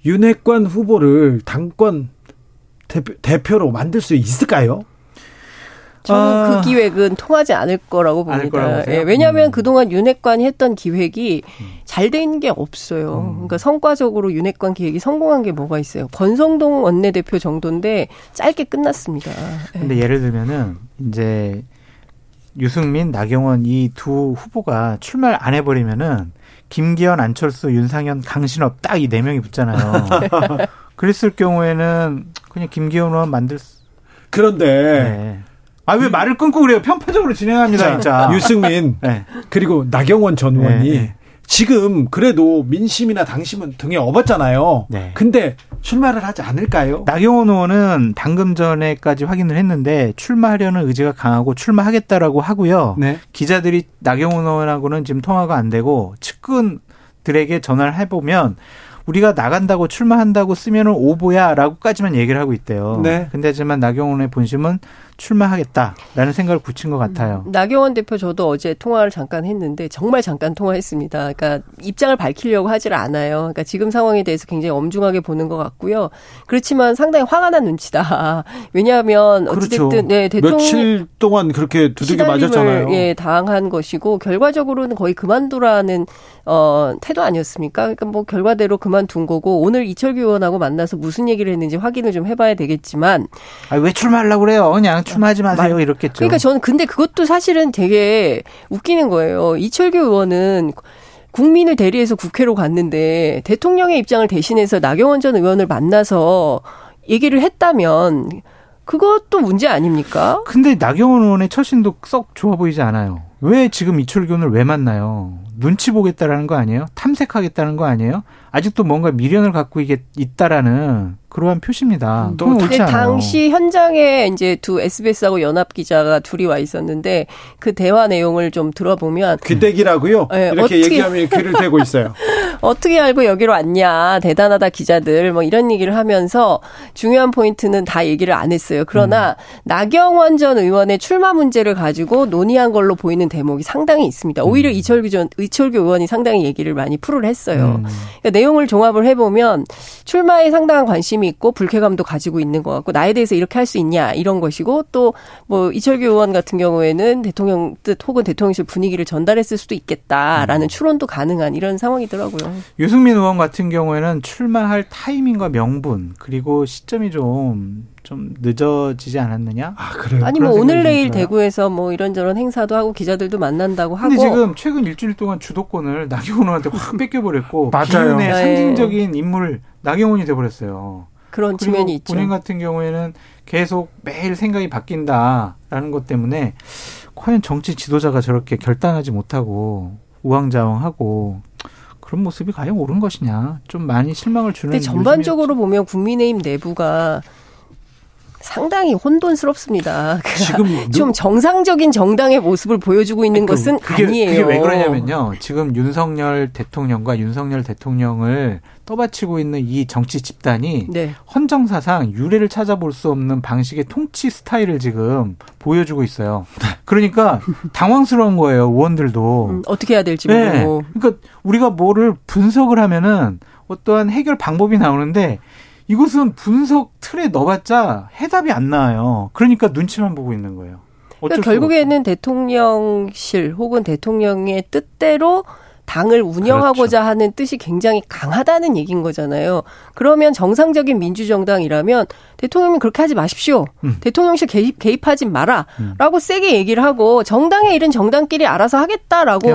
윤핵관 후보를 당권 대표, 대표로 만들 수 있을까요? 저는 아. 그 기획은 통하지 않을 거라고 봅니다. 예, 왜냐하면 음. 그동안 윤핵관이 했던 기획이 음. 잘돼 있는 게 없어요. 음. 그러니까 성과적으로 윤핵관 기획이 성공한 게 뭐가 있어요? 권성동 원내대표 정도인데 짧게 끝났습니다. 근데 예. 예를 들면은 이제 유승민, 나경원 이 두 후보가 출마를 안 해버리면은 김기현, 안철수, 윤상현, 강신업 딱 이 네 명이 붙잖아요. 그랬을 경우에는 그냥 김기현 의원 만들 수. 그런데 네. 아 왜 말을 끊고 그래요? 편파적으로 진행합니다, 진짜. 유승민 네. 그리고 나경원 전 의원이 네. 지금 그래도 민심이나 당심은 등에 업었잖아요. 네. 근데 출마를 하지 않을까요? 나경원 의원은 방금 전에까지 확인을 했는데 출마하려는 의지가 강하고 출마하겠다라고 하고요. 네. 기자들이 나경원 의원하고는 지금 통화가 안 되고 측근들에게 전화를 해보면 우리가 나간다고 출마한다고 쓰면은 오보야라고까지만 얘기를 하고 있대요. 네. 근데 하지만 나경원의 본심은 출마하겠다라는 생각을 붙인 것 같아요. 음, 나경원 대표 저도 어제 통화를 잠깐 했는데 정말 잠깐 통화했습니다. 그러니까 입장을 밝히려고 하질 않아요. 그러니까 지금 상황에 대해서 굉장히 엄중하게 보는 것 같고요. 그렇지만 상당히 화가 난 눈치다. 왜냐하면 어찌됐든 그렇죠. 네, 대통령 며칠 동안 그렇게 두들겨 맞았잖아요. 예, 당한 것이고 결과적으로는 거의 그만두라는 어, 태도 아니었습니까? 그러니까 뭐 결과대로 그만둔 거고 오늘 이철규 의원하고 만나서 무슨 얘기를 했는지 확인을 좀 해봐야 되겠지만 아, 왜 출마하려고 그래요? 그냥 출마하지 마세요. 말, 이렇겠죠. 그러니까 저는 근데 그것도 사실은 되게 웃기는 거예요. 이철규 의원은 국민을 대리해서 국회로 갔는데 대통령의 입장을 대신해서 나경원 전 의원을 만나서 얘기를 했다면 그것도 문제 아닙니까? 근데 나경원 의원의 처신도 썩 좋아 보이지 않아요. 왜 지금 이철규 의원을 왜 만나요? 눈치 보겠다라는 거 아니에요? 탐색하겠다는 거 아니에요? 아직도 뭔가 미련을 갖고 있다라는 그러한 표시입니다. 또 근데 당시 현장에 이제 두 SBS하고 연합 기자가 둘이 와 있었는데 그 대화 내용을 좀 들어보면 귀대기라고요? 네, 이렇게 어떻게, 얘기하면 귀를 대고 있어요. 어떻게 알고 여기로 왔냐 대단하다 기자들 뭐 이런 얘기를 하면서 중요한 포인트는 다 얘기를 안 했어요. 그러나 음. 나경원 전 의원의 출마 문제를 가지고 논의한 걸로 보이는 대목이 상당히 있습니다. 오히려 음. 이철규 전 이철규 의원이 상당히 얘기를 많이 풀을 했어요. 음. 그러니까 내용을 종합을 해보면 출마에 상당한 관심이 있고 불쾌감도 가지고 있는 것 같고 나에 대해서 이렇게 할 수 있냐 이런 것이고 또 뭐 이철규 의원 같은 경우에는 대통령 뜻 혹은 대통령실 분위기를 전달했을 수도 있겠다라는 음. 추론도 가능한 이런 상황이더라고요. 유승민 의원 같은 경우에는 출마할 타이밍과 명분 그리고 시점이 좀 좀 늦어지지 않았느냐? 아, 그래요? 아니, 뭐 오늘 내일 대구에서 뭐 이런저런 행사도 하고 기자들도 만난다고 하고. 근데 지금 최근 일주일 동안 주도권을 나경원한테 확 뺏겨버렸고. 맞아요. 기운의 네. 상징적인 인물 나경원이 돼버렸어요. 그런 측면이 있죠. 본인 같은 경우에는 계속 매일 생각이 바뀐다라는 것 때문에 과연 정치 지도자가 저렇게 결단하지 못하고 우왕좌왕하고 그런 모습이 과연 옳은 것이냐 좀 많이 실망을 주는. 근데 전반적으로 보면 국민의힘 내부가 상당히 혼돈스럽습니다. 지금 좀 정상적인 정당의 모습을 보여주고 있는 그, 것은 그게, 아니에요. 그게 왜 그러냐면요. 지금 윤석열 대통령과 윤석열 대통령을 떠받치고 있는 이 정치 집단이 네. 헌정사상 유례를 찾아볼 수 없는 방식의 통치 스타일을 지금 보여주고 있어요. 그러니까 당황스러운 거예요. 의원들도 음, 어떻게 해야 될지 네. 모르고. 그러니까 우리가 뭐를 분석을 하면은 어떠한 해결 방법이 나오는데 이것은 분석 틀에 넣어봤자 해답이 안 나와요. 그러니까 눈치만 보고 있는 거예요. 그러니까 결국에는 대통령실 혹은 대통령의 뜻대로 당을 운영하고자 그렇죠. 하는 뜻이 굉장히 강하다는 얘기인 거잖아요. 그러면 정상적인 민주정당이라면 대통령이 그렇게 하지 마십시오. 음. 대통령실 개입, 개입하지 마라. 음. 라고 세게 얘기를 하고 정당의 일은 정당끼리 알아서 하겠다라고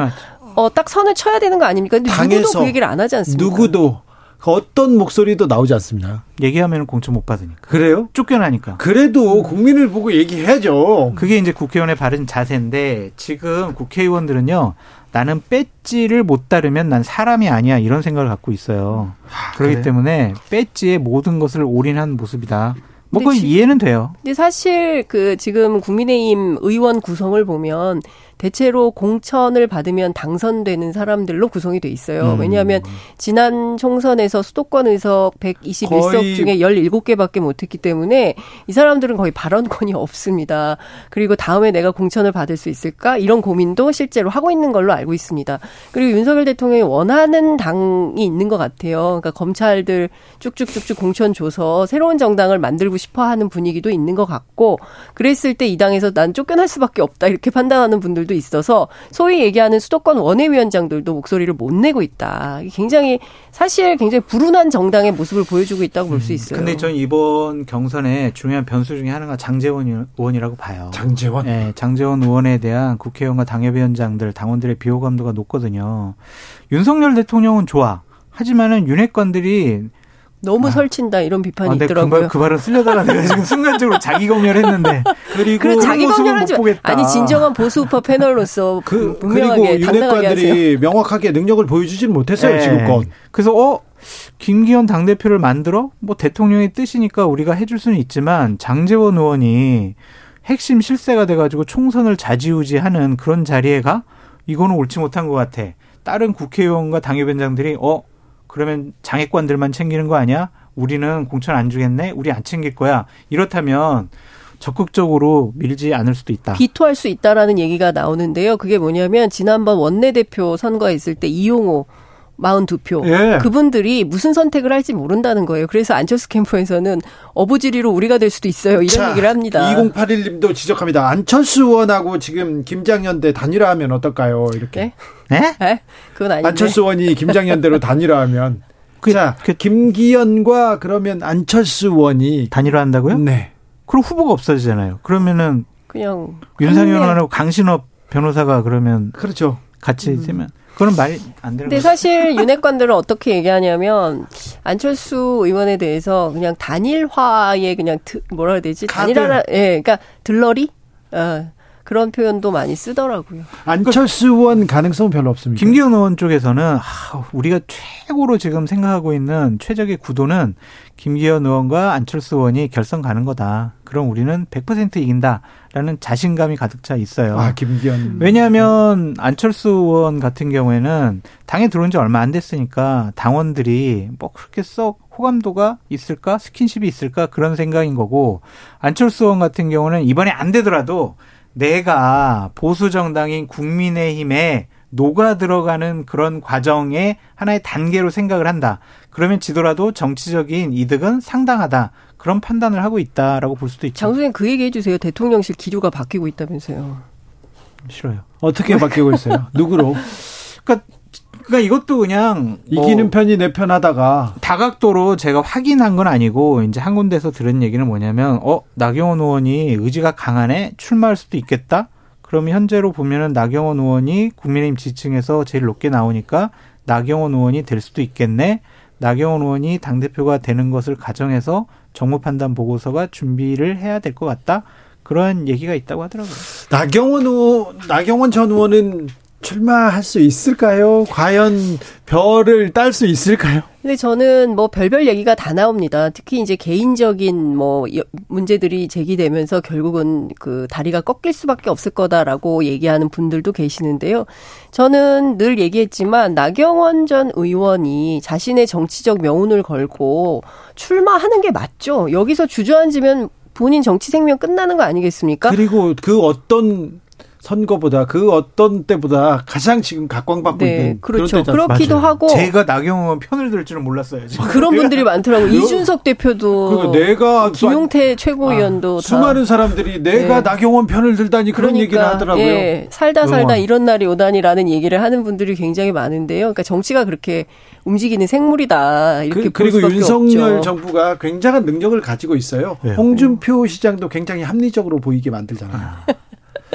어, 딱 선을 쳐야 되는 거 아닙니까? 근데 누구도 그 얘기를 안 하지 않습니까? 누구도 그 어떤 목소리도 나오지 않습니다. 얘기하면 공천 못 받으니까. 그래요? 쫓겨나니까. 그래도 국민을 보고 얘기해야죠. 그게 이제 국회의원의 바른 자세인데 지금 국회의원들은요. 나는 배지를 못 따르면 난 사람이 아니야 이런 생각을 갖고 있어요. 아, 그렇기 그래? 때문에 배지에 모든 것을 올인한 모습이다. 뭐 그건 이해는 돼요. 근데 사실 그 지금 국민의힘 의원 구성을 보면 대체로 공천을 받으면 당선되는 사람들로 구성이 돼 있어요. 음. 왜냐하면 지난 총선에서 수도권 의석 121석 중에 17개밖에 못 했기 때문에 이 사람들은 거의 발언권이 없습니다. 그리고 다음에 내가 공천을 받을 수 있을까 이런 고민도 실제로 하고 있는 걸로 알고 있습니다. 그리고 윤석열 대통령이 원하는 당이 있는 것 같아요. 그러니까 검찰들 쭉쭉쭉쭉 공천 줘서 새로운 정당을 만들고 싶어 하는 분위기도 있는 것 같고 그랬을 때 이 당에서 난 쫓겨날 수밖에 없다 이렇게 판단하는 분들 도 있어서 소위 얘기하는 수도권 원외위원장들도 목소리를 못 내고 있다. 굉장히 사실 굉장히 불운한 정당의 모습을 보여주고 있다고 볼수 음, 있어요. 근데 전 이번 경선에 중요한 변수 중에 하나가 장재원 의원이라고 봐요. 장재원? 네, 장재원 의원에 대한 국회의원과 당협위원장들, 당원들의 비호감도가 높거든요. 윤석열 대통령은 좋아. 하지만은 윤핵관들이 너무 아. 설친다 이런 비판이 아, 있더라고요. 그, 말, 그 말은 쓸려다가 내가 지금 순간적으로 자기 검열했는데 그리고 자기 검열하지 아니 진정한 보수 우파 패널로서 그, 분명하게 그리고 윤핵관들이 명확하게 능력을 보여주지는 못했어요 네. 지금껏. 그래서 어 김기현 당 대표를 만들어 뭐 대통령의 뜻이니까 우리가 해줄 수는 있지만 장재원 의원이 핵심 실세가 돼가지고 총선을 좌지우지하는 그런 자리에 가 이거는 옳지 못한 것 같아. 다른 국회의원과 당협위원장들이 어 그러면 장애권들만 챙기는 거 아니야? 우리는 공천 안 주겠네? 우리 안 챙길 거야. 이렇다면 적극적으로 밀지 않을 수도 있다. 비토할 수 있다라는 얘기가 나오는데요. 그게 뭐냐면 지난번 원내대표 선거에 있을 때 이용호 42표. 예. 그분들이 무슨 선택을 할지 모른다는 거예요. 그래서 안철수 캠프에서는 어부지리로 우리가 될 수도 있어요. 이런 자, 얘기를 합니다. 2081님도 지적합니다. 안철수 의원하고 지금 김장현대 단일화하면 어떨까요? 이렇게. 네? 네? 네? 그건 아닌데. 안철수 의원이 김장현대로 단일화하면. 그, 자, 그, 김기현과 그러면 안철수 의원이 단일화한다고요? 네. 그럼 후보가 없어지잖아요. 그러면은 그냥 윤상현 의원하고 강신업 변호사가 그러면 그렇죠. 같이 음. 되면 그건 말이 안 되는 근데 사실 윤핵관들은 어떻게 얘기하냐면 안철수 의원에 대해서 그냥 단일화에 그냥 드, 뭐라 해야 되지? 단일화 예, 그러니까 들러리? 어, 그런 표현도 많이 쓰더라고요. 안철수 의원 가능성은 별로 없습니다. 김기현 의원 쪽에서는 아, 우리가 최고로 지금 생각하고 있는 최적의 구도는 김기현 의원과 안철수 의원이 결선 가는 거다. 그럼 우리는 100% 이긴다라는 자신감이 가득 차 있어요. 아, 김기현. 왜냐하면 안철수 의원 같은 경우에는 당에 들어온 지 얼마 안 됐으니까 당원들이 뭐 그렇게 썩 호감도가 있을까? 스킨십이 있을까? 그런 생각인 거고 안철수 의원 같은 경우는 이번에 안 되더라도 내가 보수 정당인 국민의힘에 녹아 들어가는 그런 과정의 하나의 단계로 생각을 한다. 그러면 지더라도 정치적인 이득은 상당하다. 그런 판단을 하고 있다라고 볼 수도 있죠. 장수님 그 얘기 해 주세요. 대통령실 기류가 바뀌고 있다면서요. 싫어요. 어떻게 바뀌고 있어요? 누구로? 그러니까 그러니까 이것도 그냥 뭐 이기는 편이 내 편하다가 다각도로 제가 확인한 건 아니고 이제 한 군데서 들은 얘기는 뭐냐면 어 나경원 의원이 의지가 강하네 출마할 수도 있겠다. 그러면 현재로 보면은 나경원 의원이 국민의힘 지층에서 제일 높게 나오니까 나경원 의원이 될 수도 있겠네. 나경원 의원이 당 대표가 되는 것을 가정해서 정무 판단 보고서가 준비를 해야 될 것 같다. 그런 얘기가 있다고 하더라고요. 나경원 의원, 나경원 전 의원은 출마할 수 있을까요? 과연 별을 딸 수 있을까요? 근데 저는 뭐 별별 얘기가 다 나옵니다. 특히 이제 개인적인 뭐 문제들이 제기되면서 결국은 그 다리가 꺾일 수밖에 없을 거다라고 얘기하는 분들도 계시는데요. 저는 늘 얘기했지만 나경원 전 의원이 자신의 정치적 명운을 걸고 출마하는 게 맞죠. 여기서 주저앉으면 본인 정치 생명 끝나는 거 아니겠습니까? 그리고 그 어떤 선거보다 그 어떤 때보다 가장 지금 각광받고 네, 있는 그렇죠. 그렇기도 맞아요. 하고 제가 나경원 편을 들 줄은 몰랐어요. 지금. 그런 분들이 많더라고 요. 이준석 대표도 내가 김용태 최고위원도 아, 수많은 사람들이 내가 네. 나경원 편을 들다니 그런 그러니까, 얘기를 하더라고요. 예, 살다 살다 응원. 이런 날이 오다니라는 얘기를 하는 분들이 굉장히 많은데요. 그러니까 정치가 그렇게 움직이는 생물이다 이렇게 그, 리고 윤석열 없죠. 정부가 굉장한 능력을 가지고 있어요. 네. 홍준표 시장도 굉장히 합리적으로 보이게 만들잖아요.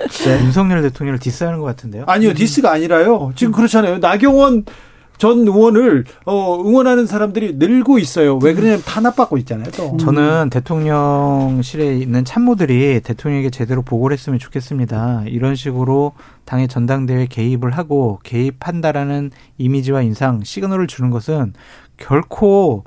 네. 윤석열 대통령을 디스하는 것 같은데요? 아니요, 디스가 아니라요. 지금 그렇잖아요. 나경원 전 의원을 어, 응원하는 사람들이 늘고 있어요. 왜 그러냐면 탄압받고 있잖아요. 또. 저는 대통령실에 있는 참모들이 대통령에게 제대로 보고를 했으면 좋겠습니다. 이런 식으로 당의 전당대회 개입을 하고 개입한다라는 이미지와 인상, 시그널을 주는 것은 결코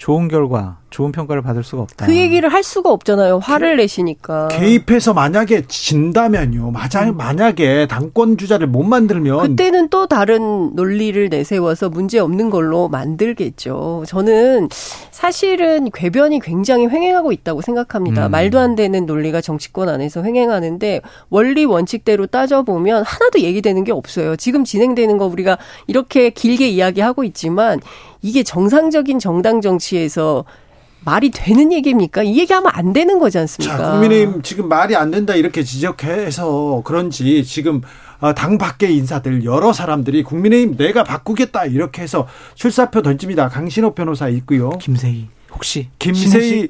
좋은 결과 좋은 평가를 받을 수가 없다. 그 얘기를 할 수가 없잖아요. 화를 내시니까. 개입해서 만약에 진다면요. 만약, 만약에 당권 주자를 못 만들면 그때는 또 다른 논리를 내세워서 문제 없는 걸로 만들겠죠. 저는 사실은 궤변이 굉장히 횡행하고 있다고 생각합니다. 음. 말도 안 되는 논리가 정치권 안에서 횡행하는데 원리 원칙대로 따져 보면 하나도 얘기되는 게 없어요. 지금 진행되는 거 우리가 이렇게 길게 이야기하고 있지만 이게 정상적인 정당 정치에서 말이 되는 얘기입니까? 이 얘기하면 안 되는 거지 않습니까? 자, 국민의힘 지금 말이 안 된다 이렇게 지적해서 그런지 지금 어, 당 밖의 인사들 여러 사람들이 국민의힘 내가 바꾸겠다 이렇게 해서 출사표 던집니다. 강신호 변호사 있고요. 김세희 혹시 김세희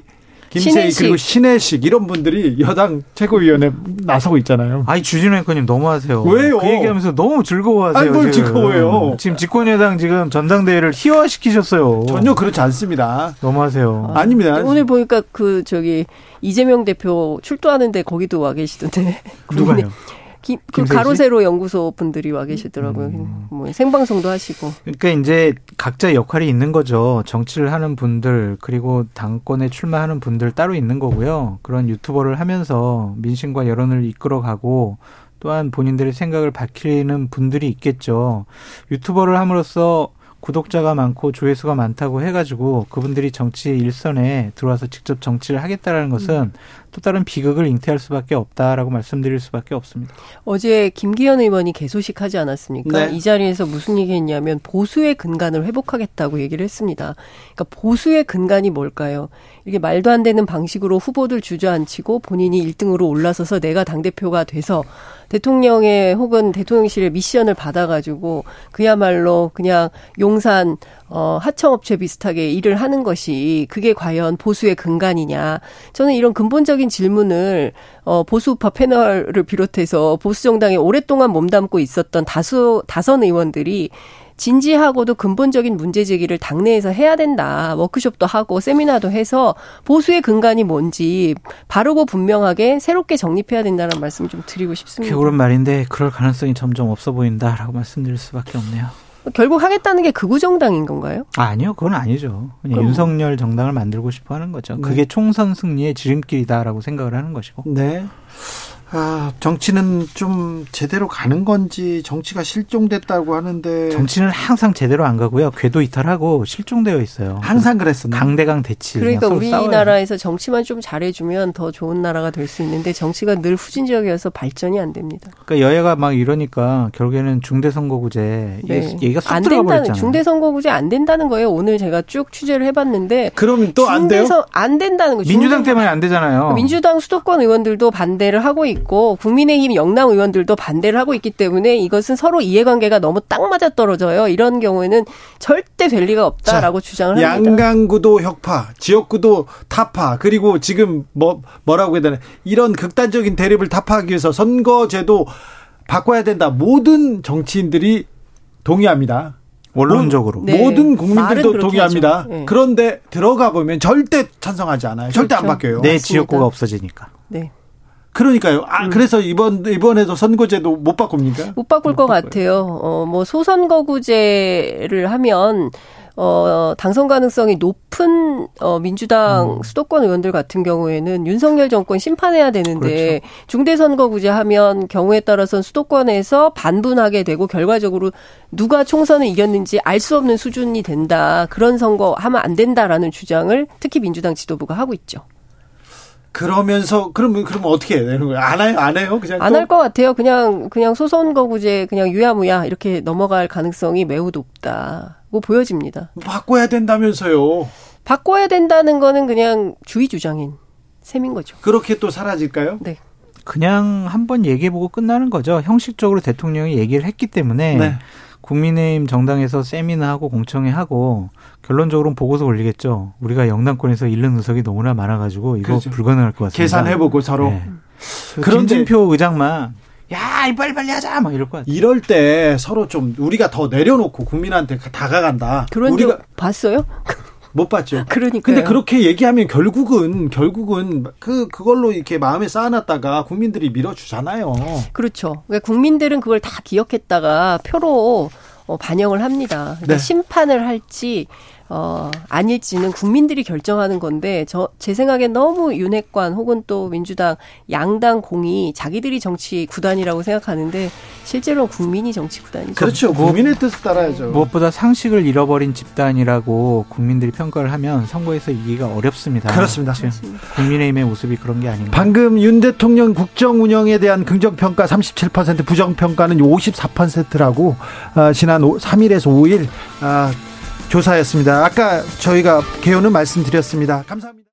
김세희 그리고 신혜식 이런 분들이 여당 최고위원회 나서고 있잖아요. 아니 주진우 앵커님 너무하세요. 왜요? 그 얘기하면서 너무 즐거워하세요. 아니 뭘 즐거워요? 지금 집권여당 지금 전당대회를 희화시키셨어요. 전혀 그렇지 않습니다. 너무하세요. 아, 닙니다 오늘 보니까 그 저기 이재명 대표 출두하는데 거기도 와 계시던데. 누가요? 기, 그 가로세로 연구소 분들이 와 계시더라고요. 음. 뭐 생방송도 하시고. 그러니까 이제 각자 역할이 있는 거죠. 정치를 하는 분들 그리고 당권에 출마하는 분들 따로 있는 거고요. 그런 유튜버를 하면서 민심과 여론을 이끌어가고 또한 본인들의 생각을 밝히는 분들이 있겠죠. 유튜버를 함으로써 구독자가 많고 조회수가 많다고 해가지고 그분들이 정치 일선에 들어와서 직접 정치를 하겠다라는 것은 음. 또 다른 비극을 잉태할 수밖에 없다라고 말씀드릴 수밖에 없습니다. 어제 김기현 의원이 개소식하지 않았습니까? 네. 이 자리에서 무슨 얘기했냐면 보수의 근간을 회복하겠다고 얘기를 했습니다. 그러니까 보수의 근간이 뭘까요? 이게 말도 안 되는 방식으로 후보들 주저앉히고 본인이 1등으로 올라서서 내가 당 대표가 돼서 대통령의 혹은 대통령실의 미션을 받아가지고 그야말로 그냥 용산 어, 하청업체 비슷하게 일을 하는 것이 그게 과연 보수의 근간이냐. 저는 이런 근본적인 질문을 어, 보수파 패널을 비롯해서 보수 정당에 오랫동안 몸담고 있었던 다수 다선 의원들이 진지하고도 근본적인 문제 제기를 당내에서 해야 된다. 워크숍도 하고 세미나도 해서 보수의 근간이 뭔지 바르고 분명하게 새롭게 정립해야 된다는 말씀 좀 드리고 싶습니다. 옳은 말인데 그럴 가능성이 점점 없어 보인다라고 말씀드릴 수밖에 없네요. 결국 하겠다는 게 극우 정당인 건가요? 아, 니요 그건 아니죠. 그냥 윤석열 정당을 만들고 싶어 하는 거죠. 네. 그게 총선 승리의 지름길이다라고 생각을 하는 것이고. 네. 아, 정치는 좀 제대로 가는 건지 정치가 실종됐다고 하는데 정치는 항상 제대로 안 가고요. 궤도 이탈하고 실종되어 있어요. 항상 그랬었나? 강대강 대치. 그러니까 우리나라에서 정치만 좀 잘해주면 더 좋은 나라가 될 수 있는데 정치가 늘 후진적이어서 발전이 안 됩니다. 그러니까 여야가 막 이러니까 결국에는 중대선거구제 네. 얘기가 쏙 들어가 버렸잖아요. 중대선거구제 안 된다는 거예요. 오늘 제가 쭉 취재를 해봤는데 그러면 또안 돼요? 안 된다는 거죠. 민주당 때문에 안 되잖아요. 민주당 수도권 의원들도 반대를 하고 있고. 있고 국민의힘 영남 의원들도 반대를 하고 있기 때문에 이것은 서로 이해관계가 너무 딱 맞아 떨어져요. 이런 경우에는 절대 될 리가 없다라고 자, 주장을 합니다. 양강구도 혁파, 지역구도 타파, 그리고 지금 뭐 뭐라고 해야 되나 이런 극단적인 대립을 타파하기 위해서 선거제도 바꿔야 된다. 모든 정치인들이 동의합니다. 원론적으로 네. 모든 국민들도 동의합니다. 네. 그런데 들어가 보면 절대 찬성하지 않아요. 절대 안 그렇죠. 바뀌어요. 내 지역구가 없어지니까. 네. 그러니까요. 아, 음. 그래서 이번, 이번에도 선거제도 못 바꿉니까? 못 바꿀 못 것 바꿔요. 같아요. 어, 뭐, 소선거구제를 하면, 어, 당선 가능성이 높은, 어, 민주당 음. 수도권 의원들 같은 경우에는 윤석열 정권 심판해야 되는데, 그렇죠. 중대선거구제 하면 경우에 따라서는 수도권에서 반분하게 되고, 결과적으로 누가 총선을 이겼는지 알 수 없는 수준이 된다. 그런 선거 하면 안 된다라는 주장을 특히 민주당 지도부가 하고 있죠. 그러면서 그러면 그러면 어떻게 해야 되는 거예요? 안 해요? 안 해요? 그냥 안 할 것 같아요. 그냥 그냥 소선거구제 그냥 유야무야 이렇게 넘어갈 가능성이 매우 높다고 보여집니다. 바꿔야 된다면서요? 바꿔야 된다는 거는 그냥 주의 주장인 셈인 거죠. 그렇게 또 사라질까요? 네. 그냥 한번 얘기해보고 끝나는 거죠. 형식적으로 대통령이 얘기를 했기 때문에 네. 국민의힘 정당에서 세미나하고 공청회하고 결론적으로는 보고서 올리겠죠. 우리가 영남권에서 잃는 의석이 너무나 많아가지고 이거 그렇죠. 불가능할 것 같습니다. 계산해보고 서로. 네. 그런데 김진표 의장만 야, 빨리 빨리 하자, 막 이럴 것 같아요. 이럴 때 서로 좀 우리가 더 내려놓고 국민한테 다가간다. 그런 우리가 봤어요? 못 봤죠. 그러니까. 근데 그렇게 얘기하면 결국은 결국은 그 그걸로 이렇게 마음에 쌓아놨다가 국민들이 밀어주잖아요. 그렇죠. 그러니까 국민들은 그걸 다 기억했다가 표로 어, 반영을 합니다. 그러니까 네. 심판을 할지 어, 아닐지는 국민들이 결정하는 건데 저 제 생각엔 너무 윤핵관 혹은 또 민주당 양당 공이 자기들이 정치 구단이라고 생각하는데 실제로 국민이 정치 구단이죠. 그렇죠. 국민의 뜻을 따라야죠. 무엇보다 상식을 잃어버린 집단이라고 국민들이 평가를 하면 선거에서 이기가 어렵습니다. 그렇습니다. 국민의힘의 모습이 그런 게 아닌가. 방금 윤 대통령 국정 운영에 대한 긍정 평가 37%, 부정 평가는 54%라고 어, 지난 3일에서 5일 어, 조사였습니다. 아까 저희가 개요는 말씀드렸습니다. 감사합니다.